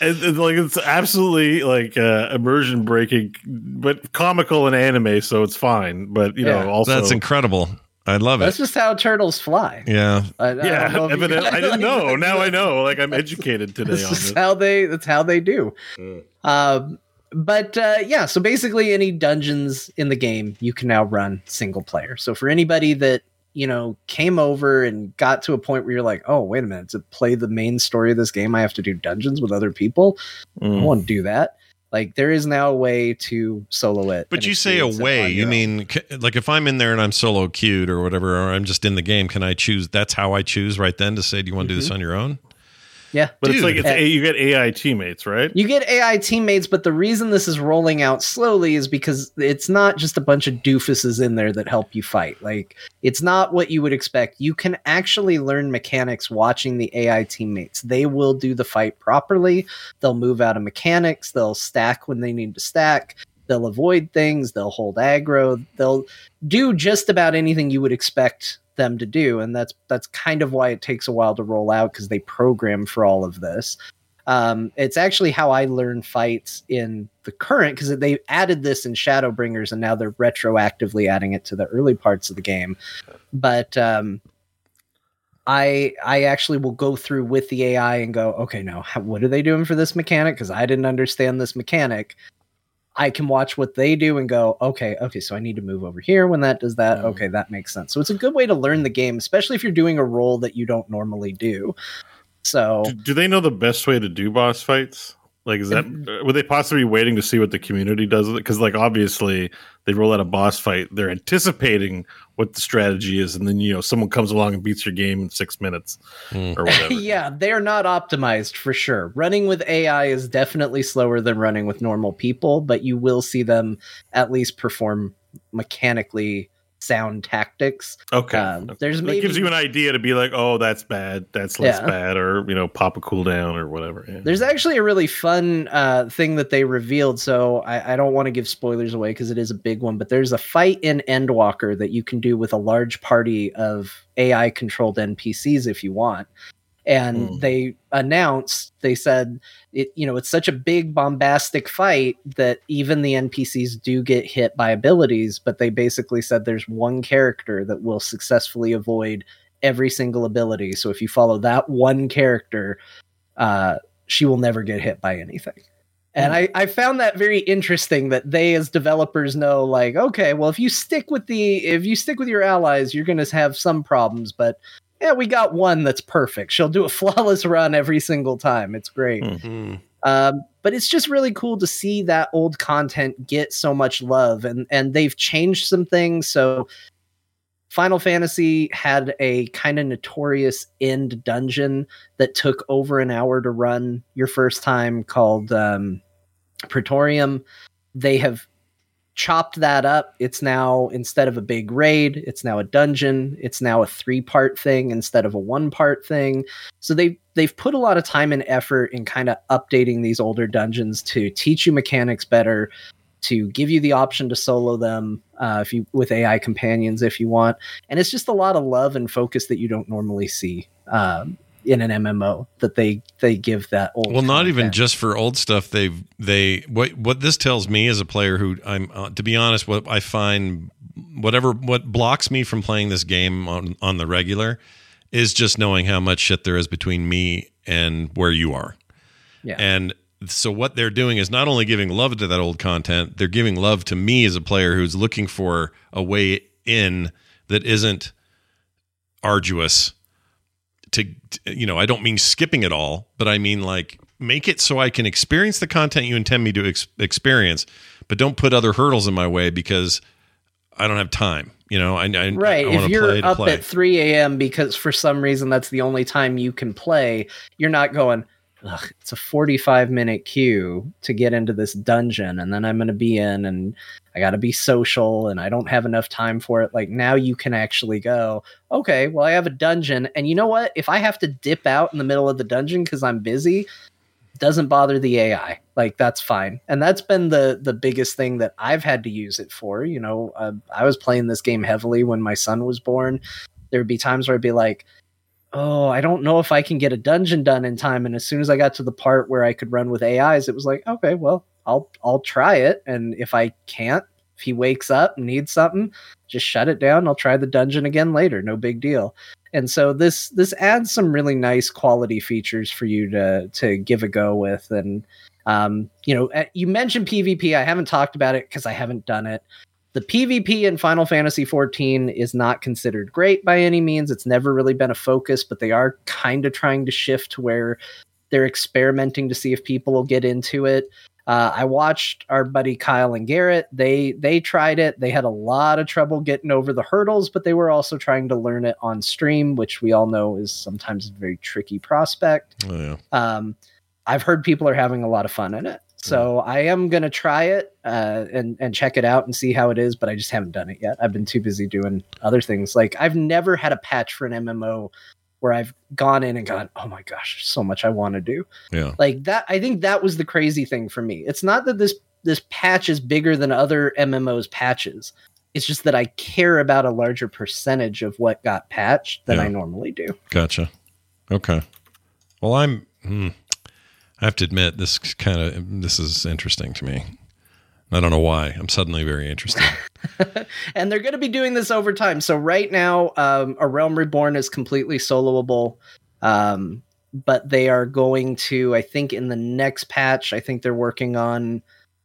And, and, like it's absolutely like uh, immersion breaking, but comical and anime, so it's fine. But you Yeah, know, also That's incredible. I love it. That's just how turtles fly. Yeah. I, I don't yeah, know if evident- guys- I didn't know. Now I know. Like I'm educated today That's on just this. how they. That's how they do. Mm. Um, but uh, yeah, so basically, any dungeons in the game you can now run single player. So for anybody that you know came over and got to a point where you're like, oh wait a minute, to play the main story of this game, I have to do dungeons with other people. I Mm. won't do that. Like there is now a way to solo it. But you say experience it away, you own. mean like if I'm in there and I'm solo queued or whatever, or I'm just in the game, can I choose? That's how I choose right then to say, do you want to do this Mm-hmm. on your own? Yeah. But it's like it's Uh, you get AI teammates, right? You get AI teammates, but the reason this is rolling out slowly is because it's not just a bunch of doofuses in there that help you fight. Like, it's not what you would expect. You can actually learn mechanics watching the AI teammates. They will do the fight properly. They'll move out of mechanics. They'll stack when they need to stack. They'll avoid things. They'll hold aggro. They'll do just about anything you would expect them to do, and that's that's kind of why it takes a while to roll out because they program for all of this. Um, it's actually how I learn fights in the current because they added this in Shadowbringers and now they're retroactively adding it to the early parts of the game. But um, I I actually will go through with the AI and go, okay, no, how, what are they doing for this mechanic? Because I didn't understand this mechanic. I can watch what they do and go, okay, okay, so I need to move over here when that does that. Okay, that makes sense. So it's a good way to learn the game, especially if you're doing a role that you don't normally do. So Do, do they know the best way to do boss fights? Like, is that would they possibly be waiting to see what the community does? Because, like, obviously, they roll out a boss fight. They're anticipating what the strategy is, and then you know someone comes along and beats your game in six minutes Hmm. or whatever. yeah, they are not optimized for sure. Running with AI is definitely slower than running with normal people, but you will see them at least perform mechanically sound tactics. Okay, Um, there's maybe gives you an idea to be like, oh, that's bad, that's less Yeah. bad, or you know, pop a cooldown or whatever. Yeah. There's actually a really fun uh, thing that they revealed. So I, I don't want to give spoilers away because it is a big one. But there's a fight in Endwalker that you can do with a large party of AI controlled NPCs if you want. And Hmm. they announced, they said, it, you know, it's such a big bombastic fight that even the NPCs do get hit by abilities. But they basically said there's one character that will successfully avoid every single ability. So if you follow that one character, uh, she will never get hit by anything. And I, I found that very interesting that they as developers know like, okay, well if you stick with the if you stick with your allies, you're gonna have some problems, but yeah, we got one that's perfect. She'll do a flawless run every single time. It's great. Hmm. Hmm. Um, but it's just really cool to see that old content get so much love and and they've changed some things. So Final Fantasy had a kind of notorious end dungeon that took over an hour to run your first time called um, Praetorium. They have chopped that up. It's now instead of a big raid, it's now a dungeon. It's now a three-part thing instead of a one-part thing. So they they've put a lot of time and effort in kind of updating these older dungeons to teach you mechanics better, to give you the option to solo them uh, if you with AI companions if you want, and it's just a lot of love and focus that you don't normally see um, in an MMO that they they give that old. Well, not even just for old stuff. They've they what what this tells me as a player who I'm uh, to be honest, what I find whatever what blocks me from playing this game on on the regular is just knowing how much shit there is between me and where you are. Yeah. And so what they're doing is not only giving love to that old content, they're giving love to me as a player who's looking for a way in that isn't arduous to you know, I don't mean skipping it all, but I mean like make it so I can experience the content you intend me to ex- experience, but don't put other hurdles in my way because I don't have time. You know, I, I right I if you're play up play. at 3 a.m because for some reason that's the only time you can play you're not going Ugh, it's a 45 minute queue to get into this dungeon and then i'm going to be in and i got to be social and i don't have enough time for it like now you can actually go okay well i have a dungeon and you know what if i have to dip out in the middle of the dungeon because i'm busy doesn't bother the AI. Like that's fine, and that's been the the biggest thing that I've had to use it for. You know, uh, I was playing this game heavily when my son was born. There would be times where I'd be like, "Oh, I don't know if I can get a dungeon done in time." And as soon as I got to the part where I could run with AIs, it was like, "Okay, well, I'll I'll try it, and if I can't, if he wakes up and needs something, just shut it down. I'll try the dungeon again later. No big deal." and so this this adds some really nice quality features for you to to give a go with and um, you know uh, you mentioned pvp i haven't talked about it because i haven't done it the pvp in final fantasy XIV is not considered great by any means it's never really been a focus but they are kind of trying to shift to where they're experimenting to see if people will get into it uh, I watched our buddy Kyle and Garrett. They they tried it. They had a lot of trouble getting over the hurdles, but they were also trying to learn it on stream, which we all know is sometimes a very tricky prospect. Oh, yeah. Um, I've heard people are having a lot of fun in it, so I am gonna try it uh, and and check it out and see how it is. But I just haven't done it yet. I've been too busy doing other things. Like I've never had a patch for an MMO where I've gone in and gone, oh my gosh, so much I want to do Yeah. like that i think that was the crazy thing for me it's not that this this patch is bigger than other mmos patches it's just that i care about a larger percentage of what got patched than Yeah. i normally do Gotcha. Okay. Well, I'm. Hmm, I have to admit, this kind of this is interesting to me. I don't know why. I'm suddenly very interested. and they're going to be doing this over time so right now um, a realm reborn is completely soloable um, but they are going to i think in the next patch i think they're working on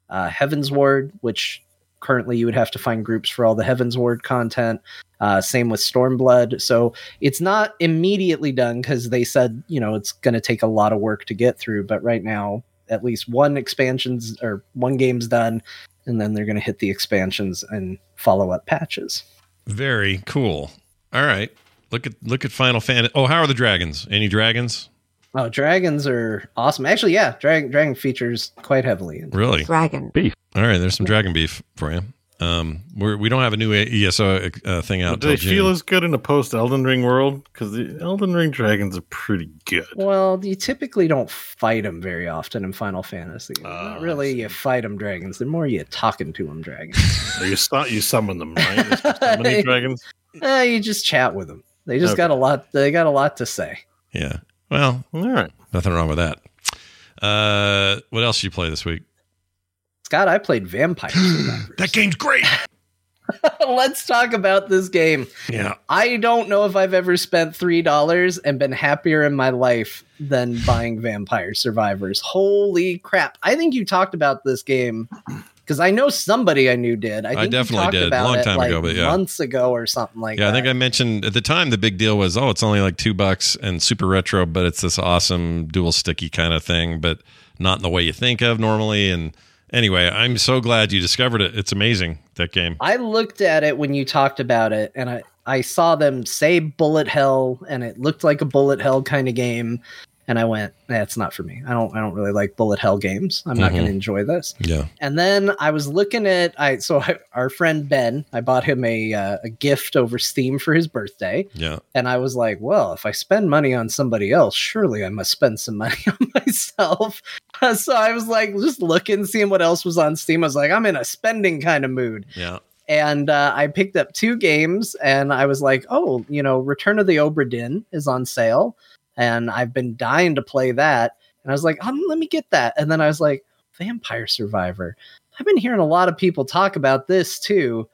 uh, Heavensward which currently you would have to find groups for all the Heavensward content uh, same with stormblood so it's not immediately done because they said you know it's going to take a lot of work to get through but right now at least one expansions or one game's done and then they're going to hit the expansions and follow up patches very cool. All right. Look at look at Final Fantasy. Oh, how are the dragons? Any dragons? oh dragons are awesome actually yeah dragon dragon features quite heavily in Really? Dragon. All right. There's some dragon beef for you. Um, we're, we don't have a new ESO uh, thing out. But do they till feel as good in a post Elden Ring world? Because the Elden Ring dragons are pretty good. well you typically don't fight them very often in final fantasy Oh, not really you fight them dragons they're more you talking to them dragons Or you, su- you summon them, right? Is there Summoning dragons. Eh, you just chat with them they just Okay. got a lot they got a lot to say Yeah. Well, All right. nothing wrong with that. Uh, what else did you play this week? Scott i played vampire Survivors. That game's great. let's talk about this game Yeah. I don't know if I've ever spent three dollars and been happier in my life than buying Vampire Survivors. Holy crap! I think you talked about this game because I know somebody I knew did. I, I think you definitely did. A about long it, time like, ago, but yeah. months ago or something like Yeah, that. Yeah, I think I mentioned at the time the big deal was oh it's only like two bucks and super retro, but it's this awesome dual sticky kind of thing, but not in the way you think of normally. And anyway, I'm so glad you discovered it. It's amazing that game. I looked at it when you talked about it, and I I saw them say bullet hell and it looked like a bullet hell kind of game and I went, that's not for me. I don't I don't really like bullet hell games. I'm not Mhm. going to enjoy this. Yeah. And then I was looking at I so I, our friend Ben, I bought him a uh, a gift over Steam for his birthday, Yeah. and I was like, well, if I spend money on somebody else, surely I must spend some money on myself. so I was like, just looking, seeing what else was on Steam. I was like, I'm in a spending kind of mood, Yeah. and uh, I picked up two games, and I was like, oh, you know, Return of the Obra Dinn is on sale, and I've been dying to play that, and I was like, um, let me get that, and then I was like, Vampire Survivor. I've been hearing a lot of people talk about this too.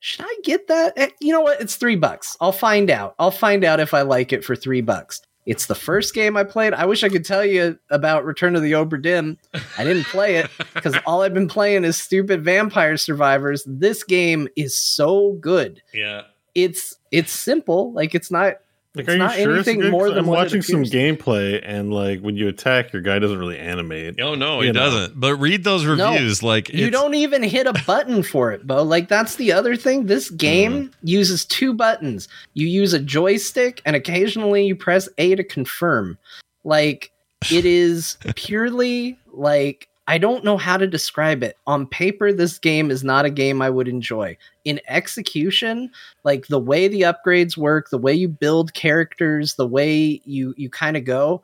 Should I get that? Eh, You know what? It's three bucks. I'll find out. I'll find out if I like it for three bucks. It's the first game I played. I wish I could tell you about Return of the Obra Dinn. I didn't play it because all I've been playing is stupid Vampire Survivors. This game is so good. Yeah. It's it's simple. Like it's not Like, It's are you not sure it's anything good? more 'Cause than I'm watching some gameplay, and like when you attack, your guy doesn't really animate. Oh no, he know. doesn't. But read those No. reviews. like you it's- don't even hit a button for it, Bo. Like that's the other thing. This game Mm-hmm. uses two buttons. You use a joystick and occasionally you press A to confirm. Like it is purely like I don't know how to describe it. On paper this game is not a game I would enjoy. In execution, like the way the upgrades work, the way you build characters, the way you you kind of go,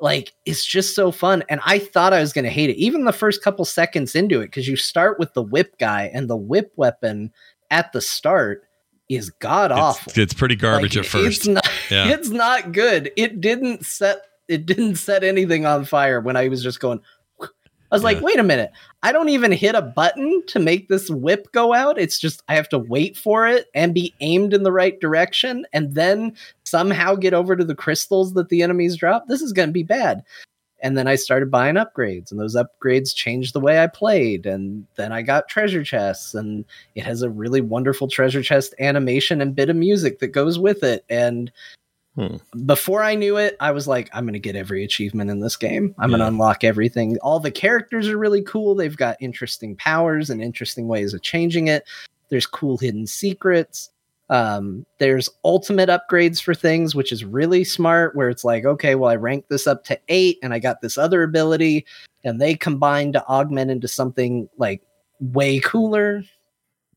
like it's just so fun and i thought i was going to hate it even the first couple seconds into it because you start with the whip guy and the whip weapon at the start is god awful It's, it's pretty garbage Like, at first. it's not Yeah. it's not good it didn't set it didn't set anything on fire when i was just going I was like, wait a minute. I don't even hit a button to make this whip go out. It's just I have to wait for it and be aimed in the right direction and then somehow get over to the crystals that the enemies drop. This is going to be bad. And then I started buying upgrades, and those upgrades changed the way I played. And then I got treasure chests, and it has a really wonderful treasure chest animation and bit of music that goes with it. And Hmm. before I knew it, I was like, I'm going to get every achievement in this game. I'm going to unlock everything. All the characters are really cool. They've got interesting powers and interesting ways of changing it. There's cool hidden secrets. Um, there's ultimate upgrades for things, which is really smart. Where it's like, okay, well, I ranked this up to eight, and I got this other ability, and they combine to augment into something like way cooler.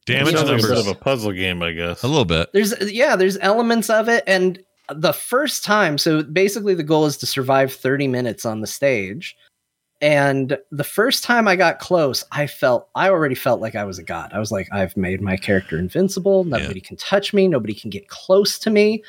Damage Sounds like a bit numbers. of a puzzle game, I guess. A little bit. There's yeah, there's elements of it, and the first time, so basically the goal is to survive 30 minutes on the stage. And the first time I got close, I felt I already felt like I was a god. I was like, I've made my character invincible. Nobody can touch me. Nobody can get close to me.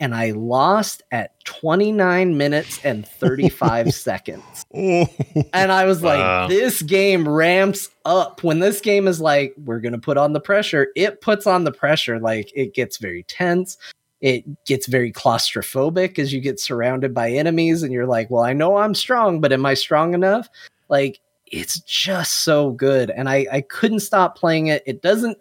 And I lost at 29 minutes and 35 seconds. Oh. And I was like, Wow. this game ramps up. When this game is like, we're going to put on the pressure, it puts on the pressure. Like, it gets very tense. It gets very claustrophobic as you get surrounded by enemies. And you're like, well, I know I'm strong, but am I strong enough? Like, it's just so good. And I, I couldn't stop playing it. It doesn't.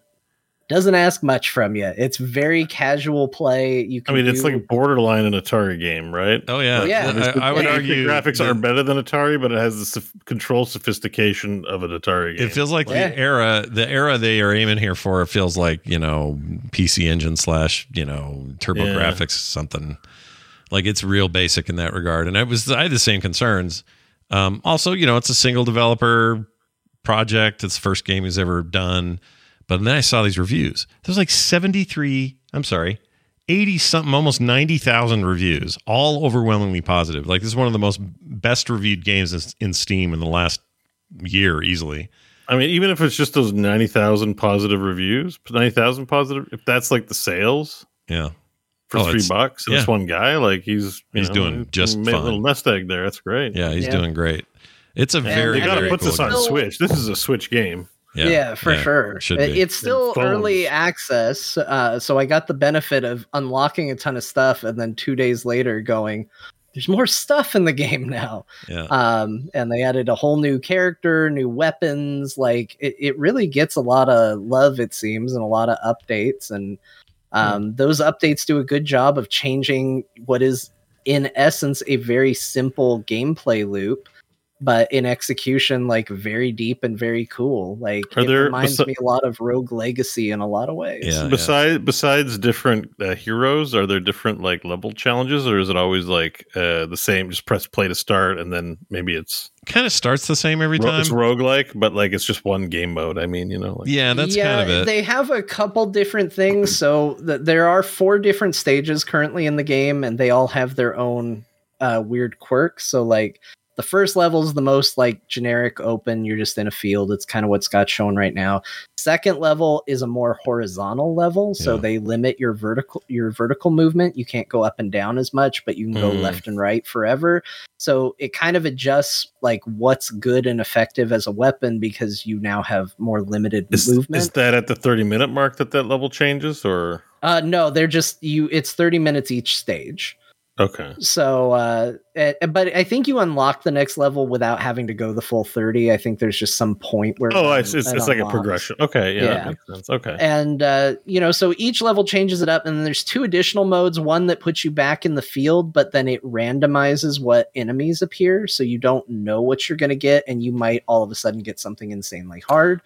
Doesn't ask much from you. It's very casual play. You can. I mean, it's do- like borderline an Atari game, right? Oh yeah. Oh, yeah. I, I would The argue graphics that aren't better than Atari, but it has the soph- control sophistication of an Atari game. It feels like Yeah. the era, the era they are aiming here for. It feels like you know PC Engine slash you know Turbo Yeah. Graphics something. Like it's real basic in that regard, and I was I had the same concerns. Um, also, you know, it's a single developer project. It's the first game he's ever done. But then I saw these reviews. There's like 73, I'm sorry, 80 something, almost 90,000 reviews, all overwhelmingly positive. Like this is one of the most best reviewed games in- in Steam in the last year easily. I mean, even if it's just those ninety thousand positive reviews, ninety thousand positive, if that's like the sales Yeah. for Oh, three bucks, and this one guy, like he's He's know, doing just made a little nest egg there. That's great. Yeah, he's Yeah. doing great. It's a very, they got to very put cool this on game. Switch. This is a Switch game. Yeah, for yeah, sure. It- It's still phones. early access, uh, so I got the benefit of unlocking a ton of stuff, and then two days later going, "There's more stuff in the game now." Yeah. Um, and they added a whole new character, new weapons. Like it, it really gets a lot of love, it seems, and a lot of updates. And um, those updates do a good job of changing what is, in essence, a very simple gameplay loop but in execution, like very deep and very cool. Like Are it there- reminds besi- me a lot of Rogue Legacy in a lot of ways. Yeah. besides besides different uh, heroes, are there different like level challenges, or is it always like uh, the same? Just press play to start, and then maybe it's Kind of starts the same every time. it's roguelike, but like it's just one game mode. I mean, you know, like, yeah, that's kind of it. They have a couple different things. So th- there are four different stages currently in the game, and they all have their own uh, weird quirks. So like the first level is the most like generic open. You're just in a field. It's kind of what Scott's shown right now. Second level is a more horizontal level, so Yeah. they limit your vertical your vertical movement. You can't go up and down as much, but you can go Mm. left and right forever. So it kind of adjusts like what's good and effective as a weapon because you now have more limited is, movement. is that at the thirty minute mark that that level changes, or Uh, no, they're just you. It's thirty minutes each stage. Okay? So, uh, but I think you unlock the next level without having to go the full thirty. I think there's just some point where Oh, it's, it's, it it's like a progression. Okay, yeah, Yeah. that makes sense. Okay, And uh, you know, so each level changes it up, and there's two additional modes. One that puts you back in the field, but then it randomizes what enemies appear, so you don't know what you're going to get, and you might all of a sudden get something insanely hard,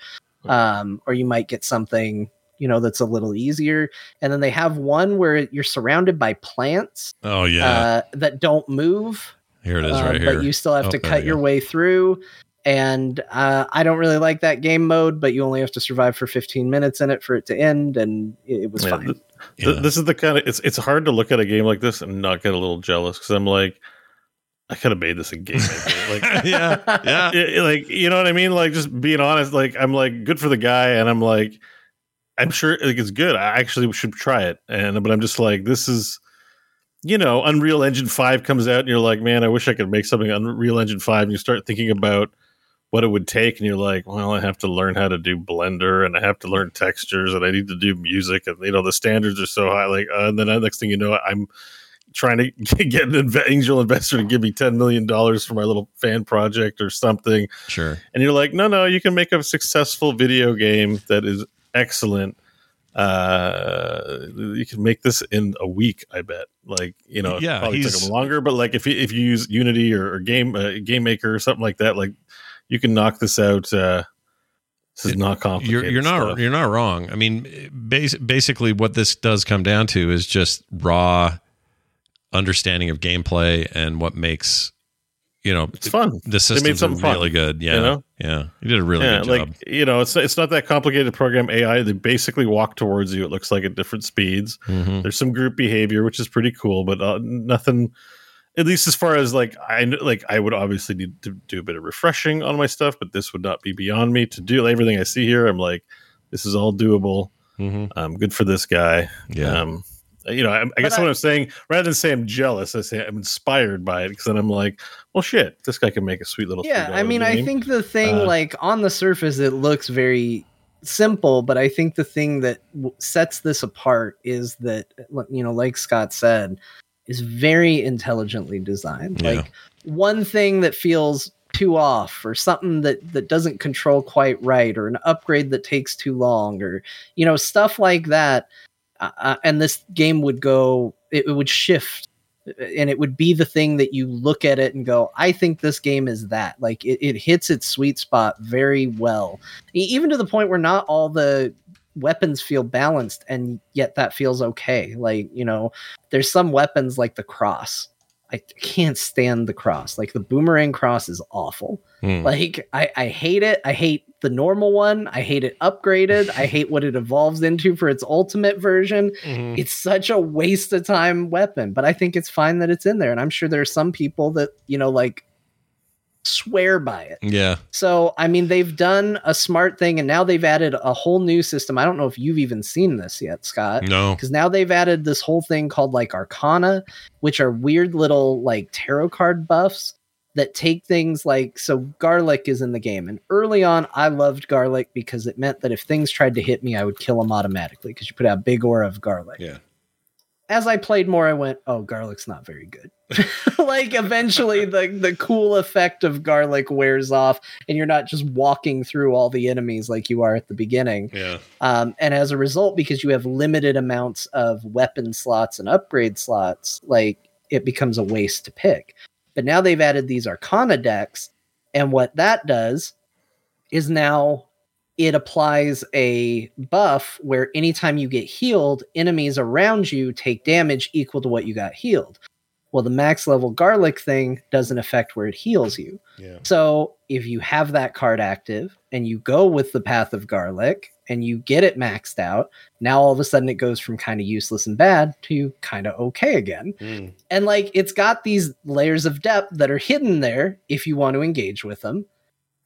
um, or you might get something you know that's a little easier. And then they have one where you're surrounded by plants oh yeah, uh, that don't move, here it is um, right here. but you still have Oh, to cut we your go. way through. And uh, I don't really like that game mode, but you only have to survive for 15 minutes in it for it to end, and it, it was Yeah, fine. th- Yeah. th- this is the kind of it's it's hard to look at a game like this and not get a little jealous because I'm like, I could have made this a game. Like, yeah, yeah. Yeah, like you know what I mean. Like just being honest. Like I'm like good for the guy, and I'm like, I'm sure like it's good. I actually should try it. And but I'm just like, this is, you know, Unreal Engine Five comes out, and you're like, man, I wish I could make something Unreal Engine Five. And you start thinking about what it would take, and you're like, well, I have to learn how to do Blender, and I have to learn textures, and I need to do music, and you know the standards are so high. Like, uh, and then the next thing you know, I'm trying to get an angel investor to give me ten million dollars for my little fan project or something Sure. and you're like, no, no, you can make a successful video game that is excellent. Uh, you can make this in a week, I bet. Like, you know, Yeah, probably took them longer, but like if you, if you use Unity or, or Game uh, Game Maker or something like that, like you can knock this out. Uh, this is not complicated. You're you're not stuff. you're not wrong. I mean, bas- basically, what this does come down to is just raw understanding of gameplay and what makes you know It's fun. the made systems are something fun, really good. Yeah, you know? yeah, you did a really yeah, good like job. you know, it's it's not that complicated to program AI. They basically walk towards you. It looks like at different speeds. Mhm. There's some group behavior, which is pretty cool, but uh, nothing. At least as far as like I like, I would obviously need to do a bit of refreshing on my stuff, but this would not be beyond me to do. Everything I see here, I'm like, this is all doable. Mhm. Um, good for this guy. Yeah, Um, you know, I, I guess I- what I'm saying, rather than say I'm jealous, I say I'm inspired by it because then I'm like, well, shit, this guy can make a sweet little. yeah, I $3 mean, I think the thing, Uh, like on the surface, it looks very simple, but I think the thing that w- sets this apart is that, you know, like Scott said, is very intelligently designed. Yeah. Like one thing that feels too off or something that that doesn't control quite right or an upgrade that takes too long or you know stuff like that uh, uh, and this game would go it, it would shift and it would be the thing that you look at it and go i think this game is that. Like it, it hits its sweet spot very well even to the point where not all the weapons feel balanced and yet that feels okay. Like you know there's some weapons like the cross i can't stand the cross like the boomerang cross is awful Hmm. like I, I hate it. I hate the normal one. I hate it upgraded. I hate what it evolves into for its ultimate version. Mhm. It's such a waste of time weapon, but I think it's fine that it's in there. And I'm sure there are some people that, you know, like swear by it. yeah, So, I mean, they've done a smart thing and now they've added a whole new system. I don't know if you've even seen this yet, Scott no, because now they've added this whole thing called like arcana which are weird little like tarot card buffs that take things like so garlic is in the game and early on i loved garlic because it meant that if things tried to hit me i would kill them automatically because you put out a big aura of garlic Yeah. As i played more i went oh garlic's not very good. Like eventually the the cool effect of garlic wears off and you're not just walking through all the enemies like you are at the beginning. Yeah, um, and as a result, because you have limited amounts of weapon slots and upgrade slots, like it becomes a waste to pick. But now they've added these Arcana decks, And what that does is now it applies a buff where anytime you get healed, enemies around you take damage equal to what you got healed. Well, the max level garlic thing doesn't affect where it heals you. Yeah. So if you have that card active and you go with the path of garlic and you get it maxed out, now all of a sudden it goes from kind of useless and bad to kind of okay again. Mm. And like it's got these layers of depth that are hidden there if you want to engage with them.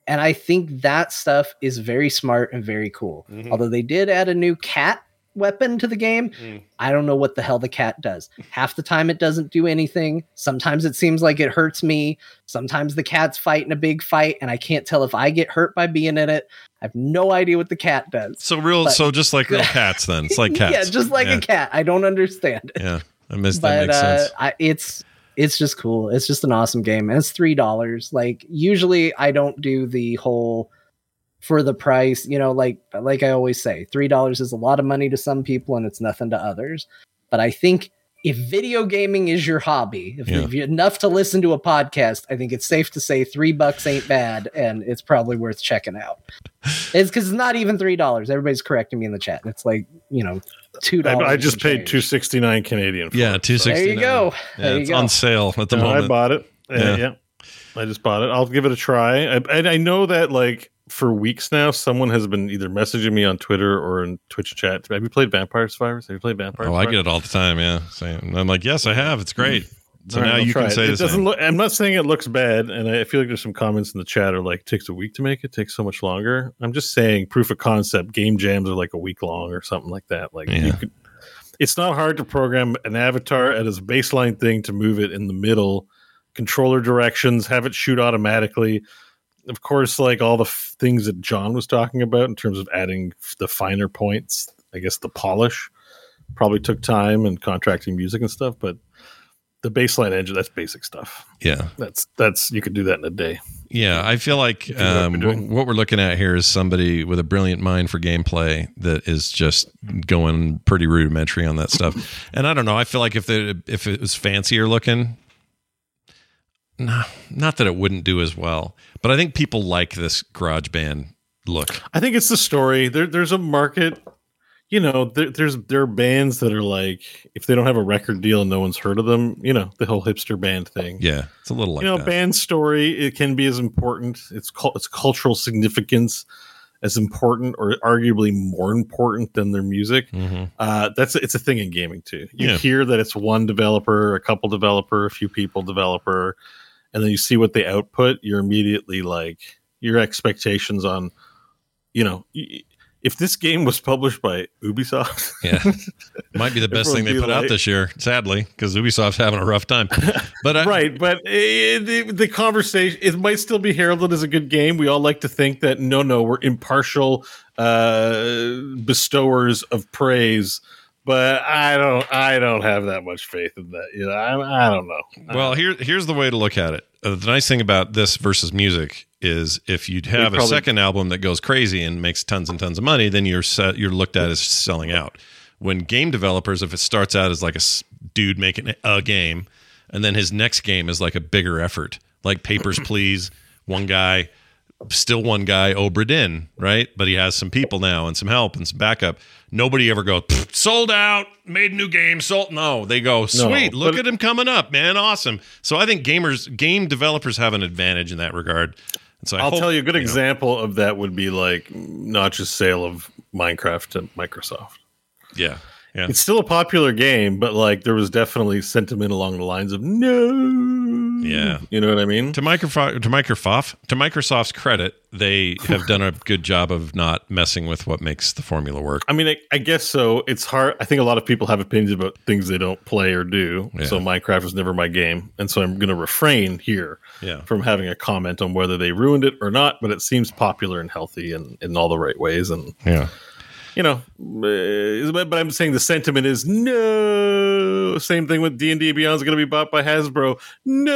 And I think that stuff is very smart and very cool. Mhm. Although they did add a new cat weapon to the game, Mm. I don't know what the hell the cat does. Half the time it doesn't do anything. Sometimes it seems like it hurts me. Sometimes the cat's fighting a big fight and I can't tell if I get hurt by being in it. I have no idea what the cat does. So real, But- so just like real cats. Then it's like cats. yeah, just like yeah. a cat. I don't understand it. Yeah, I missed that. But Makes uh, sense. I, it's it's just cool. It's just an awesome game, and it's three dollars. Like usually, I don't do the whole for the price. You know, like like I always say, three dollars is a lot of money to some people, and it's nothing to others. But I think if video gaming is your hobby, if, Yeah. if you enough to listen to a podcast, I think it's safe to say three bucks ain't bad, and it's probably worth checking out. It's because it's not even three dollars. Everybody's correcting me in the chat. It's like you know two I, dollars. I just paid two sixty nine Canadian. For Yeah, it, two so- sixty. There you go. Yeah, There you it's go. on sale at the No, I bought it. Yeah. Yeah, yeah. I just bought it. I'll give it a try. I, and I know that like for weeks now, someone has been either messaging me on Twitter or in Twitch chat. Have you played Vampire Survivors? Have you played Vampire? Oh, I get it all the time. Yeah, Saying- I'm like, yes, I have. It's great. So All right, now I'll you can it. say it doesn't same. look. I'm not saying it looks bad, and I feel like there's some comments in the chat are like takes a week to make it, takes so much longer. I'm just saying proof of concept game jams are like a week long or something like that. Like you Yeah. could, it's not hard to program an avatar as a baseline thing to move it in the middle, controller directions, have it shoot automatically. Of course, like all the f- things that John was talking about in terms of adding f- the finer points, I guess the polish probably took time and contracting music and stuff, but the baseline engine that's basic stuff Yeah, that's that's you could do that in a day yeah. I feel like what um, what, we're looking at here is somebody with a brilliant mind for gameplay that is just going pretty rudimentary on that stuff. And I don't know. I feel like if it if it was fancier looking. No, not that it wouldn't do as well, but I think people like this garage band look. i think it's the story there, there's a market you know there, there's there are bands that are like if they don't have a record deal and no one's heard of them you know the whole hipster band thing Yeah, it's a little like you know that. band story it can be as important it's cul- it's cultural significance as important or arguably more important than their music Mhm. uh, that's it's a thing in gaming too. You Yeah. hear that it's one developer, a couple developer, a few people developer, and then you see what they output. You're immediately like your expectations on, you know, y- if this game was published by Ubisoft, Yeah, might be the best thing they put be out this year. Sadly, because Ubisoft's having a rough time. But I, right? But it, the, the conversation it might still be heralded as a good game. We all like to think that no, no, we're impartial uh, bestowers of praise. But I don't, I don't have that much faith in that. You know, I, I don't know. Well, here here's the way to look at it. Uh, the nice thing about this versus music is if you have a second album that goes crazy and makes tons and tons of money, then you're set, you're looked at as selling out. When game developers, if it starts out as like a dude making a game, and then his next game is like a bigger effort, like Papers Please, one guy, still one guy, Obra Dinn, right? But he has some people now and some help and some backup. Nobody ever goes sold out, made a new game, sold. No, they go sweet. look at him coming up, man, awesome. So I think gamers, game developers have an advantage in that regard. And so I I'll hope- tell you a good know, example of that would be like not just sale of Minecraft to Microsoft. Yeah, yeah, It's still a popular game, but like there was definitely sentiment along the lines of no. Yeah. You know what I mean? to Microsoft, to Microsoft, to Microsoft's credit, they have done a good job of not messing with what makes the formula work. I mean, I, I guess so. It's hard. I think a lot of people have opinions about things they don't play or do. Yeah. So Minecraft was never my game, and so I'm going to refrain here Yeah, from having a comment on whether they ruined it or not. But it seems popular and healthy and in all the right ways, and yeah. You know, uh, but, I'm saying the sentiment is no. Same thing with D and D Beyond is going to be bought by Hasbro. No,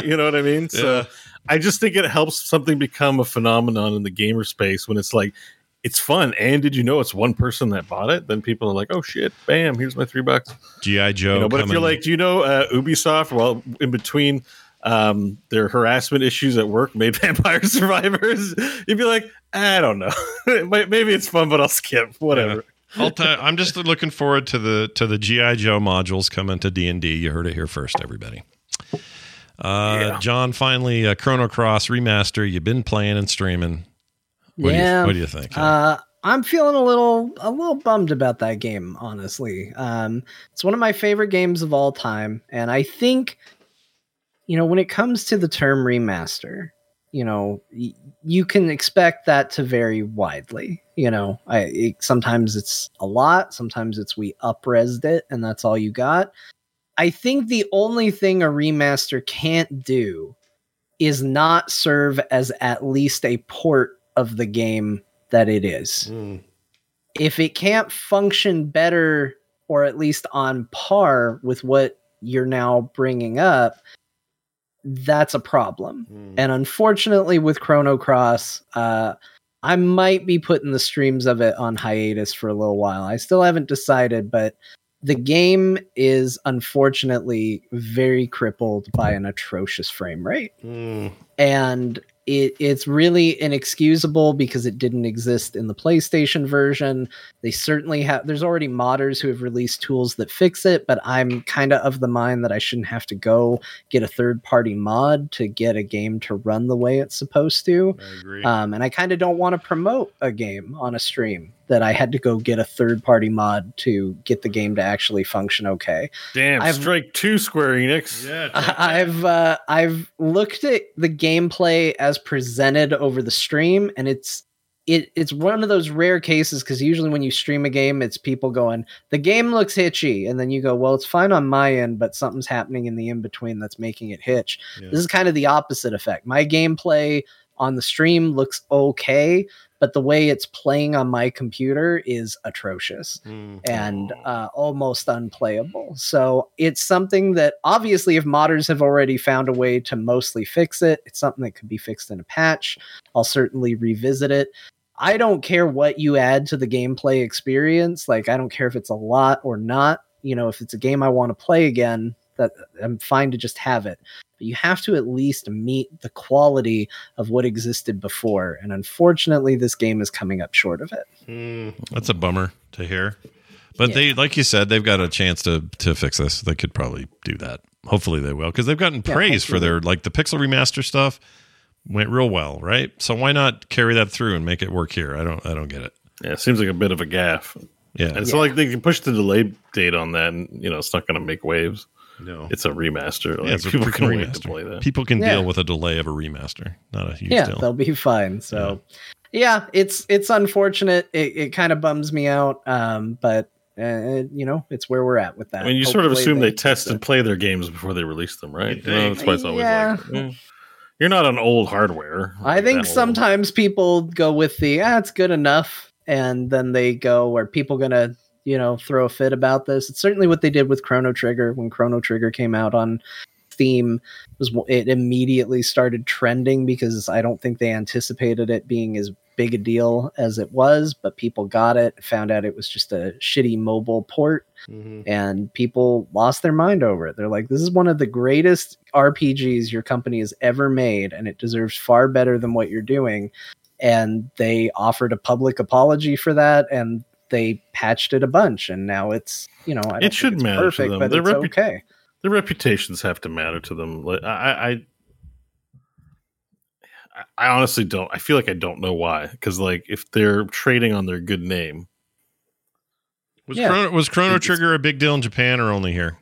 you know what I mean. So I just think it helps something become a phenomenon in the gamer space when it's like it's fun. And did you know it's one person that bought it? Then people are like, oh shit, bam, here's my three bucks. GI Joe. You know, but if you're like, do you know uh, Ubisoft? Well, in between um, their harassment issues at work made vampire survivors, you'd be like, I don't know. Maybe it's fun, but I'll skip. Whatever. I'll t- I'm just looking forward to the to the GI Joe modules coming to D and D. You heard it here first, everybody. Uh, Yeah. John, finally, uh, Chrono Cross remaster. You've been playing and streaming. What do Yeah. you, what do you think? Uh, I'm feeling a little a little bummed about that game, honestly. Um, it's one of my favorite games of all time, and I think, you know, when it comes to the term remaster, you know, y- you can expect that to vary widely. You know, I it, sometimes it's a lot, sometimes it's we upresed it, and that's all you got. I think the only thing a remaster can't do is not serve as at least a port of the game that it is. Mm. If it can't function better or at least on par with what you're now bringing up, that's a problem. And unfortunately, with Chrono Cross, uh, I might be putting the streams of it on hiatus for a little while. I still haven't decided, but the game is unfortunately very crippled by an atrocious frame rate and it, it's really inexcusable because it didn't exist in the PlayStation version. They certainly have. There's already modders who have released tools that fix it, but I'm kind of of the mind that I shouldn't have to go get a third party mod to get a game to run the way it's supposed to. I agree. Um, and I kind of don't want to promote a game on a stream that I had to go get a third party mod to get the game to actually function okay. Damn, I've- strike two, Square Enix. yeah, I- I've uh, I've looked at the gameplay as presented over the stream, and it's it it's one of those rare cases because usually when you stream a game, it's people going, the game looks hitchy, and then you go, well, it's fine on my end, but something's happening in the in between that's making it hitch. Yeah. This is kind of the opposite effect. My gameplay on the stream looks okay, but the way it's playing on my computer is atrocious and uh, almost unplayable. So it's something that obviously, if modders have already found a way to mostly fix it, it's something that could be fixed in a patch. I'll certainly revisit it. I don't care what you add to the gameplay experience. Like, I don't care if it's a lot or not. You know, if it's a game I want to play again, that I'm fine to just have it. But you have to at least meet the quality of what existed before. And unfortunately, this game is coming up short of it. Hmm. That's a bummer to hear. But they, like you said, they've got a chance to to fix this. They could probably do that. Hopefully, they will because they've gotten Yeah, praise for their like the pixel remaster stuff went real well, right? So why not carry that through and make it work here? I don't, I don't get it. Yeah, it seems like a bit of a gaff. Yeah, And it's not like they can push the delay date on that, and you know it's not going to make waves. No, It's a remaster. Like, yeah, it's a people freaking can wait to play that. People can Yeah. deal with a delay of a remaster, not a huge yeah, deal. they'll be fine. So, yeah, it's it's unfortunate. It, it kind of bums me out, um, but uh, you know, it's where we're at with that. I mean, you sort of assume they fix test and play their games before they release them, right? You'd You know, think. that's why it's always Yeah. like, eh, you're not on old hardware. I think that old. sometimes people go with the ah, it's good enough, and then they go, "Are people gonna, you know, throw a fit about this?" It's certainly what they did with Chrono Trigger when Chrono Trigger came out on Steam. Was it immediately started trending because I don't think they anticipated it being as big a deal as it was, but people got it, found out it was just a shitty mobile port, mm-hmm. and people lost their mind over it. They're like, this is one of the greatest RPGs your company has ever made, and it deserves far better than what you're doing. And they offered a public apology for that, and they patched it a bunch, and now it's you know I It should it's matter to them. but Their it's repu- okay. Their reputations have to matter to them. Like, I, I, I, I honestly don't. I feel like I don't know why. Because like, if they're trading on their good name, Was Yeah. Chrono, was Chrono Trigger a big deal in Japan or only here?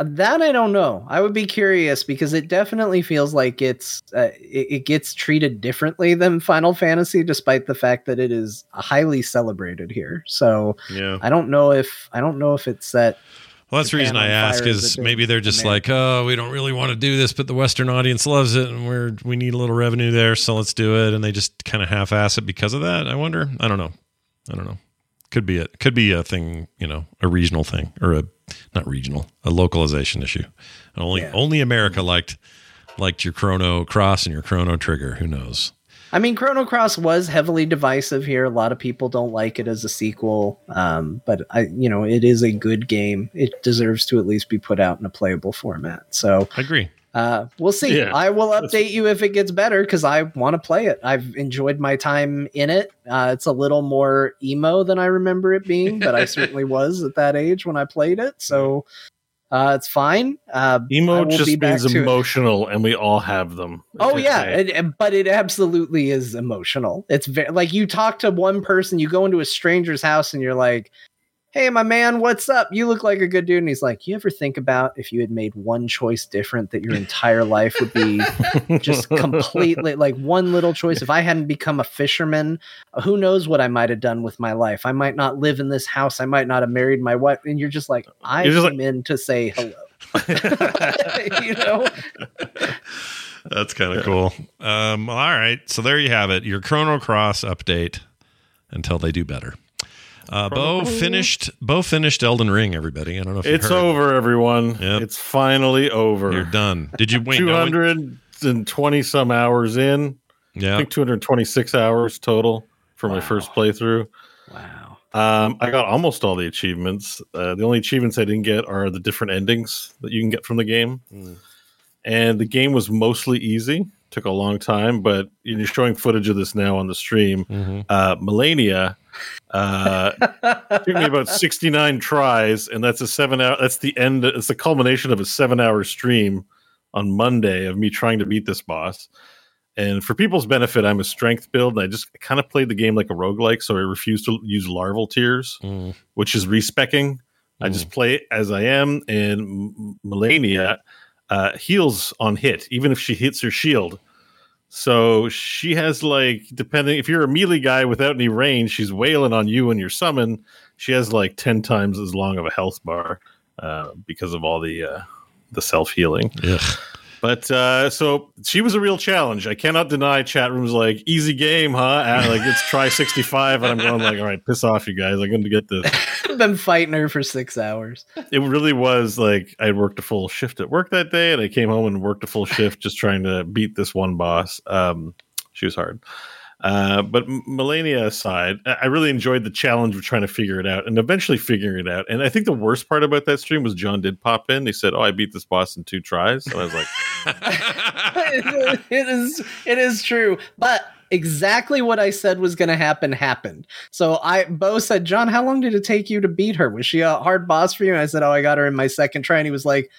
Uh, That I don't know. I would be curious because it definitely feels like it's uh, it, it gets treated differently than Final Fantasy, despite the fact that it is highly celebrated here. So Yeah. I don't know if I don't know if it's set. Well, that's the reason I ask is is a big maybe they're just like, oh, we don't really want to do this, but the Western audience loves it, and we're we need a little revenue there, so let's do it. And they just kind of half-ass it because of that. I wonder. I don't know. I don't know. Could be it. Could be a thing. You know, a regional thing or a not regional, a localization issue. Only Yeah. only America liked liked your Chrono Cross and your Chrono Trigger. Who knows? I mean, Chrono Cross was heavily divisive here. A lot of people don't like it as a sequel, um, but I, you know, it is a good game. It deserves to at least be put out in a playable format. So I agree. Uh, we'll see. Yeah, I will update you if it gets better because I want to play it. I've enjoyed my time in it. Uh, it's a little more emo than I remember it being, but I certainly was at that age when I played it. So uh, it's fine. Uh, Emo just means to it. emotional, and we all have them. Oh yeah, it- but it absolutely is emotional. It's very like you talk to one person, you go into a stranger's house, and you're like, "Hey, my man, what's up? You look like a good dude." And he's like, "You ever think about if you had made one choice different, that your entire life would be just completely like one little choice? If I hadn't become a fisherman, who knows what I might have done with my life? I might not live in this house. I might not have married my wife." And you're just like, "I just came in to say hello." you know. That's kind of cool. Um, all right, so there you have it. Your Chrono Cross update until they do better. Uh, Bo finished. Bo finished Elden Ring. Everybody, I don't know if you It's heard. over, everyone. Yep. It's finally over. You're done. Did you wait? Two no, it- hundred and twenty some hours in. Yeah, I yeah. think two hundred twenty six hours total for my first playthrough. Wow. Um, I got almost all the achievements. Uh, the only achievements I didn't get are the different endings that you can get from the game. Mm. And the game was mostly easy. Took a long time, but you're showing footage of this now on the stream. Mhm. Uh, Malenia uh, took me about 69 tries, and that's a seven hour. That's the end. It's the culmination of a seven hour stream on Monday of me trying to beat this boss. And for people's benefit, I'm a strength build, and I just kind of played the game like a roguelike, so I refuse to use larval tears, Mm. which is respecking. I just play as I am, and Malenia uh, heals on hit, even if she hits her shield. So she has like, depending if you're a melee guy without any range, she's wailing on you and your summon. She has like ten times as long of a health bar uh, because of all the uh, the self healing. But uh, so she was a real challenge. I cannot deny chat rooms like easy game, huh? And, like it's try sixty five, and I'm going like, all right, piss off, you guys. I'm going to get this. I've been fighting her for six hours. It really was like I worked a full shift at work that day, and I came home and worked a full shift just trying to beat this one boss. Um, she was hard. Uh, but Malenia aside, I I really enjoyed the challenge of trying to figure it out and eventually figuring it out. And I think the worst part about that stream was John did pop in. He said, "Oh, I beat this boss in two tries," and I was like, it is it is true. But exactly what i said was going to happen happened. So i bo said john how long did it take you to beat her? Was she a hard boss for you? And i said oh i got her in my second try. And he was like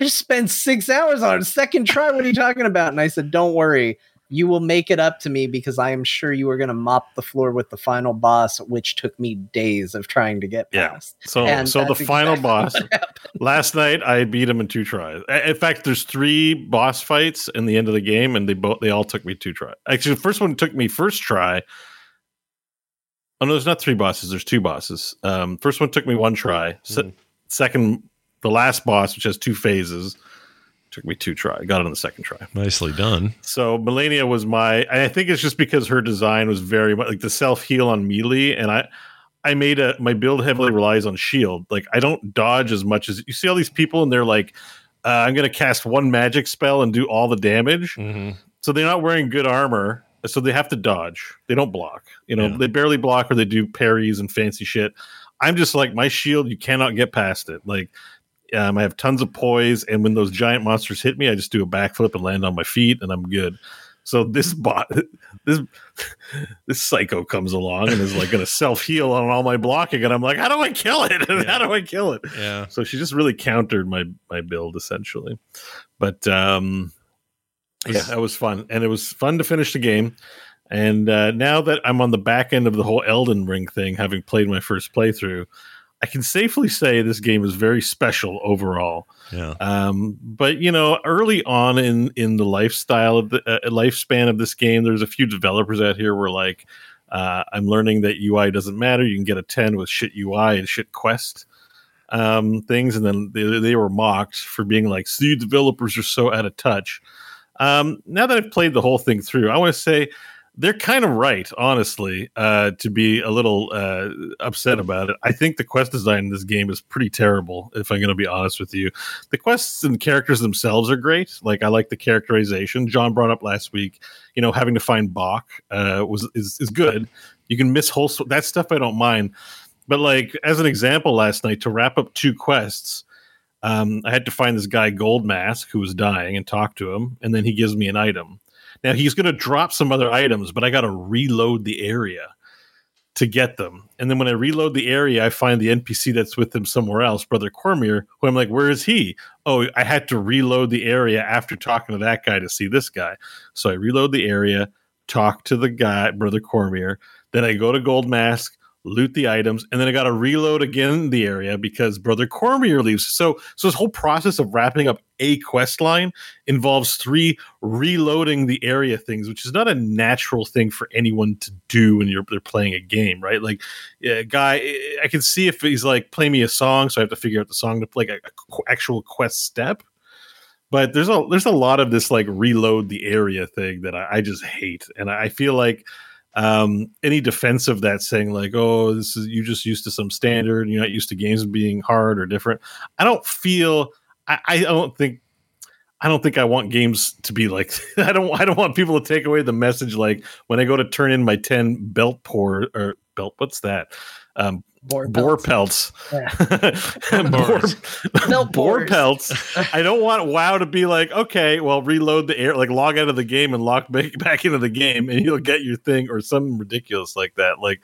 i just spent six hours on it second try. What are you talking about? And i said don't worry you will make it up to me because i am sure you are going to mop the floor with the final boss which took me days of trying to get Yeah. past "So, And so the final exactly boss." Last night I beat him in two tries. In fact, there's three boss fights in the end of the game, and they both they all took me two tries. Actually, the first one took me first try. Oh no, there's not three bosses. There's two bosses. Um, first one took me one try. Se- Mhm. Second, the last boss, which has two phases, took me two try. Got it on the second try. Nicely done. So Malenia was my. and I think it's just because her design was very much like the self heal on melee, and I, I made a my build heavily relies on shield. Like I don't dodge as much as you see all these people, and they're like, uh, I'm going to cast one magic spell and do all the damage. Mm-hmm. So they're not wearing good armor, so they have to dodge. They don't block. You know, Yeah. they barely block or they do parries and fancy shit. I'm just like my shield. You cannot get past it. Like. Um, I have tons of poise, and when those giant monsters hit me, I just do a backflip and land on my feet, and I'm good. So this bot, this this psycho comes along and is like going to self heal on all my blocking, and I'm like, how do I kill it? how do I kill it? Yeah. So she just really countered my my build essentially. But um, yeah, that was fun, and it was fun to finish the game. And uh, now that I'm on the back end of the whole Elden Ring thing, having played my first playthrough, I can safely say this game is very special overall. Yeah. Um, but you know, early on in in the lifestyle of the uh, lifespan of this game, there's a few developers out here where like, uh, I'm learning that UI doesn't matter. You can get a 10 with shit UI and shit quest um, things, and then they, they were mocked for being like, "See, developers are so out of touch." Um, now that I've played the whole thing through, I want to say they're kind of right, honestly, uh, to be a little uh, upset about it. I think the quest design in this game is pretty terrible, if I'm going to be honest with you. The quests and characters themselves are great. Like, I like the characterization. John brought up last week, you know, having to find Boc uh, was is, is good. You can miss whole that stuff. I don't mind. But like as an example, last night to wrap up two quests, um, I had to find this guy Gold Mask who was dying and talk to him, and then he gives me an item. Now he's going to drop some other items, but I got to reload the area to get them. And then when I reload the area, I find the NPC that's with him somewhere else, Brother Cormier, who I'm like, where is he? Oh, I had to reload the area after talking to that guy to see this guy. So I reload the area, talk to the guy, Brother Cormier. Then I go to Gold Mask, loot the items, and then I got to reload again the area because Brother Cormier leaves. So, so this whole process of wrapping up a quest line involves three reloading the area things, which is not a natural thing for anyone to do when you're they're playing a game, right? Like, yeah, guy, I can see if he's like, play me a song, so I have to figure out the song to play like a, a actual quest step. But there's a there's a lot of this like reload the area thing that I, I just hate, and I feel like um, any defense of that saying like, "Oh, this is you just used to some standard, you're not used to games being hard or different." I don't feel. I, I don't think. I don't think I want games to be like. I don't. I don't want people to take away the message like when I go to turn in my ten belt pour or belt. What's that? Um, Boar boar pelts. pelts. Yeah. boar, Belt boar pelts. I don't want WoW to be like, okay, well, reload the air, like log out of the game and log back, back into the game, and you'll get your thing, or something ridiculous like that. Like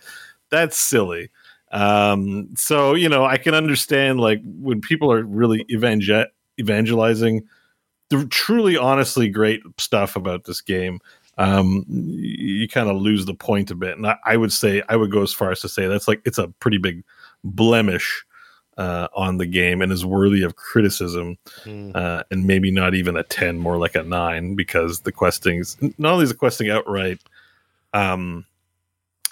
that's silly. Um, so you know, I can understand like when people are really evangel- evangelizing the truly, honestly great stuff about this game um, you kind of lose the point a bit. And I, I, would say, I would go as far as to say that's like it's a pretty big blemish uh, on the game and is worthy of criticism. Mm. Uh, and maybe not even a 10, more like a nine, because the questing's not only is the questing outright um,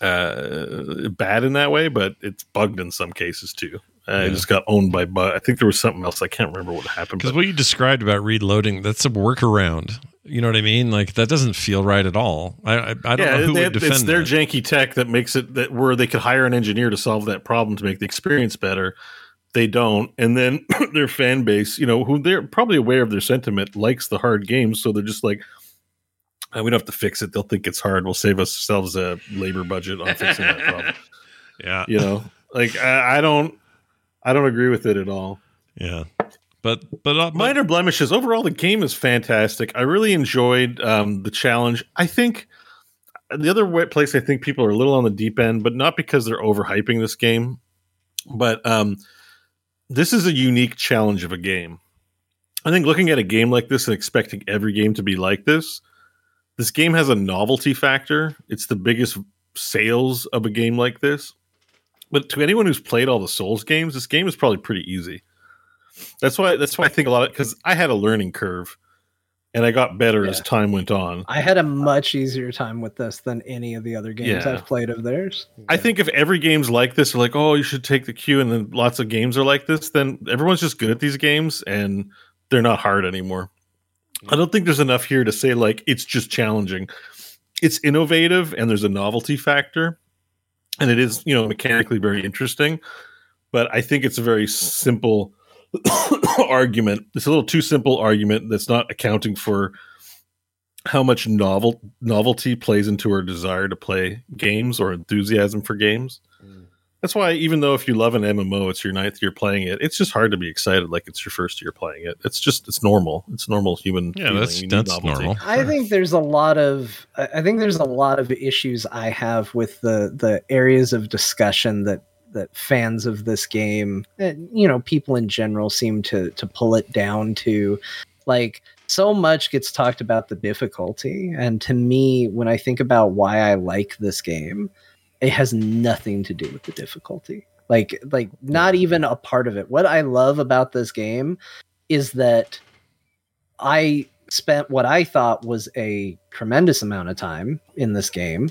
uh, bad in that way, but it's bugged in some cases too. Uh, It Yeah. just got owned by bug. I think there was something else. I can't remember what happened. Because what you described about reloading, that's a workaround. You know what I mean? Like that doesn't feel right at all. I I, I don't know who they- would defend it's their that. janky tech that makes it that where they could hire an engineer to solve that problem to make the experience better. They don't, and then their fan base, you know, who they're probably aware of their sentiment, likes the hard games, so they're just like, "Ah, we don't have to fix it. They'll think it's hard. We'll save ourselves a labor budget on fixing that problem. yeah, You know, like I, I don't, I don't agree with it at all. yeah. But but, uh, but minor blemishes. Overall the game is fantastic. I really enjoyed um, the challenge. I think the other place i think people are a little on the deep end but not because they're overhyping this game but um, this is a unique challenge of a game. I think looking at a game like this and expecting every game to be like this this game has a novelty factor. It's the biggest sales of a game like this. But to anyone who's played all the souls games this game is probably pretty easy that's why that's why I think a lot of because I had a learning curve, and I got better as time went on. I had a much easier time with this than any of the other games Yeah. I've played of theirs. I think if every game's like this, or like oh you should take the cue, and then lots of games are like this, then everyone's just good at these games and they're not hard anymore. I don't think there's enough here to say like it's just challenging. It's innovative and there's a novelty factor, and it is you know mechanically very interesting. But I think it's a very simple argument. It's a little too simple argument that's not accounting for how much novel novelty plays into our desire to play games or enthusiasm for games. Mm. That's why even though if you love an MMO, it's your ninth year playing it. It's just hard to be excited like it's your first year playing it. It's just it's normal. It's normal human. yeah, feeling. that's that's novelty. normal. I think there's a lot of I I think there's a lot of issues I have with the the areas of discussion that that fans of this game and you know people in general seem to to pull it down to like so much gets talked about the difficulty. And to me when I think about why I like this game it has nothing to do with the difficulty. Like like not even a part of it. What I love about this game is that I spent what I thought was a tremendous amount of time in this game.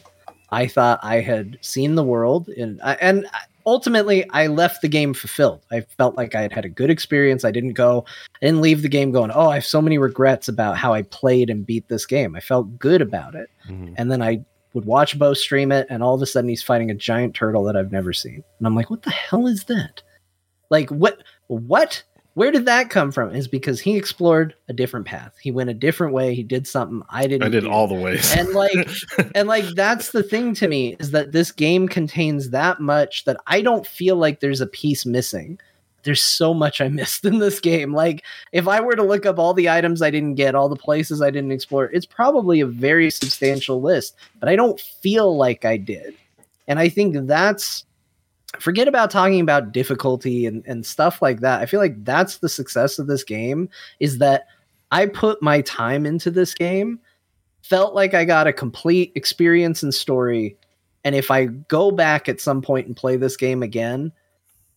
I thought I had seen the world, and and ultimately I left the game fulfilled. I felt like I had had a good experience. I didn't go, I didn't leave the game going, oh, I have so many regrets about how I played and beat this game. I felt good about it, Mhm. and then I would watch Bo stream it, and all of a sudden he's fighting a giant turtle that I've never seen, and I'm like, what the hell is that? Like what? What? Where did that come from? Is because he explored a different path. He went a different way. He did something I didn't. I did do. all the ways. and like and like that's the thing to me is that this game contains that much that I don't feel like there's a piece missing. there's so much I missed in this game. Like, if I were to look up all the items I didn't get, all the places I didn't explore, it's probably a very substantial list, but I don't feel like I did. And I think that's forget about talking about difficulty and, and stuff like that. I feel like that's the success of this game is that I put my time into this game, felt like I got a complete experience and story. And if I go back at some point and play this game again,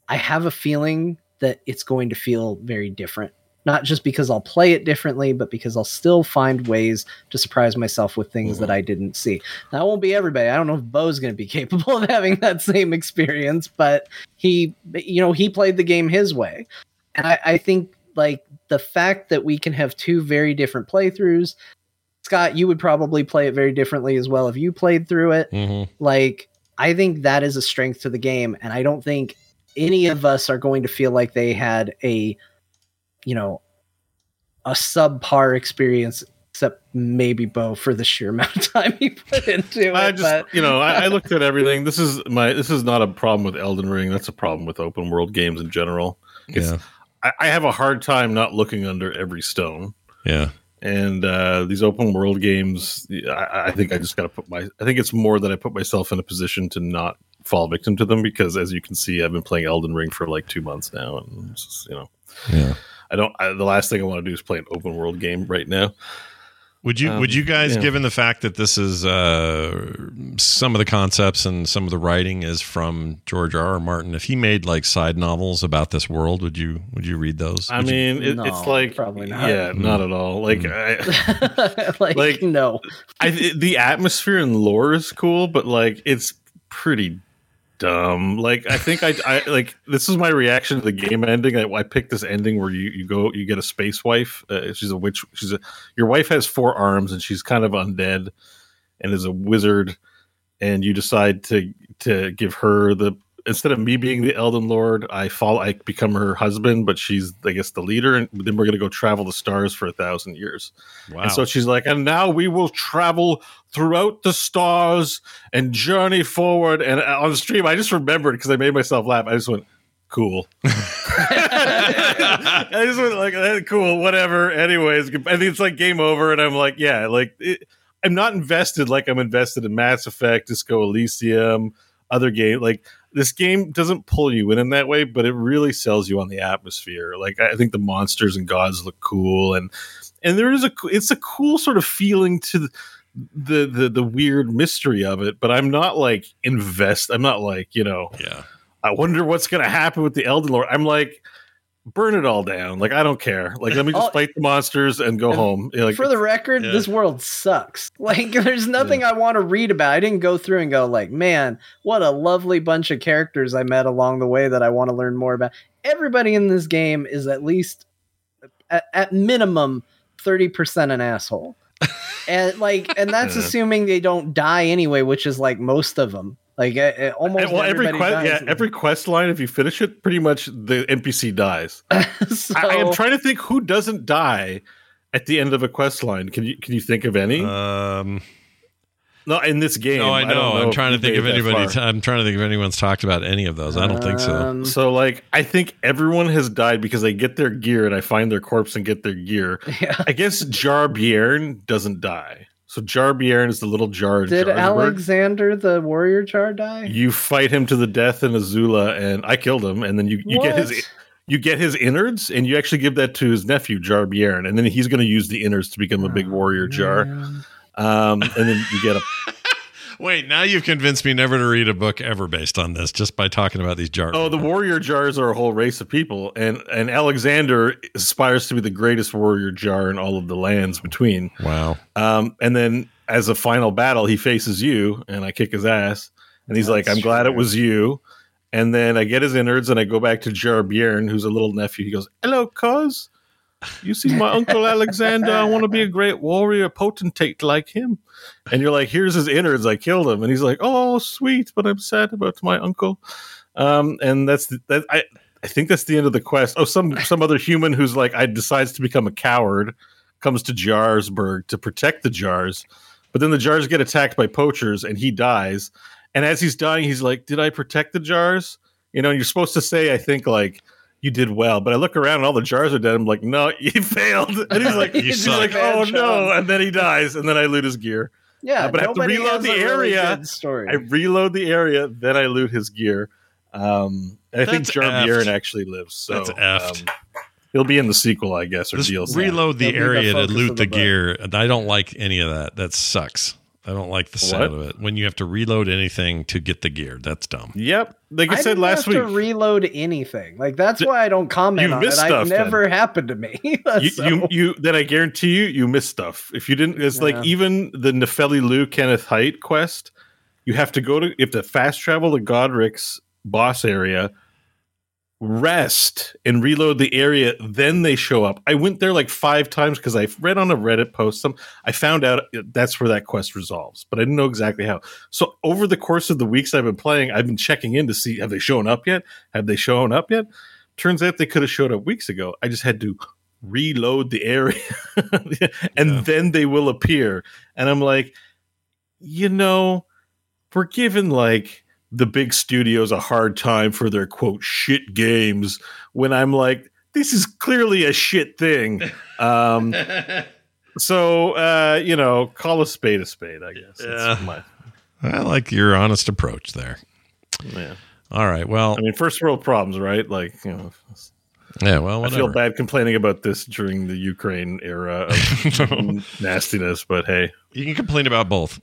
I have a feeling that it's going to feel very different. Not just because I'll play it differently, but because I'll still find ways to surprise myself with things that I didn't see. That won't be everybody. I don't know if Bo's going to be capable of having that same experience, but he, you know, he played the game his way. And I, I think like the fact that we can have two very different playthroughs. Scott, you would probably play it very differently as well if you played through it. Mhm. Like, I think that is a strength to the game, and I don't think any of us are going to feel like they had a, you know, a subpar experience, except maybe Bo for the sheer amount of time he put into it. I just, but you know, I, I looked at everything. This is my, this is not a problem with Elden Ring. That's a problem with open world games in general. It's- Yeah. I, I have a hard time not looking under every stone. Yeah. And uh, these open world games, I, I think I just got to put my. I think it's more that I put myself in a position to not fall victim to them because, as you can see, I've been playing Elden Ring for like two months now, and it's just, you know, Yeah. I don't. I, the last thing I want to do is play an open world game right now. Would you Um, would you guys, yeah. given the fact that this is uh, some of the concepts and some of the writing is from George R. R. Martin, if he made like side novels about this world, would you would you read those? I Would you- mean, it, No, it's like probably not. Yeah, not at all. Like, Mm. I, like, Like- no, I, the atmosphere and lore is cool, but like it's pretty dumb. Like I think I, I like this is my reaction to the game ending. I, I picked this ending where you you go you get a space wife. Uh, she's a witch. She's a your wife has four arms and she's kind of undead and is a wizard. And you decide to to give her the instead of me being the Elden Lord, I fall I become her husband, but she's I guess the leader, and then we're gonna go travel the stars for a thousand years. wow. And so she's like, and now we will travel throughout the stars and journey forward. And uh, on the stream, I just remembered because I made myself laugh. I just went, cool. I just went like, eh, cool, whatever. Anyways, I think it's like game over. And I'm like, yeah, like it, I'm not invested like I'm invested in Mass Effect, Disco Elysium, other game. Like this game doesn't pull you in in that way, but it really sells you on the atmosphere. Like I think the monsters and gods look cool, and and there is a it's a cool sort of feeling to the the the, the weird mystery of it. But I'm not like invest. I'm not like you know. yeah. I wonder what's going to happen with the Elden Lord. I'm like, burn it all down. Like I don't care. Like let me just Oh, fight the monsters and go and home. You Like for the record, yeah. this world sucks. Like, there's nothing I want to read about. I didn't go through and go like, man, what a lovely bunch of characters I met along the way that I want to learn more about. Everybody in this game is at least, at, at minimum, thirty percent an asshole, and like, and that's Yeah. assuming they don't die anyway, which is like most of them. Like, uh, uh, almost well, every quest, dies. yeah, every quest line, if you finish it, pretty much the NPC dies. so, I, I am trying to think who doesn't die at the end of a quest line. Can you can you think of any? Um, no, in this game. no, I don't know. I'm trying to think of anybody. far. i I'm trying to think if anyone's talked about any of those. I don't think so. Um, so, like, I think everyone has died because they get their gear and I find their corpse and get their gear. yeah. I guess Jar-Bairn doesn't die. So Jar-Bairn is the little jar. Did. Alexander the warrior jar die? You fight him to the death in Azula, and I killed him. And then you, you get his you get his innards, and you actually give that to his nephew Jar-Bairn, and then he's going to use the innards to become a big warrior jar. Um, and then you get a Wait, now you've convinced me never to read a book ever based on this just by talking about these jars. oh, the warrior jars are a whole race of people, and and Alexander aspires to be the greatest warrior jar in all of the lands between. wow. Um, and then as a final battle, he faces you, and I kick his ass. And he's like, "I'm glad it was you." And then I get his innards, and I go back to Jar-Bairn, who's a little nephew. He goes, "Hello, cuz. You see my uncle Alexander? I want to be a great warrior potentate like him." And you're like, "Here's his innards. I killed him." And he's like, "Oh, sweet, but I'm sad about my uncle." Um, and that's that. I I think that's the end of the quest. Oh, some some other human who's like, I decides to become a coward comes to Jarsburg to protect the jars, but then the jars get attacked by poachers and he dies. And as he's dying, he's like, "Did I protect the jars?" You know, and you're supposed to say, I think, like, you did well. But I look around and all the jars are dead. I'm like, no, you failed. And he's like, You he's like, oh job. no. And then he dies. And then I loot his gear. Yeah, Uh, but I have to reload the a really area. story. I reload the area, then I loot his gear. Um, I think That's Jar actually lives. So That's effed. um, he'll be in the sequel, I guess, or Just DLC. reload the They'll area to loot the the gear. I don't like any of that. That sucks. I don't like the sound What? of it. When you have to reload anything to get the gear, that's dumb. Yep, like I, I said didn't last have week. to reload anything. Like that's why I don't comment You on it. missed It stuff, then. never happened to me. you, So- you, you, then I guarantee you, you miss stuff. If you didn't, it's Yeah. like even the Nepheli Loux Kenneth Haight quest. You have to go to, if have to fast travel to Godrick's boss area, rest, and reload the area. Then they show up. I went there like five times because I read on a Reddit post. Some I found out uh, that's where that quest resolves, but I didn't know exactly how. So over the course of the weeks I've been playing, I've been checking in to see have they shown up yet? Have they shown up yet? Turns out they could have showed up weeks ago. I just had to reload the area and Yeah. then they will appear. And I'm like, you know, we're given like the big studios a hard time for their quote shit games when I'm like, this is clearly a shit thing. Um, so, uh, you know, call a spade a spade, I guess. Yeah. my- I like your honest approach there. yeah. All right. Well, I mean, first world problems, right? Like, you know, yeah. Well, I feel bad complaining about this during the Ukraine era of nastiness, but hey, You can complain about both.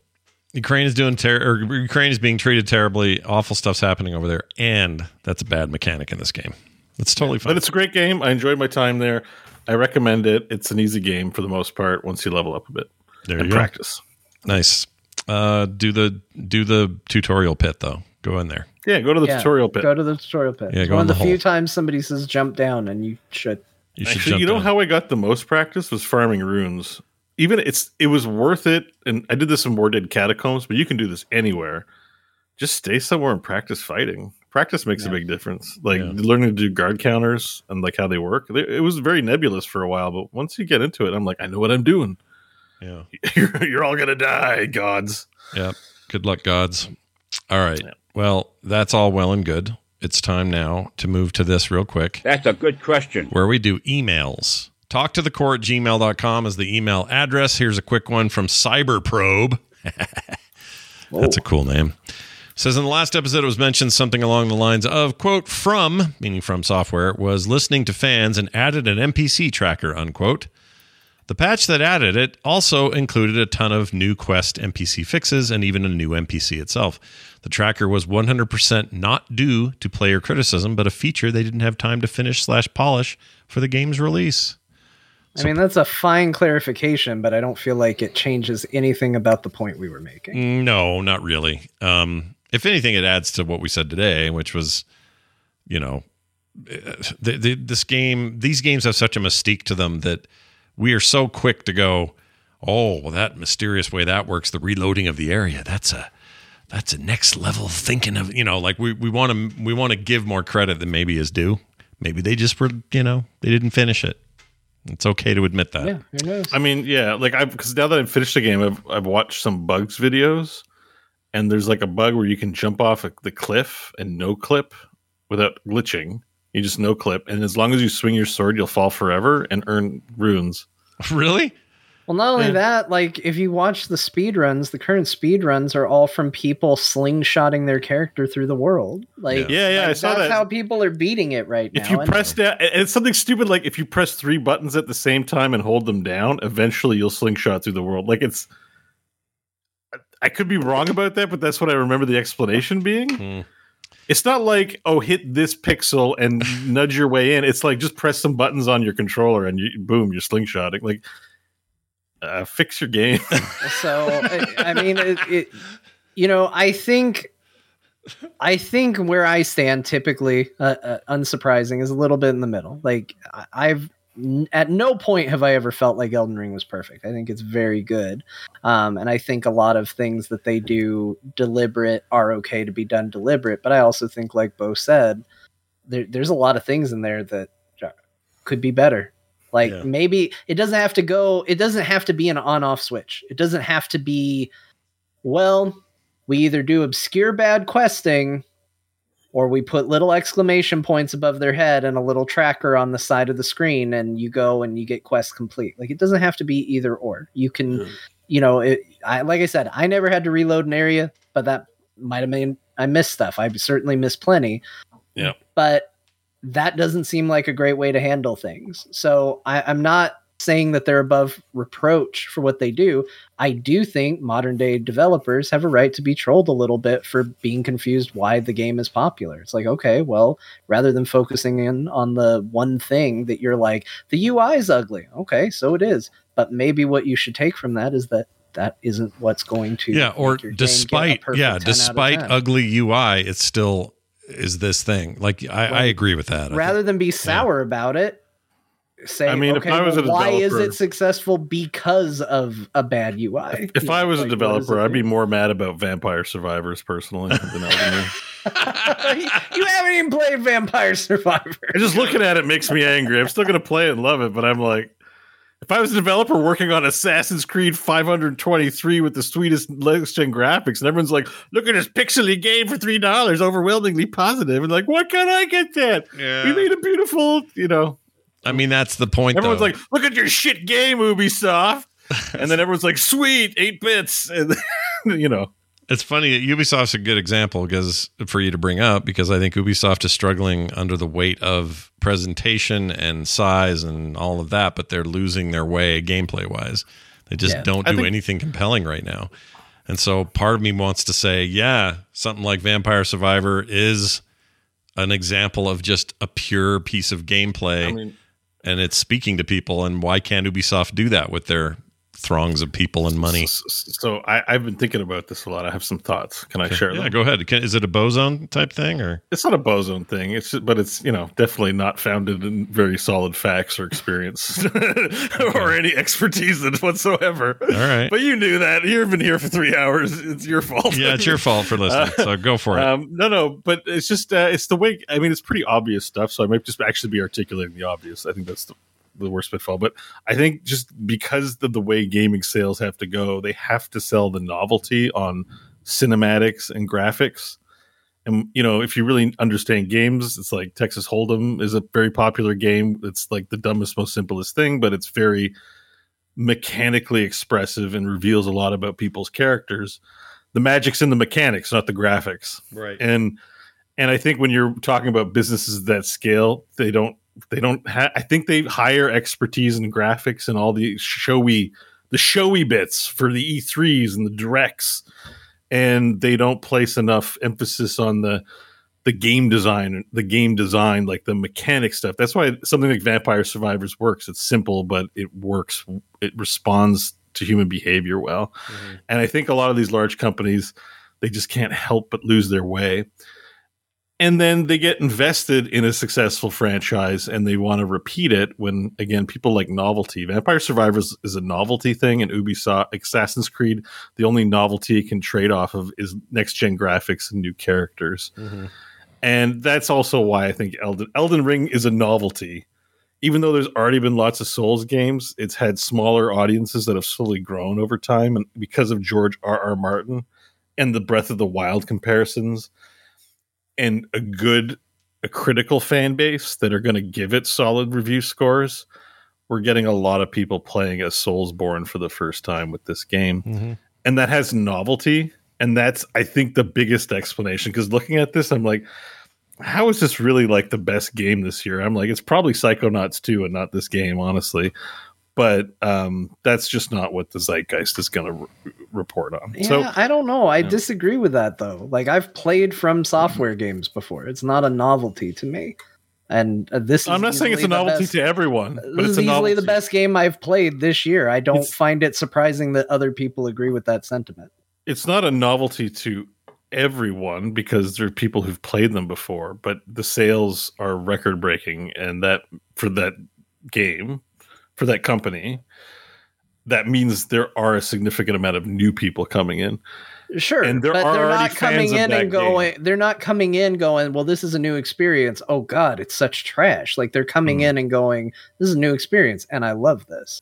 Ukraine is doing ter- or Ukraine is being treated terribly. Awful stuff's happening over there, and that's a bad mechanic in this game. That's totally fine. but it's a great game. I enjoyed my time there. I recommend it. It's an easy game for the most part once you level up a bit there and you go. practice. Nice. Uh, do the do the tutorial pit though. Go in there. Yeah, go to the Yeah, tutorial pit. Go to the tutorial pit. Yeah, It's go One of the the few times somebody says jump down, and you should. You should Actually, jump you know down. how I got the most practice was farming runes. Even it's it was worth it, and I did this in War Dead Catacombs, but you can do this anywhere. Just stay somewhere and practice fighting. Practice makes a big difference. Like Yeah. learning to do guard counters and like how they work. It was very nebulous for a while, but once you get into it, I'm like, I know what I'm doing. Yeah. you're, you're all gonna die, gods. Yeah. Good luck, gods. All right. Yeah. Well, that's all well and good. It's time now to move to this real quick. That's a good question. where we do emails. Talk to the core at gmail.com is the email address. Here's a quick one from Cyberprobe. That's a cool name. Says in the last episode, it was mentioned something along the lines of, quote, from, meaning from software, was listening to fans and added an NPC tracker, unquote. The patch that added it also included a ton of new Quest NPC fixes and even a new NPC itself. The tracker was 100% not due to player criticism, but a feature they didn't have time to finish slash polish for the game's release. I mean, that's a fine clarification, but I don't feel like it changes anything about the point we were making. No, not really. Um, if anything, it adds to what we said today, which was, you know, the, the, this game. These games have such a mystique to them that we are so quick to go, oh, well, that mysterious way that works, the reloading of the area. That's a that's a next level thinking of you know, like we we want to we want to give more credit than maybe is due. Maybe they just were, you know, they didn't finish it. It's okay to admit that. Yeah, who knows? I mean, yeah, like I've because now that I've finished the game, I've I've watched some bugs videos, and there's like a bug where you can jump off the cliff and no clip without glitching. You just no clip, and as long as you swing your sword, you'll fall forever and earn runes. Really? Well, not only Yeah. that, like if you watch the speed runs, the current speed runs are all from people slingshotting their character through the world. Like, Yeah, yeah, like, I saw that's that. how people are beating it right now. If you and- press down, and it's something stupid like if you press three buttons at the same time and hold them down, eventually you'll slingshot through the world. Like it's, I could be wrong about that, but that's what I remember the explanation being. Hmm. It's not like oh, hit this pixel and nudge your way in. It's like just press some buttons on your controller and you, boom, you're slingshotting. Like, uh, fix your game. so I, I mean, it, it, you know, I think, I think where I stand typically, uh, uh, unsurprising, is a little bit in the middle. Like I've at no point have I ever felt like Elden Ring was perfect. I think it's very good, um, and I think a lot of things that they do deliberate are okay to be done deliberate. But I also think, like Bo said, there, there's a lot of things in there that uh, could be better. Like Yeah. maybe it doesn't have to go. It doesn't have to be an on-off switch. It doesn't have to be. Well, we either do obscure bad questing, or we put little exclamation points above their head and a little tracker on the side of the screen and you go and you get quest complete like it doesn't have to be either or you can you know it, I, like i said i never had to reload an area but that might have been i missed stuff i certainly missed plenty Yeah. but that doesn't seem like a great way to handle things so I, i'm not saying that they're above reproach for what they do I do think modern day developers have a right to be trolled a little bit for being confused why the game is popular. It's like, okay, well, rather than focusing in on the one thing that you're like, the UI is ugly. Okay, so it is. But maybe what you should take from that is that that isn't what's going to yeah or make your game get a despite yeah 10 out of despite ugly ui it's still is this thing. Like i, I agree with that. Rather than be sour about it say I mean, if I was well, a why is it successful because of a bad ui If You I was a like, what does developer, I'd be more mad about Vampire Survivors personally than Elden Ring. you haven't even played vampire survivor And just looking at it makes me angry. I'm still going to play it and love it, but I'm like, if I was a developer working on Assassin's Creed 523 with the sweetest next gen graphics, and everyone's like, look at this pixely game for three dollars, overwhelmingly positive, and like, why can't I get that? We made a beautiful, you know. i mean that's the point Everyone's though. like, look at your shit game, Ubisoft. And then everyone's like, sweet, eight bits. And, you know, It's funny. That Ubisoft's a good example because for you to bring up because I think Ubisoft is struggling under the weight of presentation and size and all of that, but they're losing their way gameplay wise. They just Yeah. don't do think- anything compelling right now. And so part of me wants to say, yeah, something like Vampire Survivor is an example of just a pure piece of gameplay I mean, and it's speaking to people. And why can't Ubisoft do that with their throngs of people and money? s- s- So I, I've been thinking about this a lot. I have some thoughts. Can I share Yeah, them? go ahead. Can, is it a boson type thing or? It's not a boson thing. It's just, but it's you know definitely not founded in very solid facts or experience or any expertise whatsoever. All right. But you knew that. You've been here for three hours. It's your fault. Yeah, it's your fault for listening. so go for it. Um, no, no, but it's just uh, it's the way. I mean, it's pretty obvious stuff. So I might just actually be articulating the obvious. I think that's the, the worst pitfall. But I think just because of the way gaming sales have to go, they have to sell the novelty on cinematics and graphics. And you know, if you really understand games, it's like Texas Hold'em is a very popular game. It's like the dumbest, most simplest thing, but it's very mechanically expressive and reveals a lot about people's characters. The magic's in the mechanics, not the graphics right. and and I think when you're talking about businesses that scale, they don't they don't have. I think they hire expertise in graphics and all the showy the showy bits for the E3s and the directs, and they don't place enough emphasis on the the game design the game design like the mechanic stuff. That's why something like vampire survivors works. It's simple but it works it responds to human behavior well. Mm-hmm. And i think a lot of these large companies they just can't help but lose their way and then they get invested in a successful franchise and they want to repeat it when again people like novelty. Vampire survivors is a novelty thing and ubisoft assassin's creed the only novelty it can trade off of is next gen graphics and new characters. Mm-hmm. And that's also why i think elden, elden ring is a novelty. Even though there's already been lots of souls games it's had smaller audiences that have slowly grown over time and because of george r r martin and the breath of the wild comparisons and a good a critical fan base that are going to give it solid review scores we're getting a lot of people playing as soulsborne for the first time with this game. Mhm. and that has novelty and that's i think the biggest explanation because looking at this i'm like how is this really like the best game this year? I'm like it's probably psychonauts 2 and not this game honestly but um that's just not what the zeitgeist is going to re- report on Yeah, so I don't know. I yeah. disagree with that though. Like I've played from software games before. It's not a novelty to me. And uh, this i'm not saying it's a novelty best- to everyone but This it's is easily novelty the best game I've played this year. I don't It's- find it surprising that other people agree with that sentiment. it's not a novelty to everyone because there are people who've played them before, but the sales are record breaking, and that for that game, for that company, that means there are a significant amount of new people coming in. Sure, And there but are they're already not coming in and going. They're not coming in going. Well, this is a new experience. Oh God, it's such trash. Like they're coming Hmm. in and going. This is a new experience, and I love this.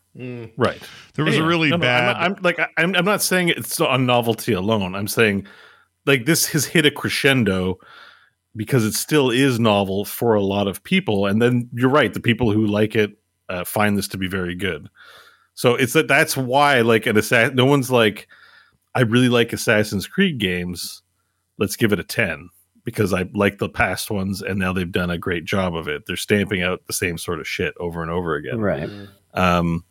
Right. There was Yeah, a really no, no, bad. I'm, I'm like I- I'm, I'm not saying it's on novelty alone. I'm saying like this has hit a crescendo, because it still is novel for a lot of people. And then you're right, the people who like it uh, find this to be very good. So it's that that's why like an assassin, no one's like, I really like Assassin's Creed games. Let's give it a ten because I like the past ones, and now they've done a great job of it. They're stamping out the same sort of shit over and over again. Right. Um,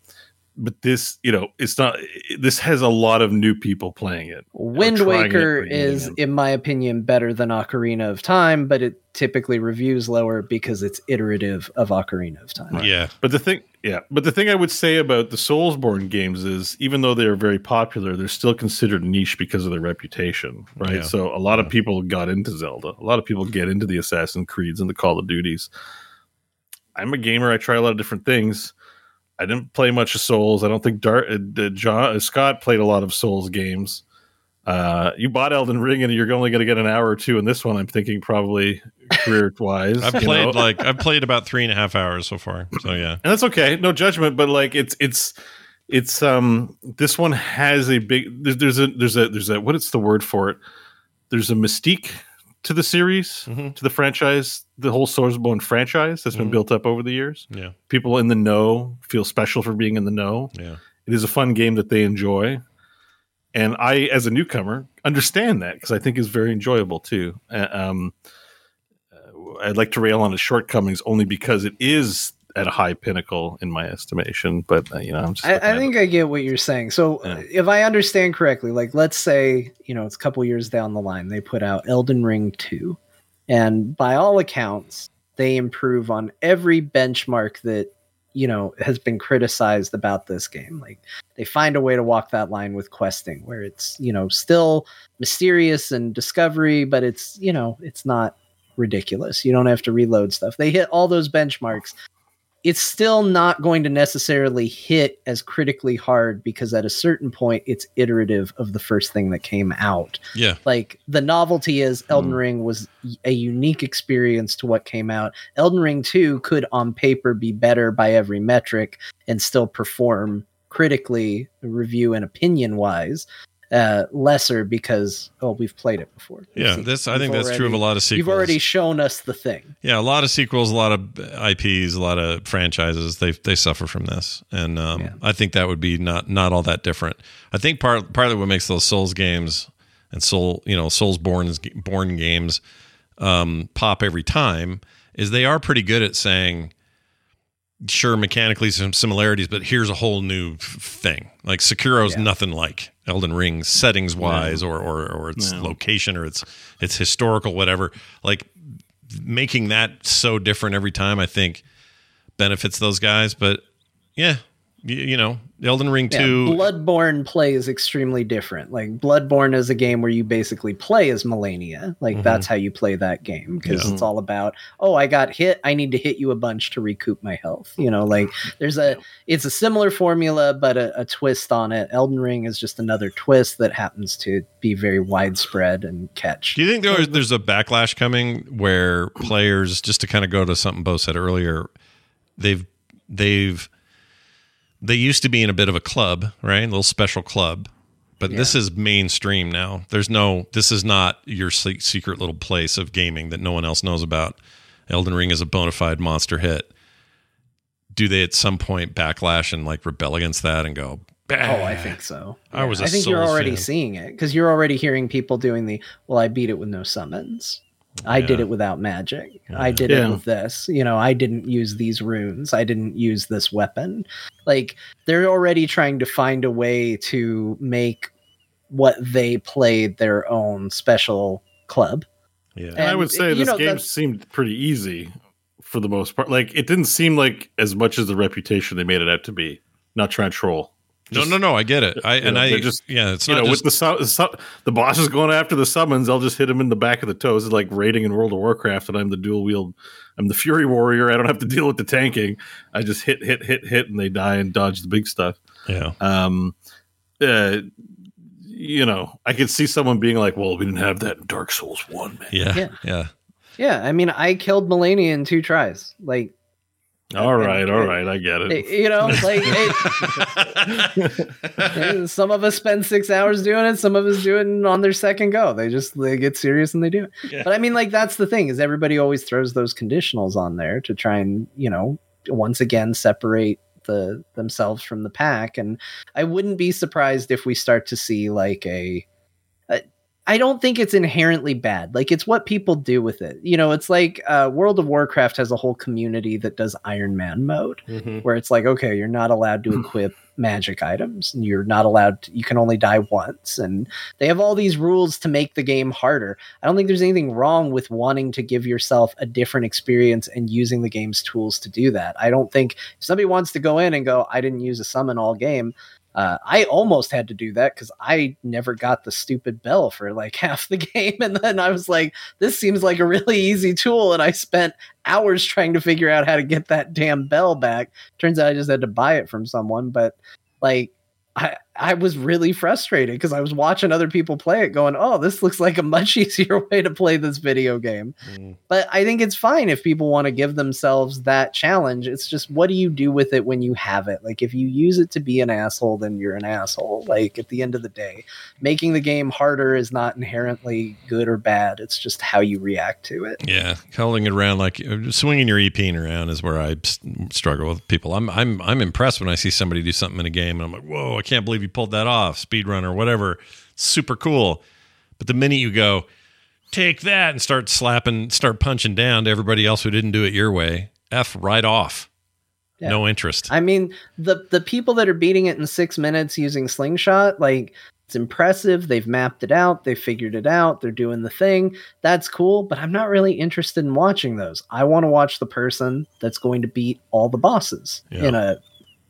but this, you know, it's not. This has a lot of new people playing it. Wind Waker bringing it is, in. in my opinion, better than Ocarina of Time, but it typically reviews lower because it's iterative of Ocarina of Time. Yeah. But the thing, yeah, but the thing I would say about the Soulsborne games is, even though they are very popular, they're still considered niche because of their reputation, right? Yeah. So a lot of people got into Zelda. A lot of people get into the Assassin's Creeds and the Call of Duties. I'm a gamer. I try a lot of different things. I didn't play much of Souls. I don't think Dart, uh, John uh, Scott played a lot of Souls games. Uh, you bought Elden Ring, and you're only going to get an hour or two in this one. I'm thinking probably career wise. I've played like I've played about three and a half hours so far. So yeah. and that's okay no judgment but like it's it's it's um this one has a big there's, there's a there's a there's a what is the word for it there's a mystique to the series Mhm. to the franchise the whole Soulsborne franchise that's been Mhm. built up over the years Yeah. people in the know feel special for being in the know Yeah. it is a fun game that they enjoy and i as a newcomer understand that because i think it's very enjoyable too um, uh, i'd like to rail on its shortcomings only because it is at a high pinnacle in my estimation but uh, you know i'm just I, I think I get what you're saying. So, Yeah. uh, if I understand correctly, like let's say you know it's a couple years down the line, they put out Elden Ring two, and by all accounts, they improve on every benchmark that you know has been criticized about this game. Like they find a way to walk that line with questing, where it's you know still mysterious and discovery, but it's you know it's not ridiculous. You don't have to reload stuff. They hit all those benchmarks it's still not going to necessarily hit as critically hard because at a certain point it's iterative of the first thing that came out. Yeah. Like the novelty is Elden Hmm. Ring was a unique experience to what came out. Elden Ring 2 could on paper be better by every metric and still perform critically, review and opinion wise. Uh, lesser because oh we've played it before. Yeah. This I think that's true of a lot of sequels. You've already shown us the thing. Yeah, a lot of sequels, a lot of IPs, a lot of franchises. They they suffer from this, and um, Yeah. I think that would be not not all that different. I think part partly what makes those Souls games and Soul you know Souls born born games um, pop every time is they are pretty good at saying. Sure, mechanically some similarities, but here's a whole new thing. Like Sekiro's Yeah. nothing like Elden Ring, settings wise, or, or or its No. location, or its its historical whatever. Like making that so different every time, I think benefits those guys. But yeah, you, know, Elden Ring Yeah, 2. Bloodborne play is extremely different. Like Bloodborne is a game where you basically play as Malenia. Like Mhm. that's how you play that game because Yeah. it's all about, oh, I got hit, I need to hit you a bunch to recoup my health. You know, like there's a it's a similar formula but a, a twist on it. Elden Ring is just another twist that happens to be very widespread and catch. Do you think there's, there's a backlash coming where players, just to kind of go to something Bo said earlier, they've they've they used to be in a bit of a club, right? A little special club. But this is mainstream now. There's no this is not your secret little place of gaming that no one else knows about. Elden Ring is a bona fide monster hit. Do they at some point backlash and like rebel against that and go, Oh, I think so. I was a I think you're already fan. seeing it because you're already hearing people doing the. Well, I beat it with no summons. I did it without magic. I did Yeah. it with this. You know, I didn't use these runes. I didn't use this weapon. Like they're already trying to find a way to make what they played their own special club. Yeah. And I would say you this know, game that's- seemed pretty easy for the most part. Like it didn't seem like as much as the reputation they made it out to be. Not trying to troll. No, Just- no, no. I get it. I and know, I just- yeah. It's you not know, just with the su- su- the boss is going after the summons, I'll just hit him in the back of the toes. It's like raiding in World of Warcraft, and I'm the dual wield. I'm the Fury Warrior. I don't have to deal with the tanking. I just hit, hit, hit, hit, and they die and dodge the big stuff. yeah. Um, uh, you know, I could see someone being like, "Well, we didn't have that in Dark Souls One, man." Yeah. Yeah. Yeah. Yeah, I mean, I killed Malenia in two tries. Like, All And- right, all right, I get it- it. you know, like it, some of us spend six hours doing it. Some of us do it on their second go. They just they get serious and they do it. Yeah. But I mean, like that's the thing is everybody always throws those conditionals on there to try and you know once again separate the themselves from the pack. And I wouldn't be surprised if we start to see like a. I don't think it's inherently bad. Like it's what people do with it. You know, it's like uh, World of Warcraft has a whole community that does Iron Man mode Mhm. where it's like okay you're not allowed to equip magic items and you're not allowed to, you can only die once and they have all these rules to make the game harder i don't think there's anything wrong with wanting to give yourself a different experience and using the game's tools to do that i don't think if somebody wants to go in and go i didn't use a summon all game uh, I almost had to do that because I never got the stupid bell for like half the game. And then I was like, this seems like a really easy tool. And I spent hours trying to figure out how to get that damn bell back. Turns out I just had to buy it from someone. But like, I, I was really frustrated because I was watching other people play it going, oh, this looks like a much easier way to play this video game. Mm. But I think it's fine if people want to give themselves that challenge. It's just what do you do with it when you have it? Like if you use it to be an asshole, then you're an asshole. Like at the end of the day, making the game harder is not inherently good or bad. It's just how you react to it. Yeah, holding it around like uh, swinging your e-peen around is where I struggle with people. I'm I'm I'm impressed when I see somebody do something in a game and I'm like, whoa, I can't believe you pulled that off, speedrun or whatever, super cool. But the minute you go, take that and start slapping, start punching down to everybody else who didn't do it your way, f right off. Yeah. No interest. I mean, the the people that are beating it in six minutes using slingshot, like it's impressive. They've mapped it out. They figured it out. They're doing the thing. That's cool. But I'm not really interested in watching those. I want to watch the person that's going to beat all the bosses Yeah. in a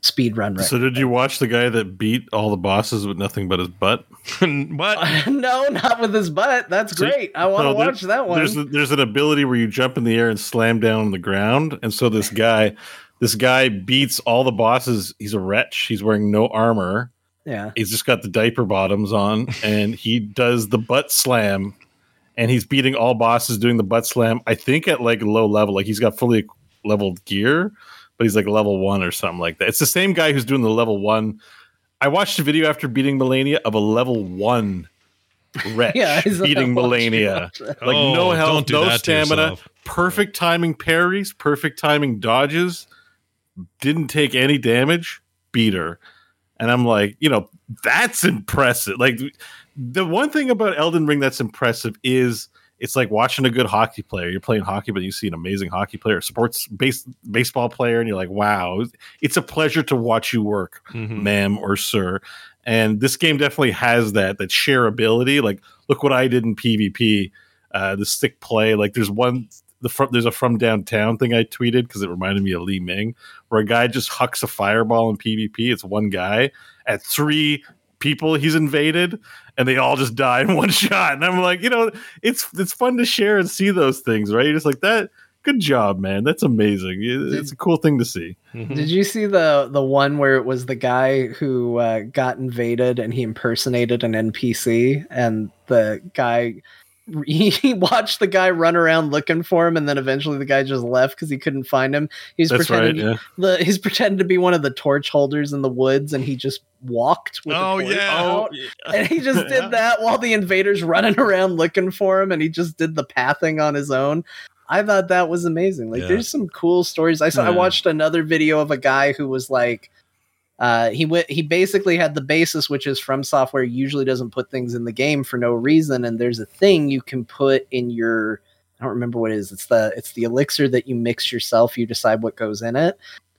speed run. Right? So, did you watch the guy that beat all the bosses with nothing but his butt? what? no, not with his butt. That's So- great. I want to watch that one. There's a, there's an ability where you jump in the air and slam down on the ground, and so this guy, this guy beats all the bosses. He's a wretch. He's wearing no armor. yeah. He's just got the diaper bottoms on, and he does the butt slam, and he's beating all bosses doing the butt slam. I think at like low level, like he's got fully leveled gear, but he's like level one or something like that. It's the same guy who's doing the level one. I watched a video after beating Malenia of a level one wretch Yeah, he's beating Malenia. Like Oh, no health, don't no stamina, perfect timing parries, perfect timing dodges, didn't take any damage, beat her. And I'm like, you know, that's impressive. Like the one thing about Elden Ring that's impressive is it's like watching a good hockey player. You're playing hockey, but you see an amazing hockey player, sports base, baseball player, and you're like, wow, it's a pleasure to watch you work Mhm. ma'am or sir. And this game definitely has that that shareability. Like, look what I did in PvP. Uh, the stick play. Like, there's one. The from, there's a from downtown thing I tweeted because it reminded me of Lee Ming, where a guy just hucks a fireball in PvP. It's one guy at three people he's invaded, and they all just die in one shot. And I'm like, you know, it's it's fun to share and see those things, right? You're just like that. Good job, man. That's amazing. It's a cool thing to see. Mhm. Did you see the the one where it was the guy who uh, got invaded and he impersonated an NPC and the guy he watched the guy run around looking for him and then eventually the guy just left because he couldn't find him. He's That's right. pretending Yeah. the he's pretending to be one of the torch holders in the woods and he just walked with Oh, the torch yeah. out. Oh, and he just Yeah. did that while the invaders running around looking for him and he just did the pathing on his own i thought that was amazing like Yeah. there's some cool stories i saw i watched another video of a guy who was like uh, he went. He basically had the basis, which is from software usually doesn't put things in the game for no reason, and there's a thing you can put in your. I don't remember what it is. It's the it's the elixir that you mix yourself. You decide what goes in it,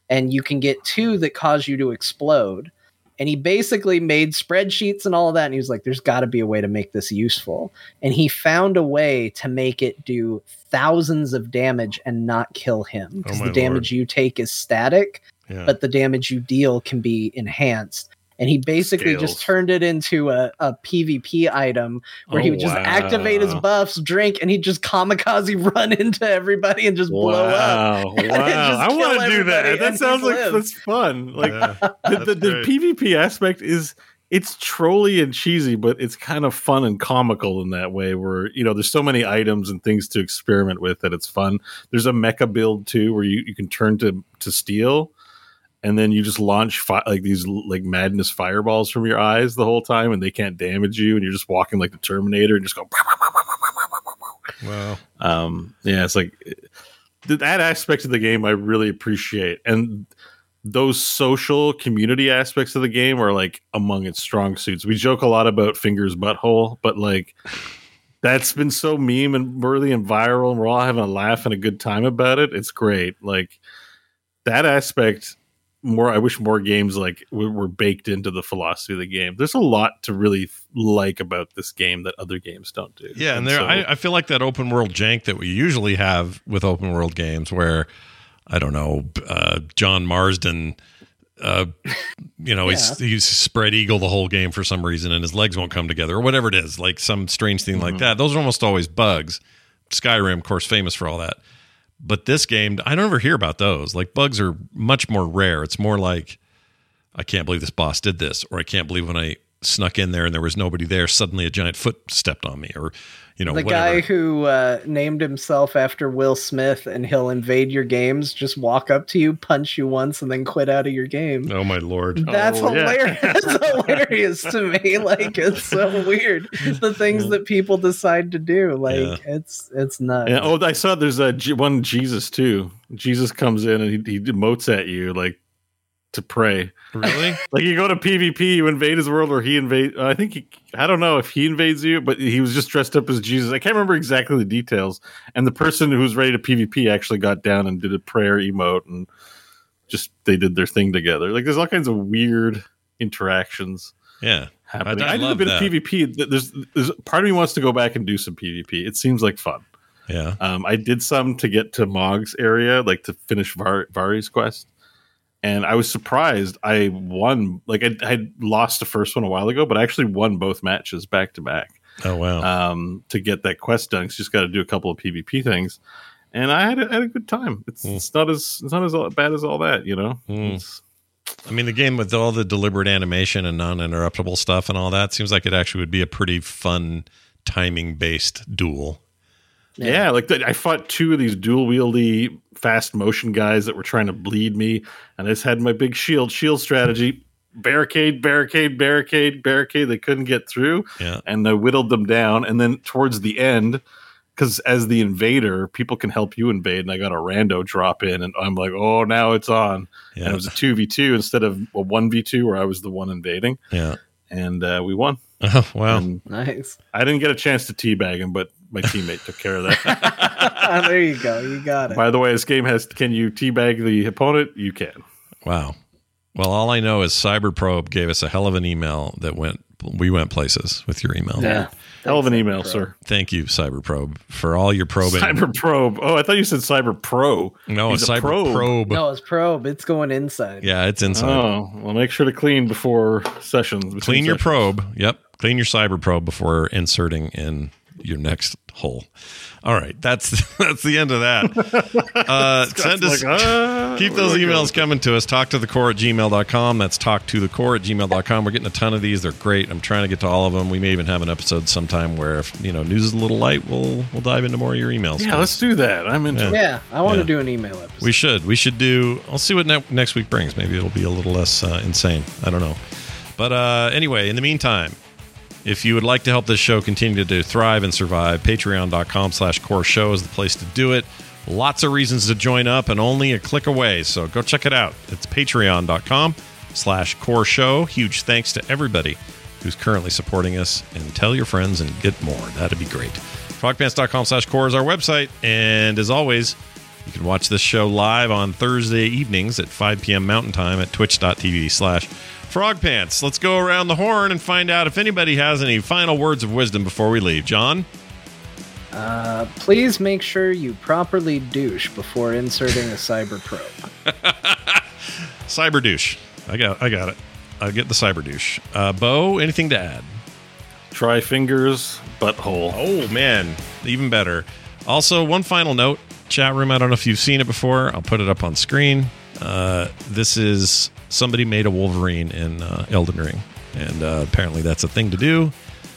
and you can get two that cause you to explode. And he basically made spreadsheets and all of that, and he was like, "There's got to be a way to make this useful." And he found a way to make it do thousands of damage and not kill him because Oh the damage you take is static Yeah. but the damage you deal can be enhanced. And he basically just turned it into a, a PvP item where he Oh, would just oh, activate his buffs, drink, and he'd just kamikaze run into everybody and just blow up. Wow, wow! I want to do that. That sounds like live. that's fun. Like Yeah, the, that's the, the great. PvP aspect is it's trolly and cheesy, but it's kind of fun and comical in that way. Where you know, there's so many items and things to experiment with that it's fun. There's a mecha build too, where you, you can turn to to steel, and then you just launch fi- like these like madness fireballs from your eyes the whole time, and they can't damage you, and you're just walking like the Terminator and just go. Wow. Um, yeah, it's like that aspect of the game I really appreciate, and those social community aspects of the game are like among its strong suits. We joke a lot about fingers butthole, but like that's been so meme and worthy and viral, and we're all having a laugh and a good time about it. It's great. Like that aspect. More, I wish more games like were baked into the philosophy of the game. There's a lot to really like about this game that other games don't do. Yeah, and there, so- I, I feel like that open world jank that we usually have with open world games, where I don't know, uh, John Marston, uh, you know, he's he's spread eagle the whole game for some reason, and his legs won't come together, or whatever it is, like some strange thing like that. Those are almost always bugs. Skyrim, of course, famous for all that. But this game, I don't ever hear about those. Like bugs are much more rare. It's more like I can't believe this boss did this, or I can't believe when I snuck in there and there was nobody there, suddenly a giant foot stepped on me, or you know, the whatever. guy who uh, named himself after Will Smith and he'll invade your games, just walk up to you, punch you once, and then quit out of your game. oh my lord! That's Oh, yeah. hilarious. That's hilarious to me. Like it's so weird the things that people decide to do. Like it's it's nuts. And, oh, I saw there's a one Jesus too. Jesus comes in and he, he emotes at you like to pray. Really? Like you go to PvP, you invade his world, or he invade. I think he, I don't know if he invades you, but he was just dressed up as Jesus. I can't remember exactly the details. And the person who was ready to PvP actually got down and did a prayer emote, and just they did their thing together. Like there's all kinds of weird interactions Yeah. happening. I I, did a bit that. of PvP. There's, there's part of me wants to go back and do some PvP. It seems like fun. Yeah. Um, I did some to get to Mohg's area, like to finish Var- Varré's quest, and I was surprised. I won. Like I, had lost the first one a while ago, but I actually won both matches back to back Oh wow. um, to get that quest done. you just got to do a couple of PvP things, and I had a, had a good time. It's, Hmm. it's not as it's not as bad as all that, you know. It's- I mean, the game with all the deliberate animation and non-interruptible stuff and all that seems like it actually would be a pretty fun timing-based duel. Yeah, like the, I fought two of these dual wieldy fast motion guys that were trying to bleed me, and I just had my big shield shield strategy. Barricade, barricade, barricade, barricade. They couldn't get through, Yeah. and I whittled them down. And then towards the end, because as the invader, people can help you invade, and I got a rando drop in, and I'm like, oh, now it's on. And Yeah. it was a two v two instead of a one v two where I was the one invading, Yeah. and uh, we won. Oh, wow. And nice. I didn't get a chance to teabag him, but my teammate took care of that. there you go. You got it. By the way, this game has can you teabag the opponent? You can. Wow. Well, all I know is Cyberprobe gave us a hell of an email that went we went places with your email. Yeah. Hell of an email, sir. Thank you, Cyberprobe, for all your probing. Cyber Probe. Oh, I thought you said Cyber Pro. no, He's it's a Cyber probe. Probe. No, it's probe. It's going inside. Yeah, it's inside. Oh, well, make sure to clean before sessions. Clean your sessions. probe. Yep. Clean your cyber probe before inserting in your next hole. All right. That's that's the end of that. Uh, send us Like, ah, keep those do I go? emails coming to us. Talk to the core at gmail.com. That's talk to the core at gmail.com. We're getting a ton of these. They're great. I'm trying to get to all of them. We may even have an episode sometime where if you know news is a little light, we'll we'll dive into more of your emails. Yeah, let's do that. I'm into it. Yeah, I want Yeah. to do an email episode. We should. We should do. I'll see what ne- next week brings. Maybe it'll be a little less uh, insane. I don't know. But uh, anyway, in the meantime, if you would like to help this show continue to thrive and survive, patreon.com slash core show is the place to do it. Lots of reasons to join up and only a click away. So go check it out. It's patreon.com slash core show. Huge thanks to everybody who's currently supporting us and tell your friends and get more. That'd be great. Frogpants.com slash core is our website. And as always, you can watch this show live on Thursday evenings at 5 p.m. Mountain Time at twitch.tv slash frogpants. Let's go around the horn and find out if anybody has any final words of wisdom before we leave. John? Uh, please make sure you properly douche before inserting a cyber probe. Cyber douche. I got I got it. I get the cyber douche. Uh, Bo, anything to add? Try fingers, butthole. Oh man, even better. Also, one final note, chat room. I don't know if you've seen it before. I'll put it up on screen. Uh, this is somebody made a Wolverine in uh, Elden Ring, and uh, apparently that's a thing to do.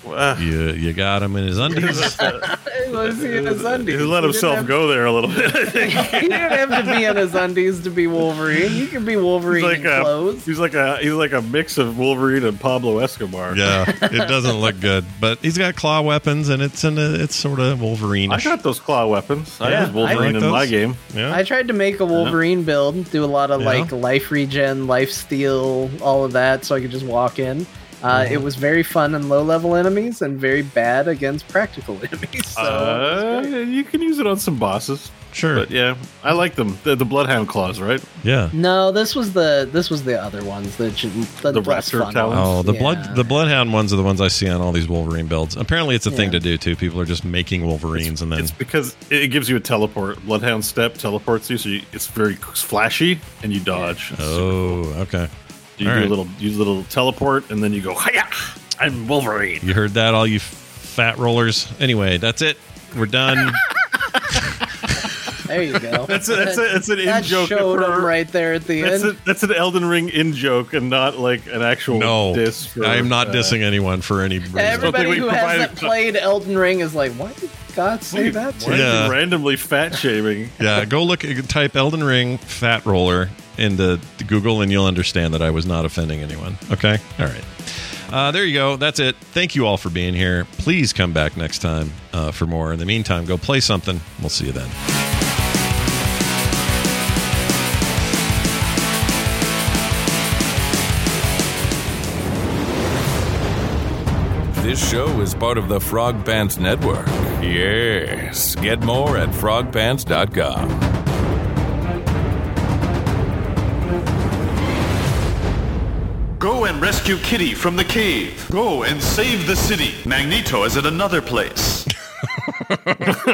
Uh, You you got him in his undies. Let's see in his undies. he let himself have- go there a little bit. I think. He didn't have to be in his undies to be Wolverine. You can be He's Wolverine like in a clothes. he's like a he's like a mix of Wolverine and Pablo Escobar. yeah, it doesn't look good, but he's got claw weapons, and it's in a, it's sort of Wolverine. I got those claw weapons. I Yeah, was Wolverine I like in my game. yeah. I tried to make a Wolverine build, do a lot of Yeah. like life regen, life steal, all of that, so I could just walk in. Uh, Mm-hmm. It was very fun in low level enemies and very bad against practical enemies. So Uh, you can use it on some bosses, sure. but yeah, I like them. The, the Bloodhound claws, right? yeah. no, this was the this was the other ones that should, the, The raptor fun talons? Oh, the Yeah. blood the bloodhound ones are the ones I see on all these Wolverine builds. Apparently, it's a thing to do too. People are just making Wolverines, and then It's because it gives you a teleport. Bloodhound step teleports you, so you, it's very flashy, and you dodge. It's super cool. oh, okay. You all do right. a little, use a little teleport, and then you go, Hiya! I'm Wolverine. You heard that, all you fat rollers. Anyway, that's it. We're done. There you go. That's a, that's a, that's an in joke. showed for- him right there at the That's, end. a, that's an Elden Ring in joke, and not like an actual no, diss. For, I am not uh, dissing anyone for any reason. Everybody we who provided- hasn't played Elden Ring is like, why did God say that? to me?" Yeah. randomly fat shaming? yeah, go look, type Elden Ring fat roller into Google, and you'll understand that I was not offending anyone. Okay, all right. Uh, there you go. That's it. Thank you all for being here. Please come back next time uh, for more. In the meantime, go play something. We'll see you then. This show is part of the Frog Pants Network. Yes. Get more at frogpants.com. rescue Kitty from the cave. Go and save the city. Magneto is at another place.